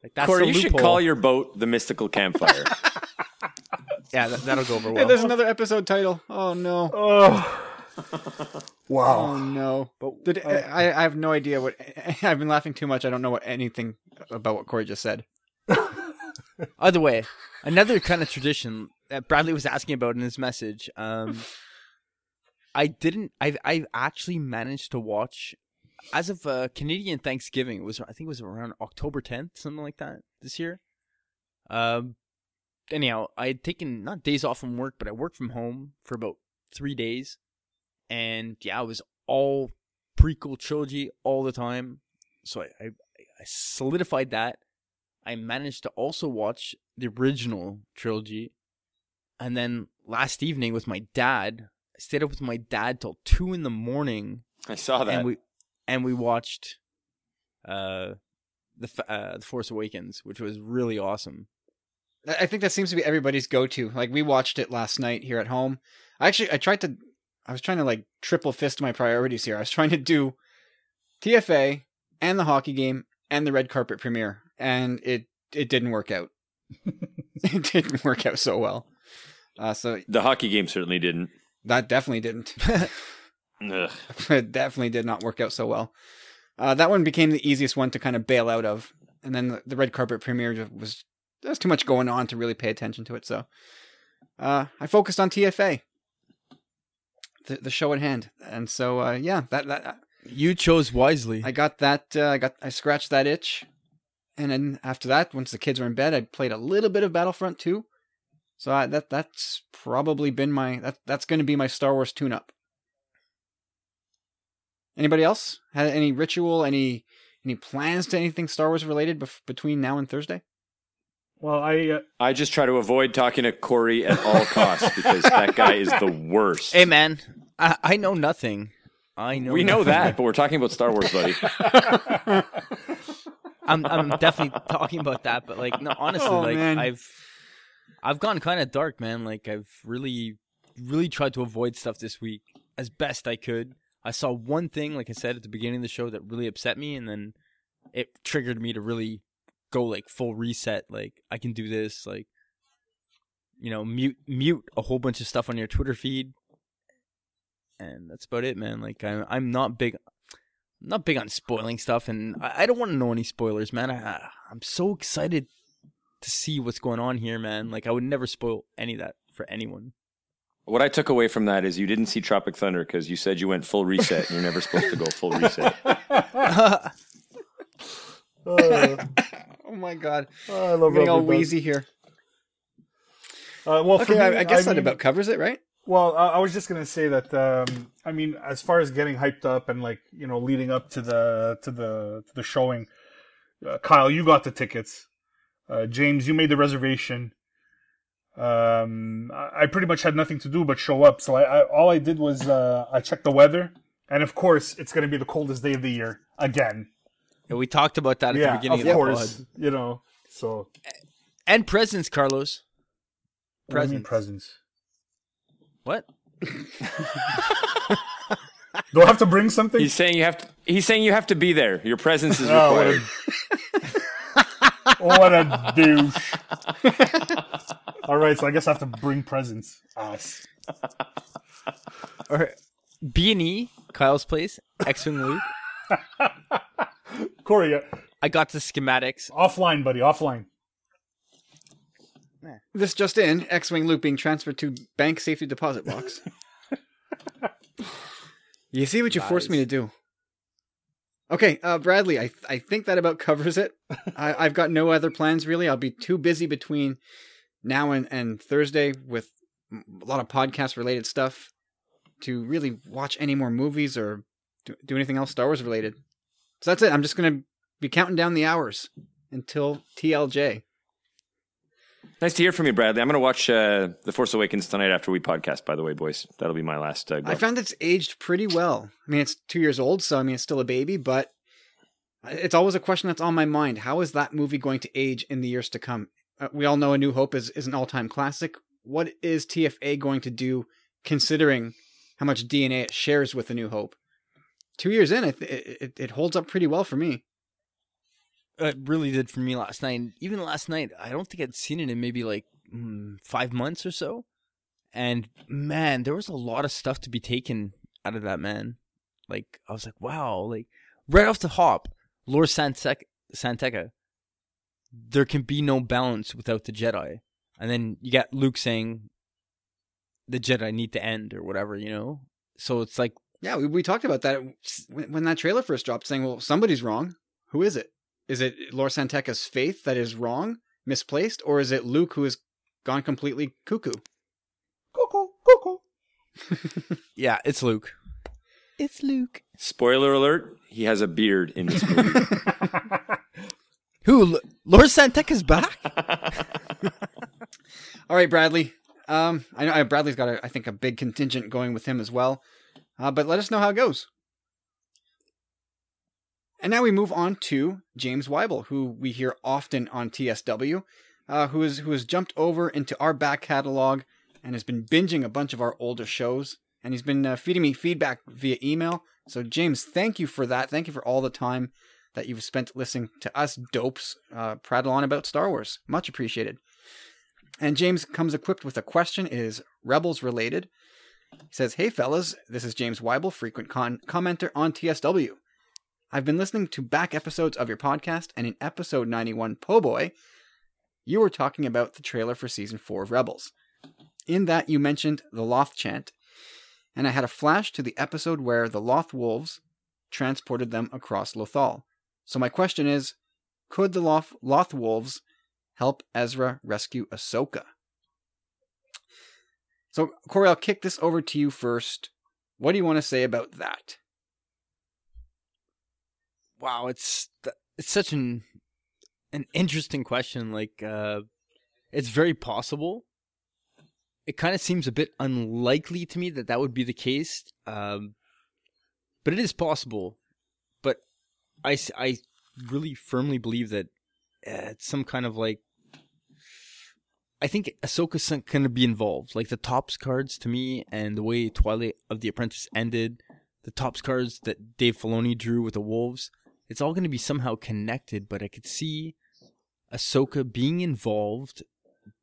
Speaker 2: Like that's
Speaker 3: Corey,
Speaker 2: the
Speaker 3: you should call your boat the Mystical Campfire.
Speaker 2: Yeah, that, that'll go over
Speaker 1: Hey, there's another episode title. Oh no.
Speaker 4: Oh,
Speaker 1: Oh
Speaker 4: wow.
Speaker 1: no.
Speaker 2: But
Speaker 1: Did, I, I have no idea what. I've been laughing too much. I don't know what anything about what Corey just said.
Speaker 2: Either way, another kind of tradition that Bradley was asking about in his message. Um, I didn't. I've I've actually managed to watch as of uh, Canadian Thanksgiving. It was I think it was around October 10th, something like that this year. Um, anyhow, I had taken not days off from work, but I worked from home for about three days, and yeah, it was all prequel trilogy all the time. So I I, I solidified that. I managed to also watch the original trilogy. And then last evening with my dad, I stayed up with my dad till two in the morning,
Speaker 3: I saw that.
Speaker 2: and we and we watched uh, the uh, the Force Awakens, which was really awesome.
Speaker 1: I I think that seems to be everybody's go-to. Like we watched it last night here at home. I actually I tried to I was trying to like triple fist my priorities here. I was trying to do TFA and the hockey game and the red carpet premiere and it it didn't work out. it didn't work out so well. Uh, so
Speaker 3: the hockey game certainly didn't.
Speaker 1: that definitely didn't. It definitely did not work out so well. Uh, that one became the easiest one to kind of bail out of, and then the, the red carpet premiere just was there's too much going on to really pay attention to it. So uh, I focused on TFA, the the show at hand, and so uh, yeah, that that
Speaker 2: You chose wisely.
Speaker 1: I got that uh, I got I scratched that itch, and then after that, once the kids were in bed, I played a little bit of Battlefront 2. So I, that that's probably been my that that's going to be my Star Wars tune-up. Anybody else had any ritual, any any plans to anything Star Wars related bef- between now and Thursday?
Speaker 4: Well, I uh,
Speaker 3: I just try to avoid talking to Corey at all costs because that guy is the worst.
Speaker 2: hey man, I I know nothing. I know
Speaker 3: we know that, but we're talking about Star Wars, buddy.
Speaker 2: I'm I'm definitely talking about that, but like no, honestly,
Speaker 1: Oh,
Speaker 2: like
Speaker 1: man.
Speaker 2: I've I've gone kind of dark, man. Like I've really really tried to avoid stuff this week as best I could. I saw one thing, like I said at the beginning of the show, that really upset me, and then it triggered me to really go like full reset. Like I can do this, like you know, mute mute a whole bunch of stuff on your Twitter feed, and that's about it, man. Like I'm I'm not big I'm not big on spoiling stuff, and I, I don't want to know any spoilers, man. I, I'm so excited to see what's going on here, man. Like I would never spoil any of that for anyone.
Speaker 3: What I took away from that is you didn't see Tropic Thunder because you said you went full reset and you're never supposed to go full reset.
Speaker 4: Uh,
Speaker 1: Oh my god.
Speaker 4: I love
Speaker 1: I'm getting all
Speaker 4: Duck.
Speaker 1: wheezy here.
Speaker 4: Uh, well, for
Speaker 1: Okay,
Speaker 4: me,
Speaker 1: I, I guess that
Speaker 4: mean-
Speaker 1: about covers it, right?
Speaker 4: Well, I, I was just gonna say that. Um, I mean, as far as getting hyped up and like you know leading up to the to the to the showing, uh, Kyle, you got the tickets. Uh, James, you made the reservation. Um, I, I pretty much had nothing to do but show up. So I, I all I did was uh, I checked the weather, and of course, it's gonna be the coldest day of the year again.
Speaker 2: Yeah, we talked about that at
Speaker 4: yeah,
Speaker 2: the beginning
Speaker 4: of
Speaker 2: of, the
Speaker 4: course.
Speaker 2: pod.
Speaker 4: You know, so
Speaker 2: And presents, Carlos.
Speaker 4: what do you mean
Speaker 2: Presents.
Speaker 4: presents?
Speaker 2: What?
Speaker 4: Do I have to bring something?
Speaker 3: He's saying you have to. He's saying you have to be there. Your presence is
Speaker 4: Oh, what a-
Speaker 3: required.
Speaker 4: what a douche. All right, so I guess I have to bring presents. Ass.
Speaker 2: Or B and E, Kyle's place, X Wing Luke.
Speaker 4: Corey, uh,
Speaker 2: I got the schematics.
Speaker 4: offline, buddy, offline.
Speaker 1: This just in: X-wing loop being transferred to bank safety deposit box. you see what you forced me to do. Okay, uh, Bradley, I I think that about covers it. I, I've got no other plans really. I'll be too busy between now and, and Thursday with a lot of podcast related stuff to really watch any more movies or do, do anything else Star Wars related. So that's it. I'm just gonna be counting down the hours until TLJ.
Speaker 3: Nice to hear from you, Bradley. I'm going to watch uh, The Force Awakens tonight after we podcast. By the way, boys, that'll be my last. Uh, go.
Speaker 1: I found it's aged pretty well. I mean, it's two years old, so I mean, it's still a baby, but it's always a question that's on my mind. How is that movie going to age in the years to come? Uh, we all know A New Hope is, is an all time classic. What is TFA going to do considering how much DNA it shares with A New Hope? Two years in, it, it, it holds up pretty well for me.
Speaker 2: It really did for me last night. Even last night, I don't think I'd seen it in maybe like mm, five months or so. And man, there was a lot of stuff to be taken out of that man. Like I was like, wow, like right off the hop, Lord Santec- San Tekka, there can be no balance without the Jedi. And then you got Luke saying the Jedi need to end or whatever, you know? So it's like
Speaker 1: Yeah, we, we talked about that when, when that trailer first dropped, saying, well, somebody's wrong. Who is it? Is it Lord San Tekka's faith that is wrong, misplaced, or is it Luke who has gone completely cuckoo?
Speaker 4: Cuckoo, cuckoo.
Speaker 2: Yeah, it's Luke. It's Luke.
Speaker 3: Spoiler alert: He has a beard in this movie.
Speaker 2: Who? L- Lord is back?
Speaker 1: All right, Bradley. Um, I know Bradley's got, a, I think, a big contingent going with him as well. Uh, but let us know how it goes. And now we move on to James Weibel, who we hear often on TSW, uh, who is who has jumped over into our back catalog and has been binging a bunch of our older shows. And he's been uh, feeding me feedback via email. So James, thank you for that. Thank you for all the time that you've spent listening to us dopes uh, prattle on about Star Wars. Much appreciated. And James comes equipped with a question. Is Rebels related. He says, Hey fellas, this is James Weibel, frequent con- commenter on TSW. I've been listening to back episodes of your podcast, and in episode 91, Po Boy, you were talking about the trailer for season 4 of Rebels. In that, you mentioned the Loth chant, and I had a flash to the episode where the Loth wolves transported them across Lothal. So my question is, could the Loth, Loth wolves help Ezra rescue Ahsoka? So, Corey, I'll kick this over to you first. What do you want to say about that?
Speaker 2: wow, it's it's such an an interesting question. Like, uh, it's very possible. It kind of seems a bit unlikely to me that that would be the case, um, but it is possible. But I, I really firmly believe that uh, it's some kind of like. I think Ahsoka's to be involved. Like the tops cards to me, and the way Twilight of the Apprentice ended, the tops cards that Dave Filoni drew with the wolves it's all to be somehow connected, but I could see Ahsoka being involved,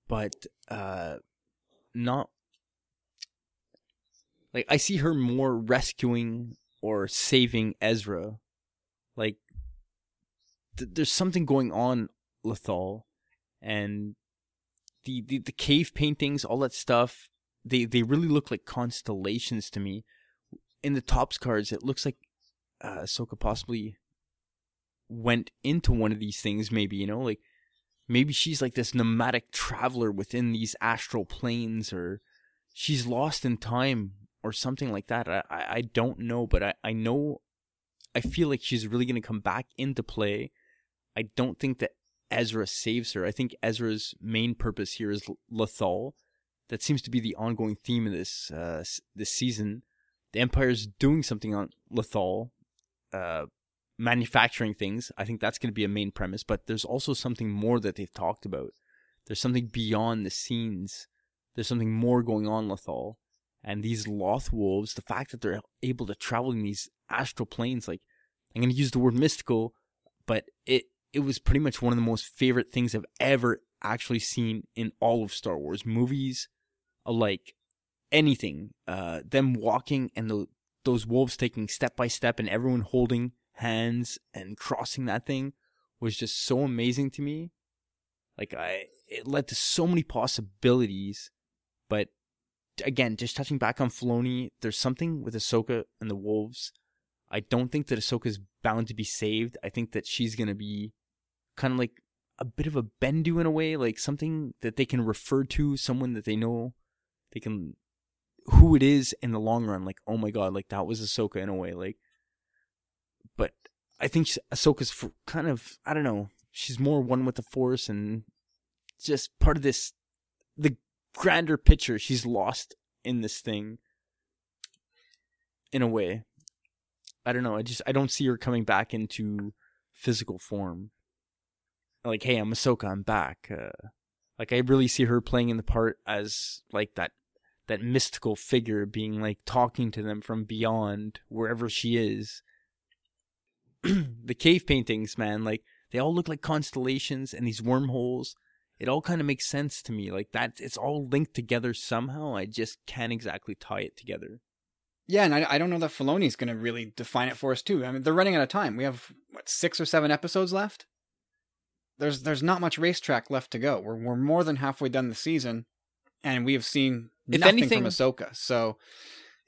Speaker 2: but uh, not like I see her more rescuing or saving Ezra. Like th- there's something going on, Lothal, and the, the the cave paintings, all that stuff. They they really look like constellations to me. In the tops cards, it looks like uh, Ahsoka possibly went into one of these things. Maybe you know, like maybe she's like this nomadic traveler within these astral planes, or she's lost in time, or something like that. I I, don't know, but I I know. I feel like she's really going to come back into play. I don't think that Ezra saves her. I think Ezra's main purpose here is Lothal. That seems to be the ongoing theme of this uh, this season. The Empire's doing something on Lothal, uh, manufacturing things. I think that's going to be a main premise. But there's also something more that they've talked about. There's something beyond the scenes. There's something more going on Lothal, And these Loth wolves, the fact that they're able to travel in these astral planes, like I'm going to use the word mystical, but it it was pretty much one of the most favorite things I've ever actually seen in all of Star Wars movies, like anything. Uh, them walking and the, those wolves taking step by step and everyone holding hands and crossing that thing was just so amazing to me. Like I, it led to so many possibilities, but again, just touching back on Filoni, there's something with Ahsoka and the wolves. I don't think that Ahsoka is bound to be saved. I think that she's gonna be kind of like a bit of a bendu in a way, like something that they can refer to, someone that they know they can who it is in the long run. Like, oh my god, like that was Ahsoka in a way. Like, but I think Ahsoka's for kind of I don't know. She's more one with the Force and just part of this the grander picture. She's lost in this thing in a way. I don't know. I just I don't see her coming back into physical form like, hey, I'm Ahsoka, I'm back. Uh, like, I really see her playing in the part as like that that mystical figure, being like talking to them from beyond wherever she is. the cave paintings, man, like they all look like constellations and these wormholes. It all kind of makes sense to me. Like that, it's all linked together somehow. I just can't exactly tie it together.
Speaker 1: Yeah, and I, I don't know that Filoni's going to really define it for us too. I mean, they're running out of time. We have what six or seven episodes left there's there's not much racetrack left to go. We're we're more than halfway done the season, and we have seen if nothing anything, from Ahsoka. So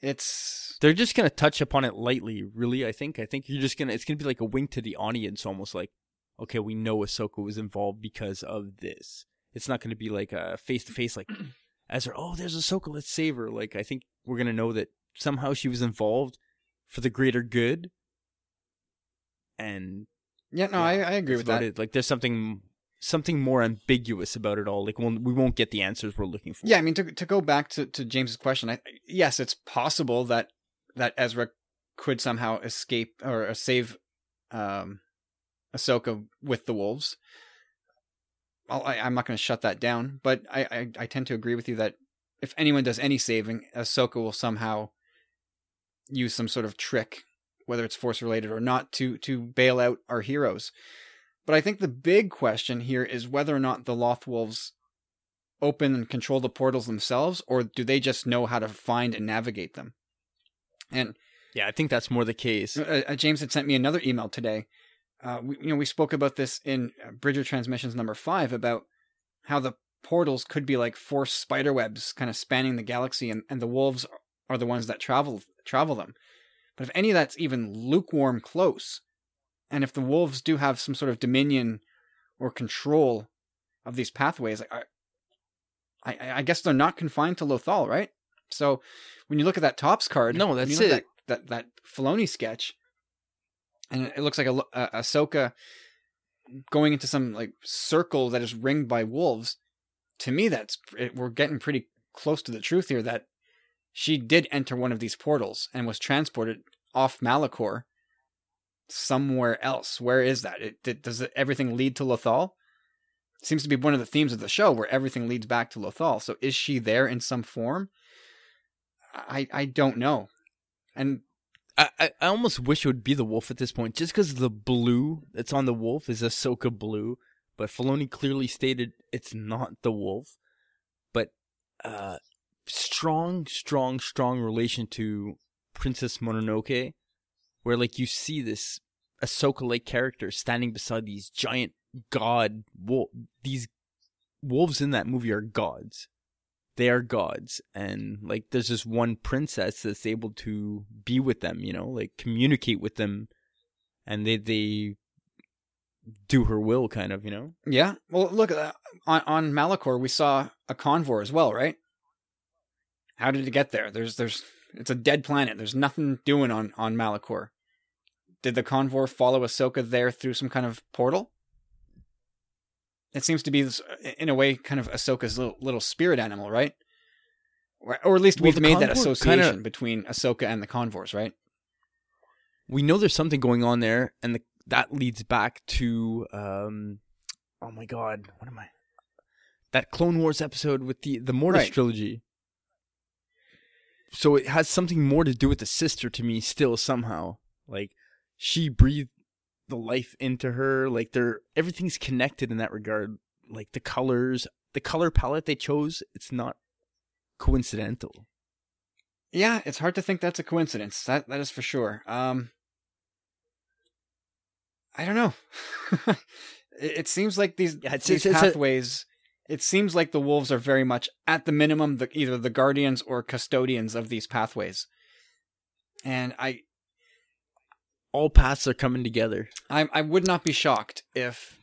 Speaker 1: it's
Speaker 2: they're just gonna touch upon it lightly. Really, I think. I think you're just gonna it's gonna be like a wink to the audience, almost like, okay, we know Ahsoka was involved because of this. It's not gonna be like a face to face like as Ezra. Oh, there's Ahsoka. Let's save her. Like I think we're gonna know that somehow she was involved for the greater good, and
Speaker 1: yeah, no, yeah, I, I agree with that.
Speaker 2: Like, there's something something more ambiguous about it all. Like, we'll, we won't get the answers we're looking for.
Speaker 1: Yeah, I mean, to to go back to to James's question, I, yes, it's possible that that Ezra could somehow escape or save um, Ahsoka with the wolves. Well, I, am not going to shut that down, but I, I, I tend to agree with you that if anyone does any saving, Ahsoka will somehow use some sort of trick whether it's force related or not, to to bail out our heroes. But I think the big question here is whether or not the Lothwolves open and control the portals themselves, or do they just know how to find and navigate them? And
Speaker 2: yeah, I think that's more the case.
Speaker 1: Uh, uh, James had sent me another email today. Uh, we, you know, we spoke about this in uh, Bridger Transmissions number five about how the portals could be like force spider webs, kind of spanning the galaxy, and, and the wolves are the ones that travel travel them. But if any of that's even lukewarm close, and if the wolves do have some sort of dominion or control of these pathways, I, I, I guess they're not confined to Lothal, right? So when you look at that tops card,
Speaker 2: no, that's it.
Speaker 1: That, that that Filoni sketch, and it looks like a, a Ahsoka going into some like circle that is ringed by wolves. To me, that's we're getting pretty close to the truth here. That she did enter one of these portals and was transported off Malachor somewhere else. Where is that? It, does it, everything lead to Lothal? seems to be one of the themes of the show where everything leads back to Lothal. So is she there in some form? I I don't know. And
Speaker 2: I, I almost wish it would be the wolf at this point, just because the blue that's on the wolf is Ahsoka blue, but Filoni clearly stated it's not the wolf. But uh, strong, strong, strong relation to Princess Mononoke, where like you see this Ahsoka like character standing beside these giant god these wolves in that movie are gods. They are gods, and like there's this one princess that's able to be with them, you know, like communicate with them, and they they do her will, kind of, you know.
Speaker 1: Yeah. Well, look uh, on on Malachor, we saw a convor as well, right? How did it get there? There's there's it's a dead planet. There's nothing doing on on Malachor. Did the convor follow Ahsoka there through some kind of portal? It seems to be, this- in a way, kind of Ahsoka's little, little spirit animal, right? Or, or at least
Speaker 2: Well,
Speaker 1: we've made that association
Speaker 2: kinda-
Speaker 1: between Ahsoka and the convors, right?
Speaker 2: we know there's something going on there, and the, that leads back to um, oh my god, what am I? That Clone Wars episode with the the Mortis
Speaker 1: Right.
Speaker 2: trilogy. So it has something more to do with the sister to me still somehow. Like she breathed the life into her. Like they're everything's connected in that regard. Like the colors, the color palette they chose, it's not coincidental.
Speaker 1: Yeah, it's hard to think that's a coincidence. That that is for sure. Um I don't know. it, it seems like these,
Speaker 2: Yeah, it's-
Speaker 1: these
Speaker 2: it's-
Speaker 1: pathways it seems like the wolves are very much at the minimum the, either the guardians or custodians of these pathways. And I
Speaker 2: All paths are coming together.
Speaker 1: I I would not be shocked if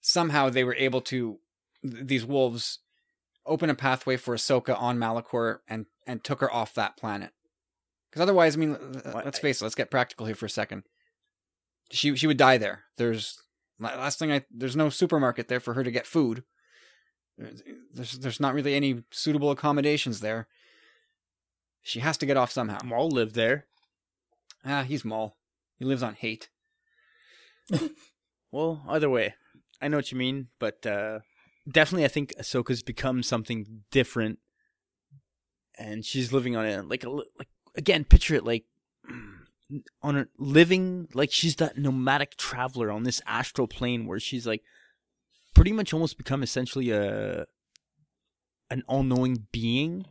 Speaker 1: somehow they were able to th- these wolves open a pathway for Ahsoka on Malachor and and took her off that planet. Because otherwise, I mean, let's face it. Let's get practical here for a second. She she would die there. There's last thing I there's no supermarket there for her to get food. There's there's not really any suitable accommodations there. She has to get off somehow.
Speaker 2: Maul lived there.
Speaker 1: Ah, he's Maul. He lives on hate.
Speaker 2: Well, either way, I know what you mean, but uh, definitely, I think Ahsoka's become something different, and she's living on it. like like again. Picture it like on a living like she's that nomadic traveler on this astral plane where she's like pretty much almost become essentially a an all-knowing being,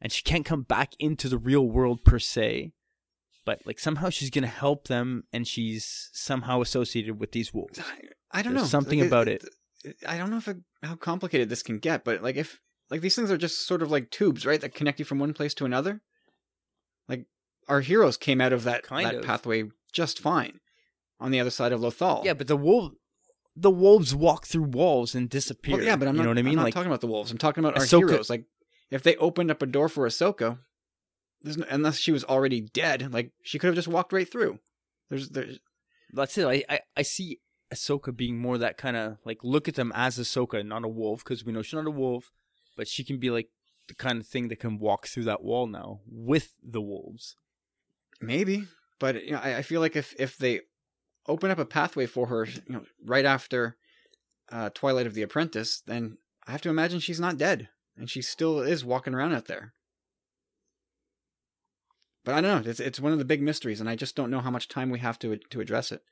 Speaker 2: and she can't come back into the real world per se. But like somehow she's gonna help them, and she's somehow associated with these wolves.
Speaker 1: I don't
Speaker 2: There's
Speaker 1: know
Speaker 2: something
Speaker 1: Like,
Speaker 2: about it.
Speaker 1: I don't know if it, how complicated this can get, but like if like these things are just sort of like tubes, right, that connect you from one place to another. Like our heroes came out of that
Speaker 2: Kind
Speaker 1: that
Speaker 2: of.
Speaker 1: pathway just fine on the other side of Lothal.
Speaker 2: Yeah, but the wolf, the wolves walk through walls and disappear.
Speaker 1: Well, yeah, but I'm
Speaker 2: you
Speaker 1: not.
Speaker 2: know what I mean.
Speaker 1: I'm not
Speaker 2: like
Speaker 1: talking about the wolves. I'm talking about our
Speaker 2: Ahsoka-
Speaker 1: heroes. Like if they opened up a door for Ahsoka, there's no, unless she was already dead, like she could have just walked right through. There's there's
Speaker 2: that's it. I, I I see Ahsoka being more that kind of like look at them as Ahsoka, not a wolf, because we know she's not a wolf, but she can be like the kind of thing that can walk through that wall now with the wolves.
Speaker 1: Maybe, but you know, I, I feel like if if they open up a pathway for her, you know, right after uh, Twilight of the Apprentice, then I have to imagine she's not dead, and she still is walking around out there. But I don't know. It's it's one of the big mysteries, and I just don't know how much time we have to to address it.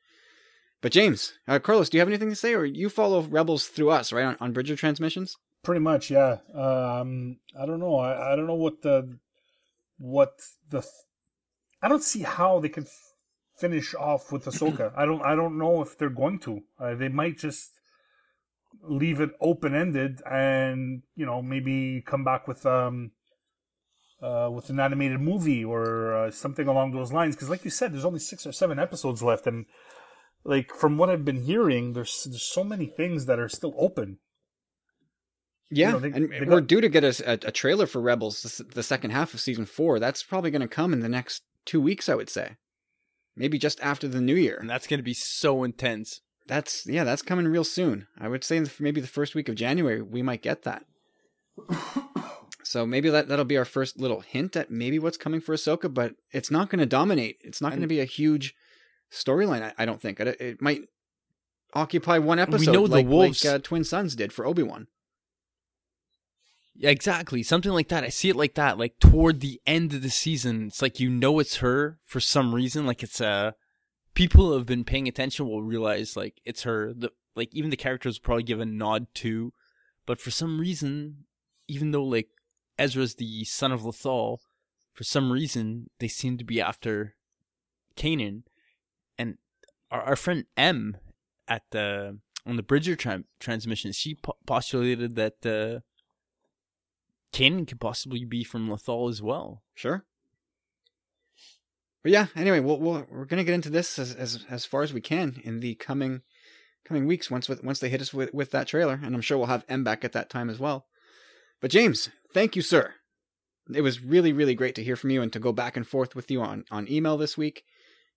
Speaker 1: But James, uh, Carlos, do you have anything to say, or you follow Rebels through us, right, on, on Bridger transmissions?
Speaker 4: Pretty much, yeah. Um, I don't know. I, I don't know what the what the. I don't see how they can f- finish off with Ahsoka. I don't. I don't know if they're going to. Uh, they might just leave it open ended, and you know maybe come back with um uh with an animated movie or uh, something along those lines. Because like you said, there's only six or seven episodes left, and like from what I've been hearing, there's there's so many things that are still open.
Speaker 1: Yeah,
Speaker 4: know, they-
Speaker 1: and
Speaker 4: they
Speaker 1: we're due to get a, a, trailer for Rebels, the, the second half of season four. That's probably going to come in the next two weeks, I would say. Maybe just after the new year.
Speaker 2: And that's gonna be so intense.
Speaker 1: That's yeah, that's coming real soon. I would say maybe the first week of January we might get that. So maybe that that'll be our first little hint at maybe what's coming for Ahsoka, but it's not going to dominate. It's not going to be a huge storyline. I, I don't think it, it might occupy one episode, We
Speaker 2: know the
Speaker 1: like,
Speaker 2: wolves-
Speaker 1: like uh, Twin Suns did for Obi Wan.
Speaker 2: Exactly. Something like that. I see it like that. Like toward the end of the season, it's like you know it's her for some reason. Like it's uh people who have been paying attention will realize like it's her. The like even the characters probably give a nod to, but for some reason, even though like Ezra's the son of Lothal, for some reason they seem to be after Kanan, and our, our friend M at the on the Bridger tran transmission, she po- postulated that uh, Kanan could possibly be from Lothal as well.
Speaker 1: Sure. But yeah, anyway, we'll, we'll we're gonna get into this as, as as far as we can in the coming coming weeks once with, once they hit us with, with that trailer, and I'm sure we'll have M back at that time as well. But James, thank you, sir. It was really really great to hear from you and to go back and forth with you on on email this week.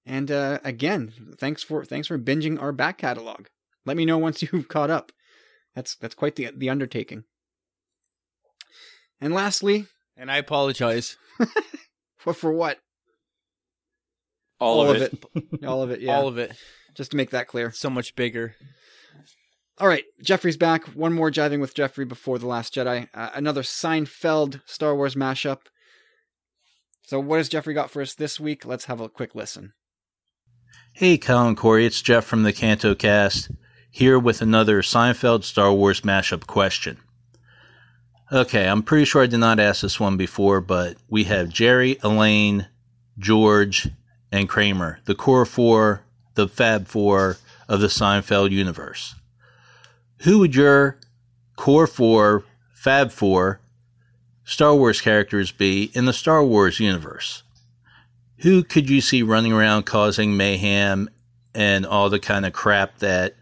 Speaker 1: And uh, again, thanks for thanks for binging our back catalog. Let me know once you've caught up. That's that's quite the the undertaking. And lastly,
Speaker 2: And I apologize.
Speaker 1: for, for what?
Speaker 3: All, of, it.
Speaker 1: All of it. Yeah.
Speaker 2: All of it.
Speaker 1: Just to make that clear.
Speaker 2: So much bigger.
Speaker 1: All right, Jeffrey's back. One more jiving with Jeffrey before the Last Jedi. Uh, another Seinfeld Star Wars mashup. So, what has Jeffrey got for us this week? Let's have a quick listen.
Speaker 7: Hey, Kyle and Corey, it's Jeff from the Canto Cast, here with another Seinfeld Star Wars mashup question. Okay, I'm pretty sure I did not ask this one before, but we have Jerry, Elaine, George, and Kramer, the core four, the Fab Four of the Seinfeld universe. Who would your core four, Fab Four Star Wars characters be in the Star Wars universe? who could you see running around causing mayhem and all the kind of crap that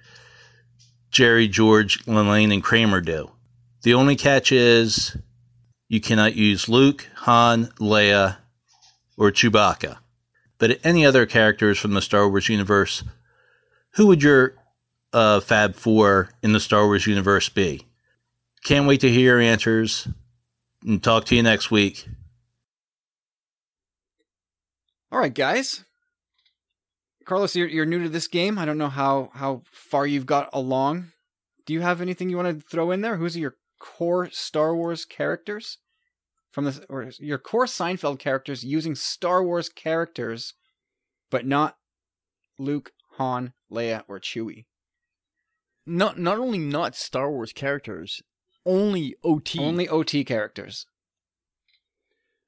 Speaker 7: Jerry, George, Elaine, and Kramer do? The only catch is you cannot use Luke, Han, Leia, or Chewbacca. But any other characters from the Star Wars universe, who would your uh, Fab Four in the Star Wars universe be? Can't wait to hear your answers and talk to you next week.
Speaker 1: All right, guys. Carlos, you're, you're new to this game. I don't know how, how far you've got along. Do you have anything you want to throw in there? Who's your core Star Wars characters from the or your core Seinfeld characters using Star Wars characters, but not Luke, Han, Leia, or Chewie?
Speaker 2: Not not only not Star Wars characters, only OT.
Speaker 1: Only OT characters.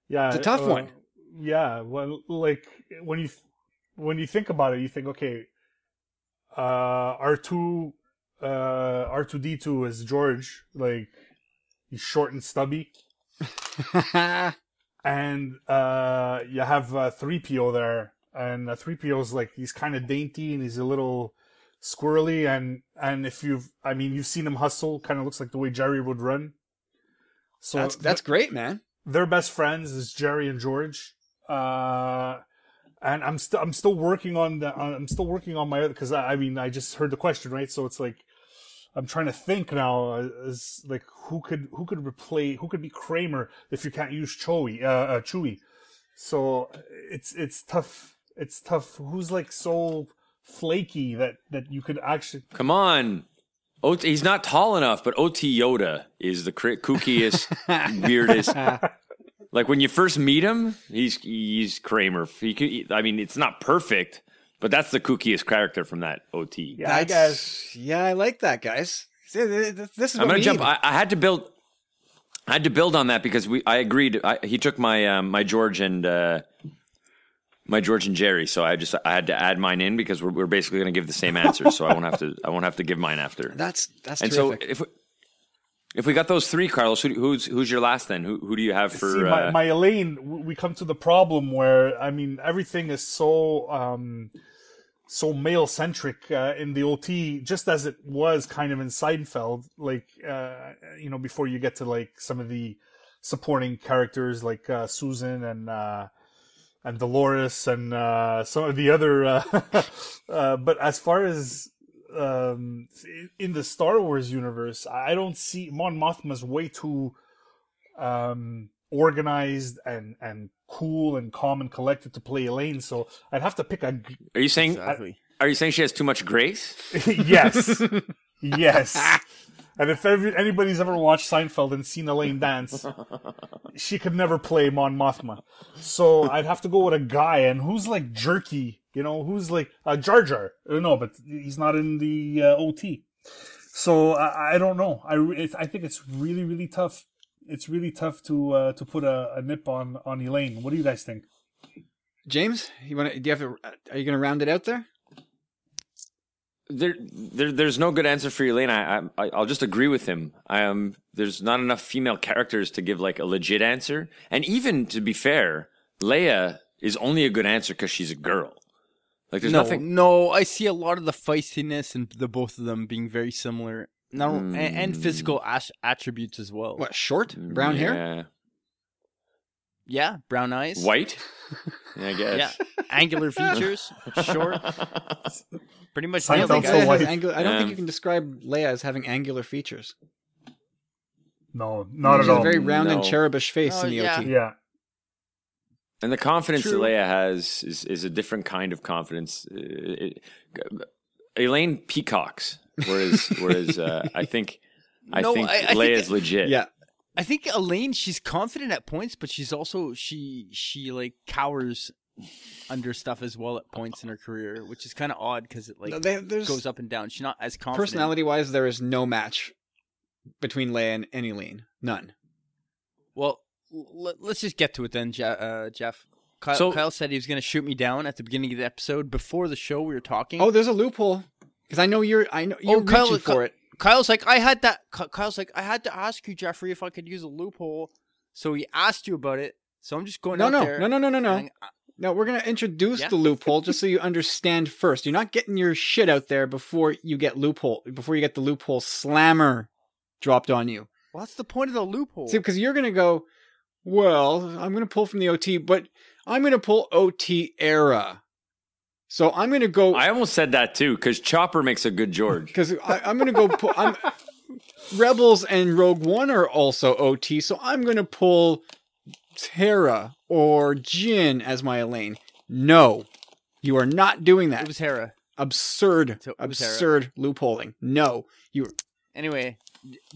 Speaker 4: Yeah,
Speaker 1: It's a tough
Speaker 4: uh,
Speaker 1: one.
Speaker 4: Yeah, well, like when you when you think about it, you think, okay, uh, R two, uh, R two D two is George, like he's short and stubby, and uh, you have uh, three PO there, and uh, three PO is like he's kind of dainty and he's a little squirrely, and and if you've, I mean, you've seen him hustle, kind of looks like the way Jerry would run. So
Speaker 1: that's that's great, man.
Speaker 4: their best friends is Jerry and George. Uh, and I'm still I'm still working on the I'm still working on my other because I, I mean I just heard the question right, so it's like I'm trying to think now as like who could who could replace who could be Kramer if you can't use Chewie uh, uh Chewie. So it's it's tough. It's tough. Who's like so flaky that that you could actually
Speaker 3: Come on. OT, he's not tall enough, but OT Yoda is the cra- kookiest, weirdest. Like when you first meet him, he's he's Kramer. He could, I mean, it's not perfect, but that's the kookiest character from that OT.
Speaker 4: yeah I guess
Speaker 1: Yeah, I like that, guys. See, th- th- This is
Speaker 3: I'm gonna
Speaker 1: we
Speaker 3: jump.
Speaker 1: need.
Speaker 3: I, I had to build. I had to build on that because we. I agreed. I, he took my um, my George and uh, my George and Jerry. So I just I had to add mine in because we're, we're basically going to give the same answers. so I won't have to. I won't have to give mine after.
Speaker 1: That's that's
Speaker 3: and
Speaker 1: terrific.
Speaker 3: so if we, if we got those three, Carlos, who, who's who's your last then? Who who do you have for?
Speaker 4: See, my,
Speaker 3: uh,
Speaker 4: my Elaine, we come to the problem where I mean everything is so um, so male centric uh, in the OT, just as it was kind of in Seinfeld. Like uh, you know, before you get to like some of the supporting characters like uh, Susan and uh, and Dolores and uh, some of the other. Uh, but as far as um, in the Star Wars universe, I don't see Mon Mothma's way too um, organized and and cool and calm and collected to play Elaine. So I'd have to pick a.
Speaker 3: are you saying?
Speaker 2: Exactly.
Speaker 3: Are you saying she has too much grace?
Speaker 4: yes, yes. And if every, anybody's ever watched Seinfeld and seen Elaine dance, she could never play Mon Mothma. So I'd have to go with a guy, and who's like jerky, you know, who's like uh, Jar Jar. Uh, No, but he's not in the uh, OT. So I, I don't know. I re- it's, I think it's really really tough. It's really tough to uh, to put a, a nip on on Elaine. What do you guys think?
Speaker 1: James, you want to? Do you have? A, are you going to round it out there?
Speaker 3: there, there, there's no good answer for Elaine. I, I, I'll just agree with him. Um, there's not enough female characters to give like a legit answer. And even to be fair, Leia is only a good answer because she's a girl. Like there's
Speaker 2: no,
Speaker 3: nothing.
Speaker 2: no, I see a lot of the feistiness and the both of them being very similar. No, and, and physical as- attributes as well.
Speaker 1: What short brown hair?
Speaker 3: Yeah.
Speaker 2: Yeah, brown eyes,
Speaker 3: White. Yeah, I guess.
Speaker 2: Yeah, angular features, short. Pretty much
Speaker 4: Seinfeld's
Speaker 2: nailed it,
Speaker 1: I,
Speaker 4: so
Speaker 1: think
Speaker 4: white.
Speaker 1: it angular, I don't think you can describe Leia as having angular features.
Speaker 4: No, not
Speaker 1: She
Speaker 4: at
Speaker 1: has
Speaker 4: all.
Speaker 1: a very round and cherubish face
Speaker 2: Oh,
Speaker 1: in the
Speaker 2: yeah.
Speaker 1: OT.
Speaker 4: yeah.
Speaker 3: And the confidence
Speaker 2: True.
Speaker 3: that Leia has is, is a different kind of confidence. Uh, it- Elaine peacocks, whereas whereas uh, I think I
Speaker 2: No,
Speaker 3: think
Speaker 2: I- I
Speaker 3: Leia's
Speaker 2: that-
Speaker 3: legit.
Speaker 1: Yeah,
Speaker 2: I think Elaine, she's confident at points, but she's also she she like cowers under stuff as well at points in her career, which is kind of odd because it like
Speaker 1: No, they-
Speaker 2: goes up and down. She's not as confident.
Speaker 1: personality-wise, there is no match between Leia and any Elaine. None.
Speaker 2: Well, l- let's just get to it then, Je- uh, Jeff. Kyle,
Speaker 3: So-
Speaker 2: Kyle said he was going to shoot me down at the beginning of the episode. Before the show, we were talking.
Speaker 1: Oh, there's a loophole because I know you're. I know you're
Speaker 2: Oh, Kyle-
Speaker 1: reaching for
Speaker 2: Kyle-
Speaker 1: it.
Speaker 2: Kyle's like, I had that. Kyle's like, I had to ask you, Jeffrey, if I could use a loophole. So he asked you about it. So I'm just going
Speaker 1: No,
Speaker 2: out
Speaker 1: no,
Speaker 2: there.
Speaker 1: no, no, no, no, no.
Speaker 2: I-
Speaker 1: No, we're gonna introduce
Speaker 2: Yeah?
Speaker 1: the loophole just so you understand first. You're not getting your shit out there before you get loophole before you get the loophole slammer dropped on you.
Speaker 2: Well, that's the point of the loophole.
Speaker 1: See, because you're gonna go, well, I'm gonna pull from the OT, but I'm gonna pull OT era. So I'm gonna go
Speaker 3: I almost said that too because Chopper makes a good George.
Speaker 1: because I'm gonna go pull. I'm, Rebels and Rogue One are also OT, so I'm gonna pull Terra or Jyn as my Elaine. No, you are not doing that.
Speaker 2: it was Hera.
Speaker 1: absurd,
Speaker 2: So it was Hera.
Speaker 1: absurd loopholing. No, you.
Speaker 2: Anyway,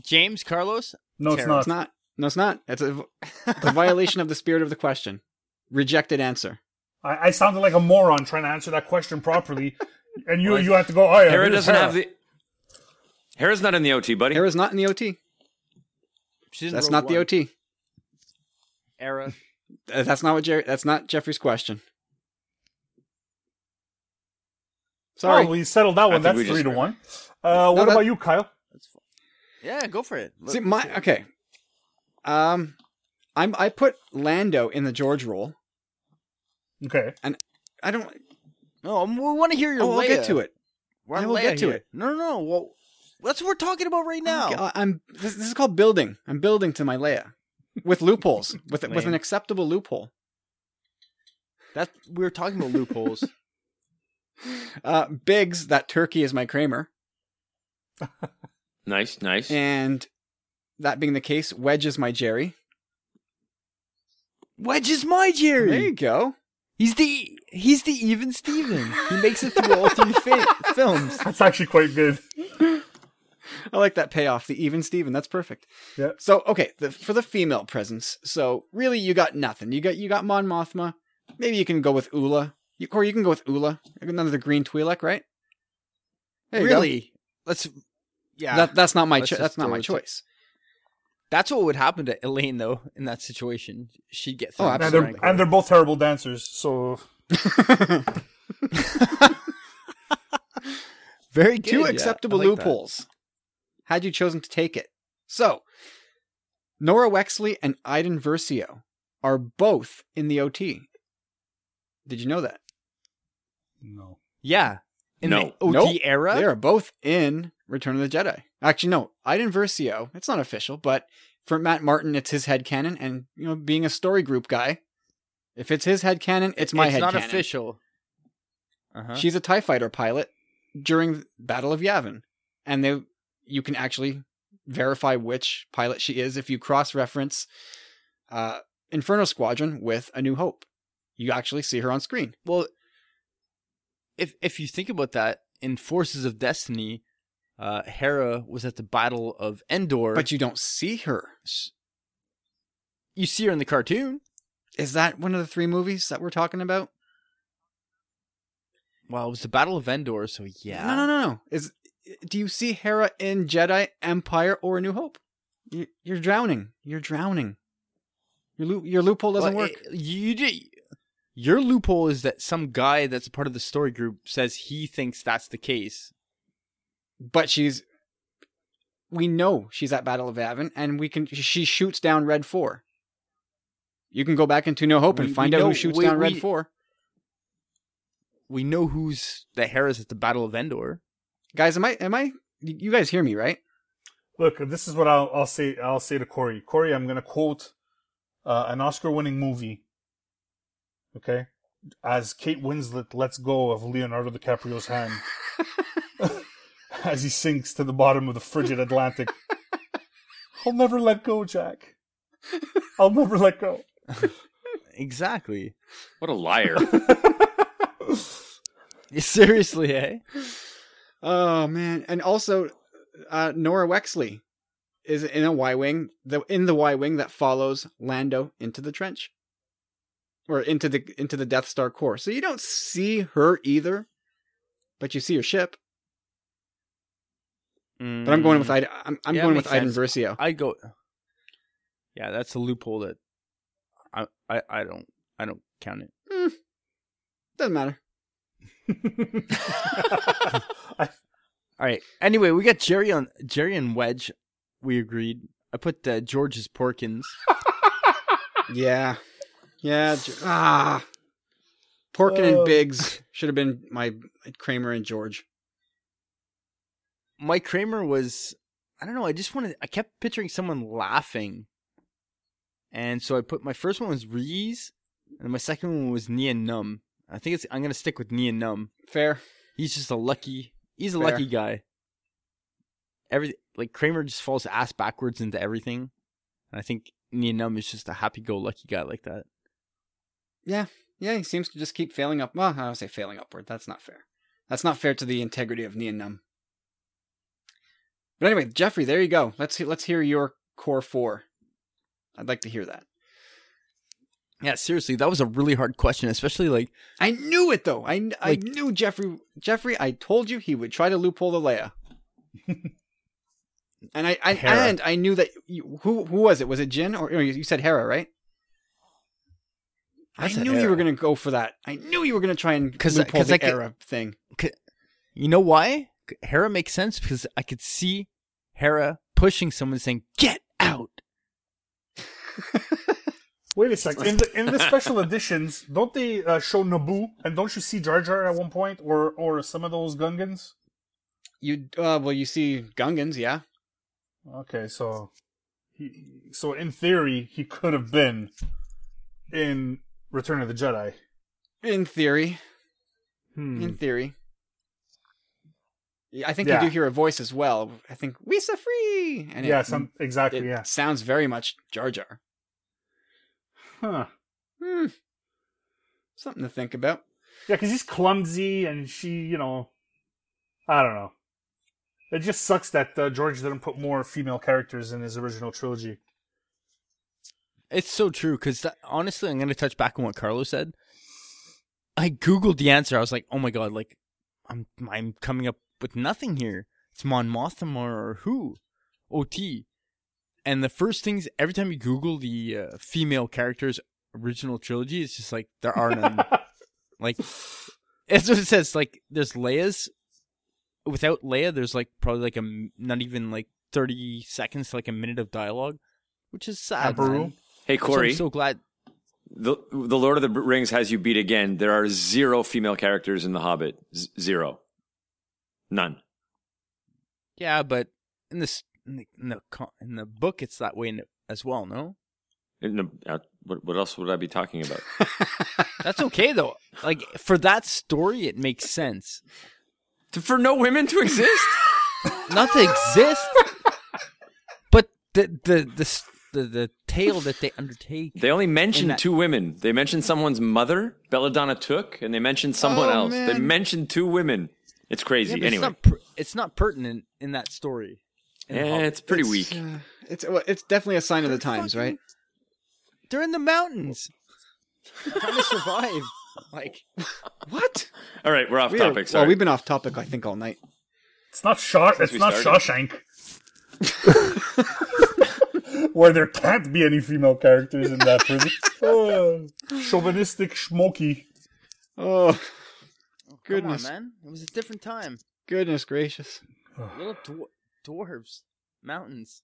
Speaker 2: James Carlos.
Speaker 4: No, it's
Speaker 2: Terra.
Speaker 4: not.
Speaker 1: It's not. No, it's not. It's a, it's a violation of the spirit of the question. Rejected answer.
Speaker 4: I, I sounded like a moron trying to answer that question properly, and you
Speaker 3: Well,
Speaker 4: you had to go. Oh yeah,
Speaker 3: Hera
Speaker 4: here's
Speaker 3: doesn't
Speaker 4: Hera.
Speaker 3: have the. Hera's not in the OT, buddy.
Speaker 1: Hera's not in the OT.
Speaker 2: She's
Speaker 1: That's
Speaker 2: Rogue
Speaker 1: not the OT.
Speaker 2: Era.
Speaker 1: That's not what Jerry. That's not Jeffrey's question. Sorry.
Speaker 4: Oh, we settled that one. That's three to one. Uh, what
Speaker 1: that-
Speaker 4: about you, Kyle?
Speaker 2: Yeah, go for it.
Speaker 1: See, my okay. Um, I'm I put Lando in the George role.
Speaker 4: Okay.
Speaker 1: And I don't.
Speaker 2: No, um, we want to hear your.
Speaker 1: Oh, I'll get to it.
Speaker 2: We're
Speaker 1: I
Speaker 2: on
Speaker 1: will get to
Speaker 2: here.
Speaker 1: it.
Speaker 2: No, no, no. Well, that's what we're talking about right now.
Speaker 1: I- I'm. This, this is called building. I'm building to my Leia with loopholes, with with an acceptable loophole.
Speaker 2: That we were talking about loopholes.
Speaker 1: Uh, Biggs, that turkey is my Kramer,
Speaker 3: Nice, nice.
Speaker 1: and that being the case, Wedge is my Jerry.
Speaker 2: Wedge is my Jerry.
Speaker 1: There you go.
Speaker 2: He's the he's the even Steven. He makes it through all three fi- films.
Speaker 4: That's actually quite good.
Speaker 1: I like that payoff. The even Steven. That's perfect.
Speaker 4: Yeah.
Speaker 1: So okay, the, for the female presence. So really, you got nothing. You got you got Mon Mothma. Maybe you can go with Oola. You, or you can go with Oola. Another green Twi'lek, right? There you go.
Speaker 2: Really? Let's. Yeah,
Speaker 1: That, that's not my
Speaker 2: Let's
Speaker 1: cho- that's not my
Speaker 2: it to-
Speaker 1: choice.
Speaker 2: That's what would happen to Elaine though in that situation. She'd get.
Speaker 1: Oh,
Speaker 2: thrown
Speaker 4: And
Speaker 1: absolutely.
Speaker 4: they're, and they're both terrible dancers. So
Speaker 2: very good.
Speaker 1: Two acceptable
Speaker 2: I like that.
Speaker 1: loopholes. Had you chosen to take it. So, Nora Wexley and Iden Versio are both in the OT. Did you know that?
Speaker 4: no.
Speaker 2: Yeah. In
Speaker 3: No.
Speaker 2: the OT
Speaker 1: Nope.
Speaker 2: era.
Speaker 1: They are both in Return of the Jedi. Actually, no, Iden Versio. It's not official, but for Matt Martin, it's his head canon. And you know, being a story group guy, if it's his head canon, it's my
Speaker 2: it's
Speaker 1: head
Speaker 2: not
Speaker 1: canon.
Speaker 2: official. Uh-huh.
Speaker 1: She's a Tie Fighter pilot during Battle of Yavin, and they you can actually verify which pilot she is if you cross reference uh, Inferno Squadron with A New Hope. You actually see her on screen.
Speaker 2: Well, if if you think about that, in Forces of Destiny, uh, Hera was at the Battle of Endor.
Speaker 1: But you don't see her.
Speaker 2: you see her in the cartoon.
Speaker 1: Is that one of the three movies that we're talking about?
Speaker 2: Well, it was the Battle of Endor, so yeah.
Speaker 1: No, no, no, no. Is do you see Hera in Jedi Empire or A New Hope? You, you're drowning. You're drowning. Your loop, your loophole doesn't
Speaker 2: Well,
Speaker 1: work.
Speaker 2: it- you did. Your loophole is that some guy that's a part of the story group says he thinks that's the case.
Speaker 1: But she's we know she's at Battle of Yavin, and we can she shoots down Red Four. You can go back into No Hope and
Speaker 2: We-
Speaker 1: find
Speaker 2: we
Speaker 1: out
Speaker 2: know-
Speaker 1: who shoots
Speaker 2: we-
Speaker 1: down Red Four.
Speaker 2: We know who's the Harris at the Battle of Endor.
Speaker 1: Guys, am I am I? You guys hear me right?
Speaker 4: Look, this is what I'll, I'll say. I'll say to Corey. Corey, I'm going to quote uh, an Oscar-winning movie. Okay, as Kate Winslet lets go of Leonardo DiCaprio's hand as he sinks to the bottom of the frigid Atlantic. I'll never let go, Jack. I'll never let go.
Speaker 2: Exactly.
Speaker 3: What a liar.
Speaker 2: Seriously, eh?
Speaker 1: Oh man, and also uh, Nora Wexley is in a Y wing, the in the Y wing that follows Lando into the trench, or into the into the Death Star core. So you don't see her either, but you see her ship. But I'm going with Ida. I'm, I'm
Speaker 2: Mm. Yeah,
Speaker 1: going with
Speaker 2: makes
Speaker 1: Iden. Versio.
Speaker 2: I go. Yeah, that's a loophole that I I, I don't I don't count it.
Speaker 1: Doesn't matter.
Speaker 2: All right. Anyway, we got Jerry on Jerry and Wedge. We agreed. I put uh, George's Porkins.
Speaker 1: Yeah, yeah. Ah, Porkin and
Speaker 4: Oh.
Speaker 1: Biggs should have been my Kramer and George.
Speaker 2: Mike Kramer was I don't know. I just wanted. I kept picturing someone laughing, and so I put my first one was Reese, and my second one was Nien Nunb. I think it's. I'm gonna stick with Nien Nunb.
Speaker 1: Fair.
Speaker 2: He's just a lucky. He's a
Speaker 1: Fair.
Speaker 2: lucky guy. Every like Kramer just falls ass backwards into everything. And I think Nien Nunb is just a happy-go-lucky guy like that.
Speaker 1: Yeah, Yeah, he seems to just keep failing up. Well, I don't say failing upward. That's not fair. That's not fair to the integrity of Nien Nunb. But anyway, Jeffrey, there you go. Let's let's hear your core four. I'd like to hear that.
Speaker 2: Yeah, seriously, that was a really hard question, especially like
Speaker 1: I knew it though. I, I
Speaker 2: Like-
Speaker 1: knew Jeffrey. Jeffrey, I told you he would try to loophole the Leia. and I, I and I knew that you, who who was it? Was it Jyn or, or you you said Hera, right? I,
Speaker 2: I
Speaker 1: knew you were going to go for that. I knew you were going to try and loophole the
Speaker 2: I
Speaker 1: Hera thing.
Speaker 2: You know why? Hera makes sense because I could see Hera pushing someone saying, "Get out."
Speaker 4: wait a sec. In the in the special editions, don't they uh, show Naboo? And don't you see Jar Jar at one point, or or some of those Gungans?
Speaker 1: You uh, well, you see Gungans, yeah.
Speaker 4: Okay, so he, so in theory, he could have been in Return of the Jedi.
Speaker 1: In theory,
Speaker 4: Hmm.
Speaker 1: in theory. Yeah, I think
Speaker 4: Yeah.
Speaker 1: you do hear a voice as well. I think Wisa free, and
Speaker 4: yeah,
Speaker 1: it,
Speaker 4: some exactly.
Speaker 1: it
Speaker 4: yeah.
Speaker 1: sounds very much Jar Jar.
Speaker 4: Huh.
Speaker 1: Hmm. Something to think about.
Speaker 4: Yeah, because he's clumsy, and she, you know, I don't know. It just sucks that uh, George didn't put more female characters in his original trilogy.
Speaker 2: It's so true because honestly, I'm gonna touch back on what Carlos said. I googled the answer. I was like, "Oh my god!" Like, I'm I'm coming up with nothing here. It's Mon Mothma or who? OT. And the first things every time you Google the uh, female characters original trilogy, it's just like there are none. like, it's what it says. Like, there's Leia's. Without Leia, there's like probably like a not even like 30 seconds to like a minute of dialogue, which is sad.
Speaker 4: And Beru?
Speaker 2: man.
Speaker 3: Hey,
Speaker 2: So
Speaker 3: Corey.
Speaker 2: I'm so glad.
Speaker 3: The the Lord of the Rings has you beat again. There are zero female characters in The Hobbit. Z- zero. None.
Speaker 2: Yeah, but in this in the in the, in the book, it's that way as well. No,
Speaker 3: In the- uh, what, what else would I be talking about?
Speaker 2: that's okay though. Like for that story, it makes sense.
Speaker 3: To- For no women to exist?
Speaker 2: Not to exist, but the the the s- the, the tale that they undertake.
Speaker 3: They only mentioned
Speaker 2: that-
Speaker 3: two women. They mentioned someone's mother, Belladonna Took, and they mentioned someone
Speaker 1: Oh,
Speaker 3: else. They
Speaker 1: man.
Speaker 3: mentioned two women. It's crazy.
Speaker 2: Yeah,
Speaker 3: anyway,
Speaker 2: it's not per- it's not pertinent in that story. In the
Speaker 3: eh, it's pretty
Speaker 1: It's,
Speaker 3: weak.
Speaker 1: uh, it's well, it's definitely a sign of the times,
Speaker 2: fucking-
Speaker 1: right?
Speaker 2: They're in the mountains, trying to survive. Like
Speaker 1: What?
Speaker 3: All right, we're off
Speaker 1: We are-
Speaker 3: topic. Sorry.
Speaker 1: well, we've been off topic, I think, all night.
Speaker 4: It's not Shaw.
Speaker 3: Since
Speaker 4: It's not
Speaker 3: started.
Speaker 4: Shawshank. Where there can't be any female characters in that prison. Oh, chauvinistic schmokey.
Speaker 1: Oh,
Speaker 2: come on,
Speaker 1: goodness,
Speaker 2: man, it was a different time.
Speaker 1: goodness gracious!
Speaker 2: little dwar- dwarves, mountains.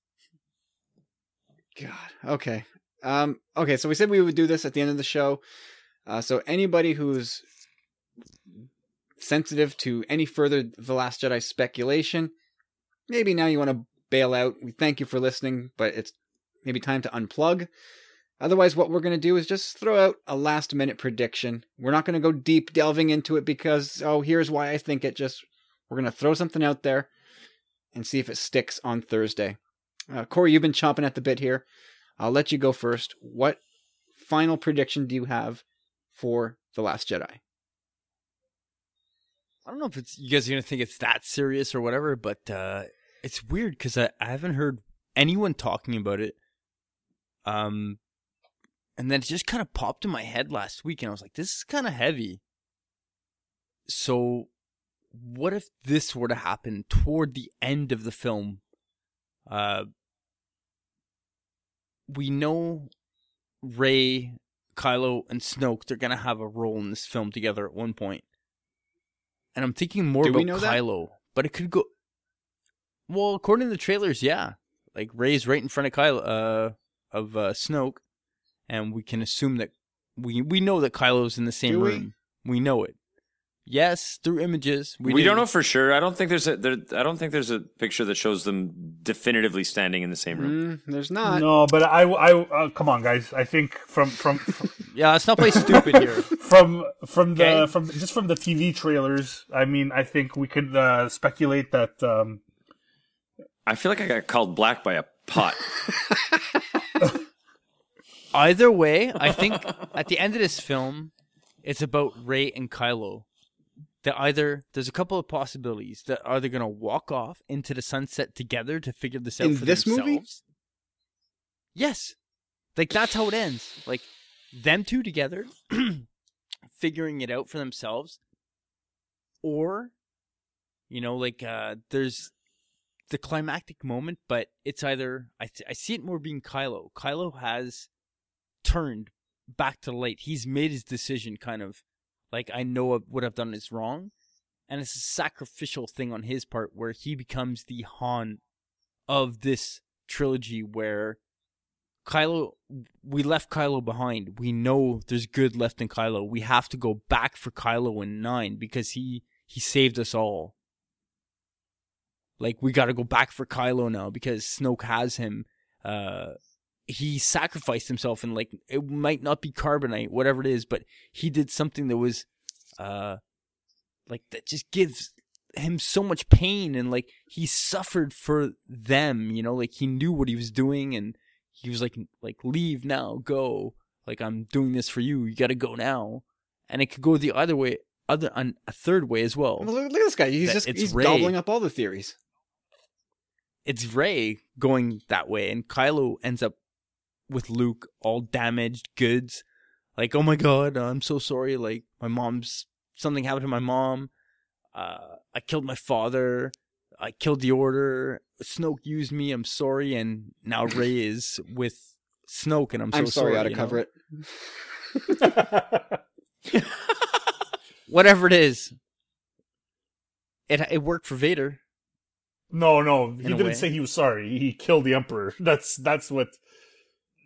Speaker 1: God. Okay. Um. Okay. So we said we would do this at the end of the show. Uh, so anybody who's sensitive to any further The Last Jedi speculation, maybe now you want to bail out. We thank you for listening, but it's maybe time to unplug. Otherwise, what we're going to do is just throw out a last minute prediction. We're not going to go deep delving into it because, oh, here's why I think it. Just, we're going to throw something out there and see if it sticks on Thursday. Uh, Corey, you've been chomping at the bit here. I'll let you go first. What final prediction do you have for The Last Jedi?
Speaker 2: I don't know if it's you guys are gonna think it's that serious or whatever, but uh, it's weird because I, I haven't heard anyone talking about it. Um, and then it just kind of popped in my head last week, and I was like, "This is kind of heavy." So, what if this were to happen toward the end of the film? Uh, we know Rey, Kylo, and Snoke they're gonna have a role in this film together at one point. and I'm thinking more
Speaker 1: Do
Speaker 2: about
Speaker 1: we know that?
Speaker 2: Kylo, but it could go. Well, according to the trailers, yeah, like Rey's right in front of Kylo, uh, of uh, Snoke, and we can assume that we we know that Kylo's in the same
Speaker 1: Do we?
Speaker 2: room. We know it. Yes, through images.
Speaker 3: We,
Speaker 2: do.
Speaker 3: don't know for sure. I don't think there's a there, I don't think there's a picture that shows them definitively standing in the same room.
Speaker 1: Mm, there's not.
Speaker 4: no, but I, I, uh, come on, guys. I think from from
Speaker 2: Yeah, let's not play stupid here.
Speaker 4: from from the
Speaker 2: Okay.
Speaker 4: from just from the TV trailers. I mean, I think we could uh, speculate that. Um,
Speaker 3: I feel like I got called black by a pot.
Speaker 2: Either way, I think at the end of this film, it's about Rey and Kylo. That either there's a couple of possibilities that are they going to walk off into the sunset together to figure this out
Speaker 1: In
Speaker 2: for
Speaker 1: this
Speaker 2: themselves.
Speaker 1: movie?
Speaker 2: Yes, like that's how it ends. Like them two together, figuring it out for themselves, or you know, like uh there's the climactic moment, but it's either I th- I see it more being Kylo. Kylo has turned back to light. He's made his decision, kind of like I know what I've done is wrong, and it's a sacrificial thing on his part where he becomes the Han of this trilogy, where Kylo, we left Kylo behind. We know there's good left in Kylo. We have to go back for Kylo in nine because he he saved us all. Like we got to go back for Kylo now because Snoke has him. Uh, he sacrificed himself and like it might not be carbonite, whatever it is, but he did something that was, uh, like that just gives him so much pain and like he suffered for them. You know, like he knew what he was doing and he was like like leave now, go. Like I'm doing this for you. You got to go now, and it could go the other way, other on a third way as well.
Speaker 1: Well, look, look at this guy. He's
Speaker 2: That
Speaker 1: just
Speaker 2: it's
Speaker 1: he's
Speaker 2: Rey.
Speaker 1: gobbling up all the theories.
Speaker 2: it's Rey going that way, and Kylo ends up with Luke all damaged goods. Like, oh my god, I'm so sorry. Like, my mom's something happened to my mom. Uh, I killed my father. I killed the Order. Snoke used me. I'm sorry. And now Rey is with Snoke, and I'm so
Speaker 1: I'm sorry, I ought to cover
Speaker 2: know?
Speaker 1: it.
Speaker 2: Whatever it is, it it worked for Vader.
Speaker 4: no, no, he didn't
Speaker 2: way.
Speaker 4: say he was sorry. He killed the emperor. That's that's what.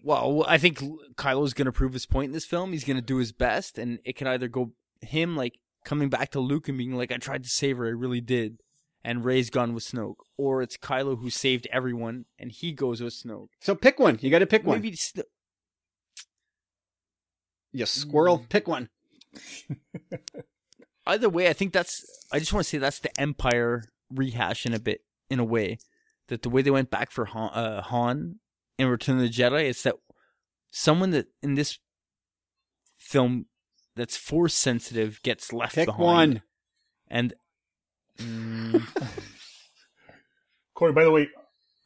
Speaker 2: Well, I think Kylo's going to prove his point in this film. He's going to do his best, and it can either go him like coming back to Luke and being like, "I tried to save her, I really did," and Rey's gone with Snoke, or it's Kylo who saved everyone and he goes with Snoke.
Speaker 1: So pick one. You got to pick one.
Speaker 2: Maybe Sno-
Speaker 1: You squirrel.
Speaker 2: Mm.
Speaker 1: Pick one.
Speaker 2: either way, I think that's. I just want to say that's the Empire rehash in a bit, in a way, that the way they went back for Han, uh, Han in Return of the Jedi, it's that someone that in this film that's force sensitive gets left
Speaker 1: Pick
Speaker 2: behind.
Speaker 1: one.
Speaker 2: And mm,
Speaker 4: Corey, by the way,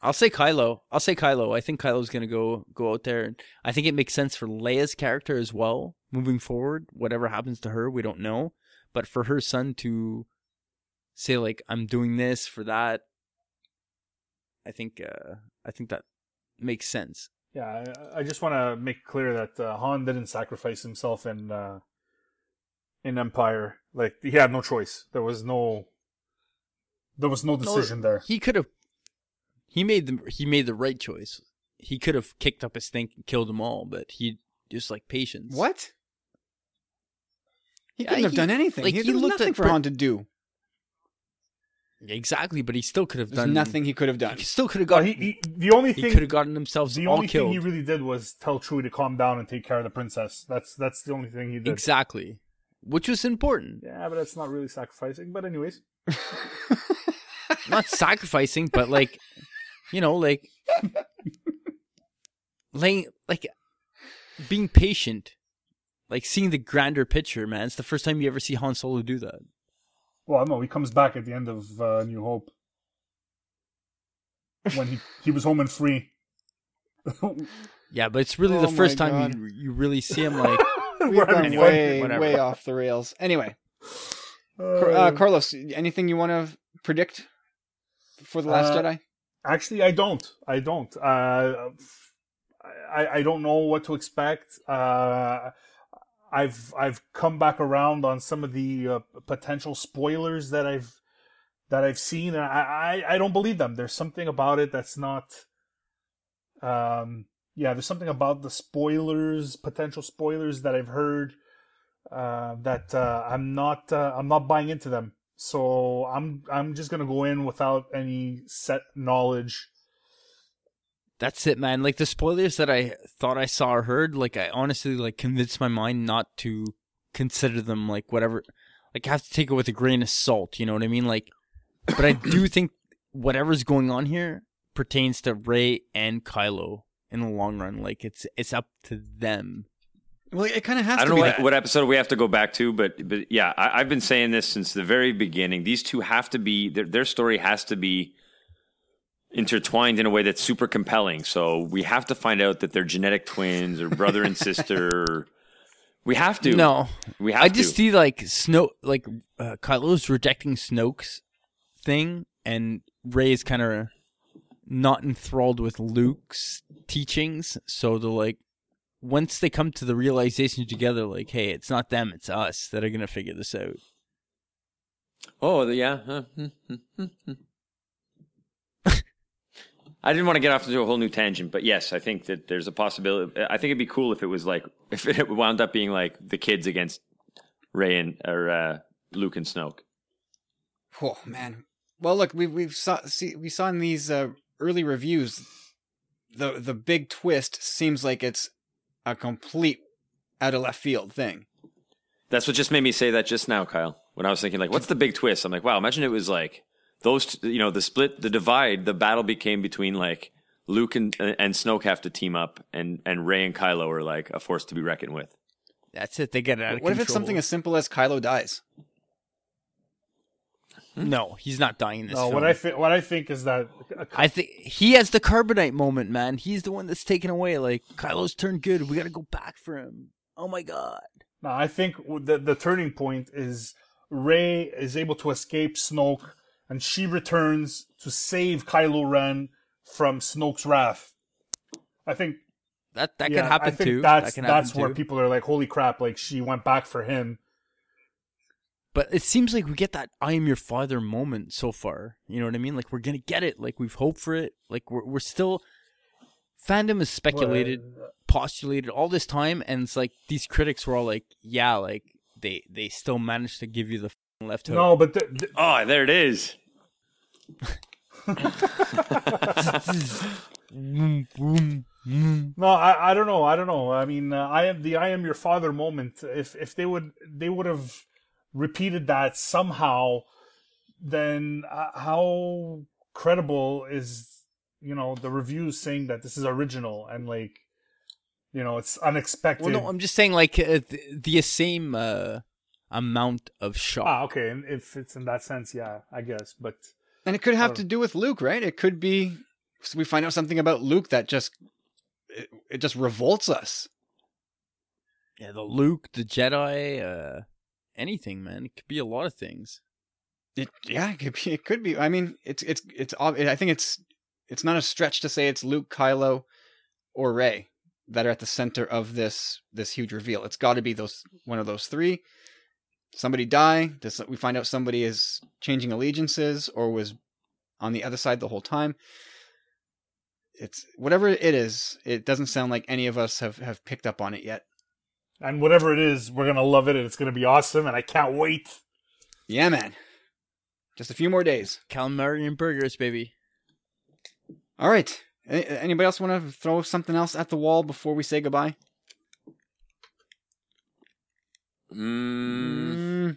Speaker 2: I'll say Kylo. I'll say Kylo. I think Kylo's gonna go go out there, and I think it makes sense for Leia's character as well moving forward. Whatever happens to her, we don't know. But for her son to say like, "I'm doing this for that," I think uh, I think that makes sense.
Speaker 4: yeah, I, I just want to make clear that uh, Han didn't sacrifice himself in uh, in Empire. Like he had no choice. There was no there was no decision there.
Speaker 2: He could have. He made the he made the right choice. He could have kicked up his stink and killed them all, but he just like patience.
Speaker 1: What? He
Speaker 2: Yeah,
Speaker 1: couldn't have
Speaker 2: he-
Speaker 1: done anything.
Speaker 2: like,
Speaker 1: he,
Speaker 2: he
Speaker 1: there
Speaker 2: looked
Speaker 1: nothing
Speaker 2: at
Speaker 1: for
Speaker 2: Brit-
Speaker 1: Han to do.
Speaker 2: Exactly, but he still could have
Speaker 1: There's
Speaker 2: done
Speaker 1: nothing he could have done.
Speaker 2: He still could have
Speaker 4: Well, he, he, the only thing
Speaker 2: he
Speaker 4: thing
Speaker 2: could have gotten themselves
Speaker 4: the
Speaker 2: all
Speaker 4: only
Speaker 2: killed.
Speaker 4: thing he really did was tell Chewie to calm down and take care of the princess. That's that's the only thing he did.
Speaker 2: exactly, which was important.
Speaker 4: Yeah, but that's not really sacrificing. But anyways,
Speaker 2: Not sacrificing, but like, you know, like, laying like being patient, like seeing the grander picture. Man, it's the first time you ever see Han Solo do that.
Speaker 4: Well, no, he comes back at the end of uh, New Hope when he he was home and free.
Speaker 2: Yeah, but it's really
Speaker 1: Oh
Speaker 2: the first
Speaker 1: my
Speaker 2: time you you really see him like.
Speaker 1: We've
Speaker 4: We're
Speaker 1: gone
Speaker 4: having
Speaker 1: way,
Speaker 2: Whatever.
Speaker 1: way off the rails. Anyway,
Speaker 4: fun.
Speaker 1: Car- uh, Carlos, anything you want to predict for the Last
Speaker 4: Uh,
Speaker 1: Jedi?
Speaker 4: Actually, I don't. I don't. Uh, I I don't know what to expect. Uh, I've I've come back around on some of the uh, potential spoilers that I've that I've seen, and I, I I don't believe them. There's something about it that's not. Um. Yeah, there's something about the spoilers, potential spoilers that I've heard, uh, that uh, I'm not uh, I'm not buying into them. So I'm I'm just gonna go in without any set knowledge.
Speaker 2: That's it, man. Like the spoilers that I thought I saw or heard, like I honestly like convinced my mind not to consider them like whatever. Like I have to take it with a grain of salt. You know what I mean? Like, but I do think whatever's going on here pertains to Rey and Kylo in the long run. Like it's it's up to them.
Speaker 1: Well, it kind of has
Speaker 3: I
Speaker 1: to
Speaker 3: don't
Speaker 1: be
Speaker 3: know what,
Speaker 1: that.
Speaker 3: what episode we have to go back to, but but yeah, I, I've been saying this since the very beginning. These two have to be their, their story has to be intertwined in a way that's super compelling. So we have to find out that they're genetic twins or brother and sister. We have to.
Speaker 2: No,
Speaker 3: we have
Speaker 2: I just
Speaker 3: to.
Speaker 2: see like Snow, like uh, Kylo's rejecting Snoke's thing, and Rey's kind of not enthralled with Luke's teachings. So they're like, once they come to the realization together, like, hey, it's not them, it's us that are gonna figure this out.
Speaker 3: Oh, yeah. Huh. Hmm, hmm, hmm, hmm. I didn't want to get off into a whole new tangent, but yes, I think that there's a possibility. I think it'd be cool if it was like if it wound up being like the kids against Rey and or uh, Luke and Snoke.
Speaker 1: Oh man. Well, look, we we've saw see we saw in these uh, early reviews the the big twist seems like it's a complete out of left field thing.
Speaker 3: That's what just made me say that just now, Kyle. When I was thinking like, what's the big twist? I'm like, wow, imagine it was like those, you know, the split, the divide, the battle became between like Luke and and Snoke have to team up, and and Rey and Kylo are like a force to be reckoned with.
Speaker 2: That's it. They get it out of
Speaker 1: What if it's something as simple as Kylo dies? Hmm?
Speaker 2: No, he's not dying in this.
Speaker 4: No,
Speaker 2: film.
Speaker 4: what I thi- what I think is that
Speaker 2: I think he has the carbonite moment, man. He's the one that's taken away. Like Kylo's turned good. We got to go back for him. Oh my god.
Speaker 4: no, I think the the turning point is Rey is able to escape Snoke, and she returns to save Kylo Ren from Snoke's wrath. I think
Speaker 2: That that
Speaker 4: yeah,
Speaker 2: could happen
Speaker 4: I think
Speaker 2: too.
Speaker 4: That's
Speaker 2: that can
Speaker 4: that's where
Speaker 2: too.
Speaker 4: people are like, "Holy crap!" Like she went back for him.
Speaker 2: But it seems like we get that "I am your father" moment so far. You know what I mean? Like we're gonna get it. Like we've hoped for it. Like we're we're still. Fandom has speculated, postulated all this time, and it's like these critics were all like, "Yeah, like they they still managed to give you the f***ing left hook."
Speaker 4: No, but the, the,
Speaker 3: Oh, there it is.
Speaker 4: No, I, I don't know. I don't know. I mean, uh, I am the I am your father moment. If if they would they would have repeated that somehow, then uh, how credible is you know the reviews saying that this is original and like you know it's unexpected.
Speaker 2: Well, no, I'm just saying like uh, the, the same uh, amount of shock.
Speaker 4: ah, okay. And if it's in that sense, yeah, I guess. But
Speaker 1: And it could have
Speaker 4: Oh.
Speaker 1: to do with Luke, right? It could be we find out something about Luke that just it, it just revolts us.
Speaker 2: Yeah, the Luke, the Jedi, uh, anything, man. It could be a lot of things.
Speaker 1: It yeah, it could be. It could be. I mean, it's it's it's. I think it's it's not a stretch to say it's Luke, Kylo, or Rey that are at the center of this this huge reveal. It's got to be those one of those three. Somebody die? Does we find out somebody is changing allegiances or was on the other side the whole time? It's whatever it is. It doesn't sound like any of us have have picked up on it yet.
Speaker 4: And whatever it is, we're gonna love it, and it's gonna be awesome, and I can't wait.
Speaker 1: Yeah, man. Just a few more days.
Speaker 2: Calamari and burgers, baby.
Speaker 1: All right. Anybody else want to throw something else at the wall before we say goodbye?
Speaker 3: Mm,
Speaker 1: Mm,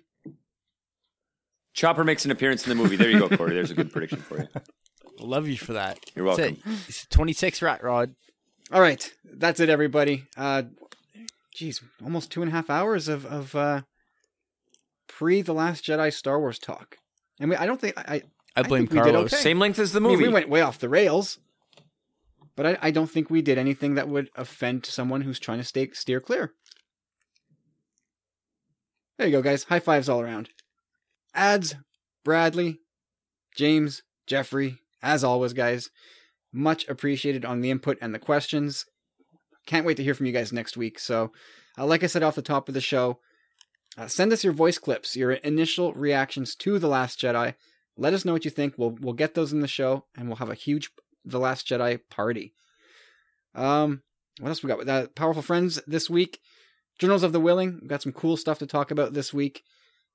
Speaker 3: Chopper makes an appearance in the movie. There you go, Corey. There's a good prediction for you.
Speaker 2: Love you for that.
Speaker 3: You're welcome.
Speaker 2: It's, a- it's 26 rat rod.
Speaker 1: all right. That's it, everybody. Uh, geez, almost two and a half hours of of uh, pre the Last Jedi Star Wars talk, and we, I don't think I.
Speaker 2: I blame
Speaker 1: think we did
Speaker 2: Carlos.
Speaker 1: okay.
Speaker 3: Same length as the
Speaker 1: I mean,
Speaker 3: movie.
Speaker 1: we went way off the rails, but I, I don't think we did anything that would offend someone who's trying to stay steer clear. There you go, guys. High fives all around. Ads, Bradley, James, Jeffrey, as always, guys. Much appreciated on the input and the questions. Can't wait to hear from you guys next week. So, uh, like I said off the top of the show, uh, send us your voice clips, your initial reactions to The Last Jedi. Let us know what you think. We'll we'll get those in the show, and we'll have a huge The Last Jedi party. Um, what else we got? Uh, Powerful Friends this week. Journals of the Willing. We've got some cool stuff to talk about this week,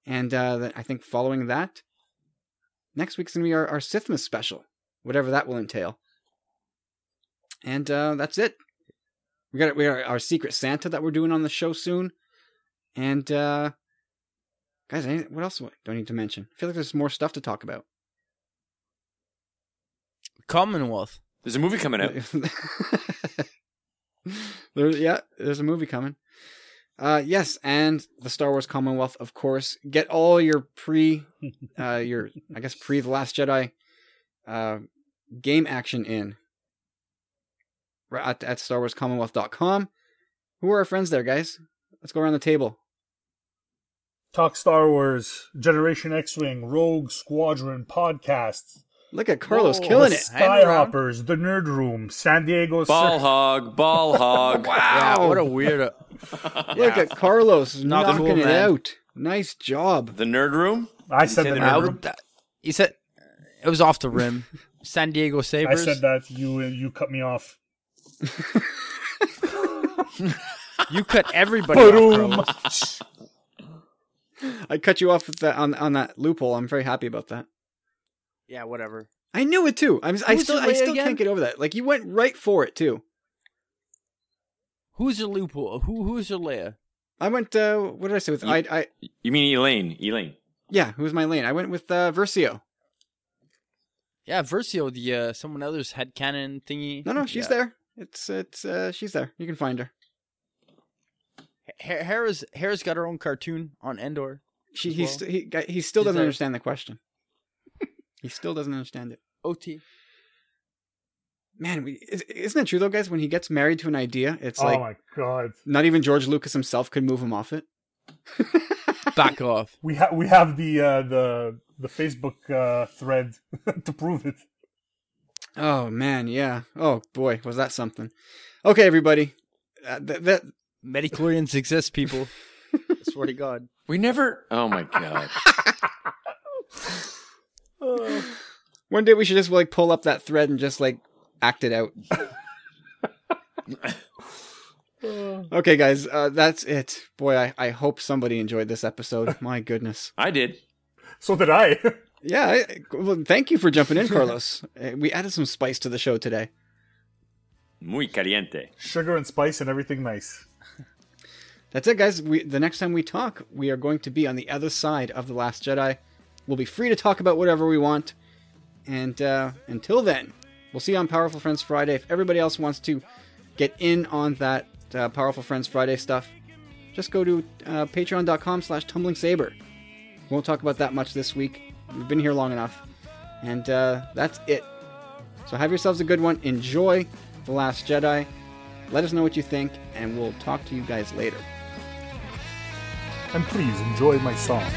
Speaker 1: and uh, I think following that, next week's gonna be our, our Sithmas special, whatever that will entail. And uh, that's it. We got we got our Secret Santa that we're doing on the show soon, and uh, guys, what else do I need to mention? I feel like there's more stuff to talk about.
Speaker 2: Commonwealth.
Speaker 3: There's a movie coming out.
Speaker 1: there, yeah, there's a movie coming. Uh, yes, and the Star Wars Commonwealth, of course. Get all your pre, uh, your I guess pre the Last Jedi, uh, game action in. At, at StarWarsCommonwealth.com. Who are our friends there, guys? Let's go around the table.
Speaker 4: Talk Star Wars, Generation X-wing, Rogue Squadron podcast,
Speaker 1: Look at Carlos
Speaker 2: Whoa.
Speaker 1: killing
Speaker 4: the
Speaker 1: it.
Speaker 4: Skyhoppers, the Nerd Room, San Diego.
Speaker 3: Ball
Speaker 4: Cir-
Speaker 3: hog, ball hog.
Speaker 2: Yeah,
Speaker 1: Wow.
Speaker 2: what a weirdo.
Speaker 1: Look at Carlos
Speaker 2: Not
Speaker 1: knocking
Speaker 2: cool,
Speaker 1: it
Speaker 2: man.
Speaker 1: out. Nice job.
Speaker 3: The nerd room.
Speaker 4: I said the
Speaker 3: the
Speaker 4: Nerd Room.
Speaker 2: would, that, he said it was off the rim. San Diego
Speaker 4: Sabers.
Speaker 2: I
Speaker 4: said that. You you cut me off.
Speaker 2: You cut everybody off,
Speaker 1: I cut you off with that on on that loophole. I'm very happy about that.
Speaker 2: Yeah, whatever.
Speaker 1: I knew it too. I'm, I
Speaker 2: Who's
Speaker 1: still I still
Speaker 2: again?
Speaker 1: can't get over that. Like you went right for it too.
Speaker 2: Who's your loophole? Who who's your Leia?
Speaker 1: I went. Uh, what did I say with
Speaker 3: You-
Speaker 1: I? I
Speaker 3: You mean Elaine? Elaine.
Speaker 1: yeah. Who was my lane? I went with uh, Versio.
Speaker 2: Yeah, Versio, the uh, someone else's head canon thingy.
Speaker 1: No, no, she's
Speaker 2: Yeah.
Speaker 1: there. It's it's uh, she's there. You can find her.
Speaker 2: Ha- Hera's Hera's got her own cartoon on Endor.
Speaker 1: She
Speaker 2: As
Speaker 1: he's
Speaker 2: well.
Speaker 1: st- he he still
Speaker 2: She's
Speaker 1: doesn't
Speaker 2: there.
Speaker 1: understand the question. He still doesn't understand it.
Speaker 2: OT.
Speaker 1: Man, we, is, isn't it true though, guys? When he gets married to an idea, it's like.
Speaker 4: oh
Speaker 1: like
Speaker 4: my god.
Speaker 1: not even George Lucas himself could move him off it.
Speaker 2: Back off.
Speaker 4: We have we have the uh, the the Facebook uh, thread to prove it.
Speaker 1: Oh man, yeah. Oh boy, was that something? Okay, everybody. Uh, th- that
Speaker 2: Midi-chlorians exist, people. I swear to God.
Speaker 3: We never. Oh my god.
Speaker 1: one day we should just like pull up that thread and just like act it out. okay, guys, uh, that's it. Boy, I, I hope somebody enjoyed this episode. My goodness.
Speaker 3: I did.
Speaker 4: So did I.
Speaker 1: Yeah, I, well, thank you for jumping in, Carlos. Uh, we added some spice to the show today.
Speaker 3: Muy caliente.
Speaker 4: Sugar and spice and everything nice.
Speaker 1: That's it, guys. We the next time we talk, we are going to be on the other side of the Last Jedi. We'll be free to talk about whatever we want. And uh, until then, we'll see you on Powerful Friends Friday. If everybody else wants to get in on that uh, Powerful Friends Friday stuff, just go to uh, patreon.com slash tumbling saber. We won't talk about that much this week. We've been here long enough. And uh, that's it. So have yourselves a good one. Enjoy The Last Jedi. Let us know what you think, and we'll talk to you guys later.
Speaker 4: And please enjoy my song.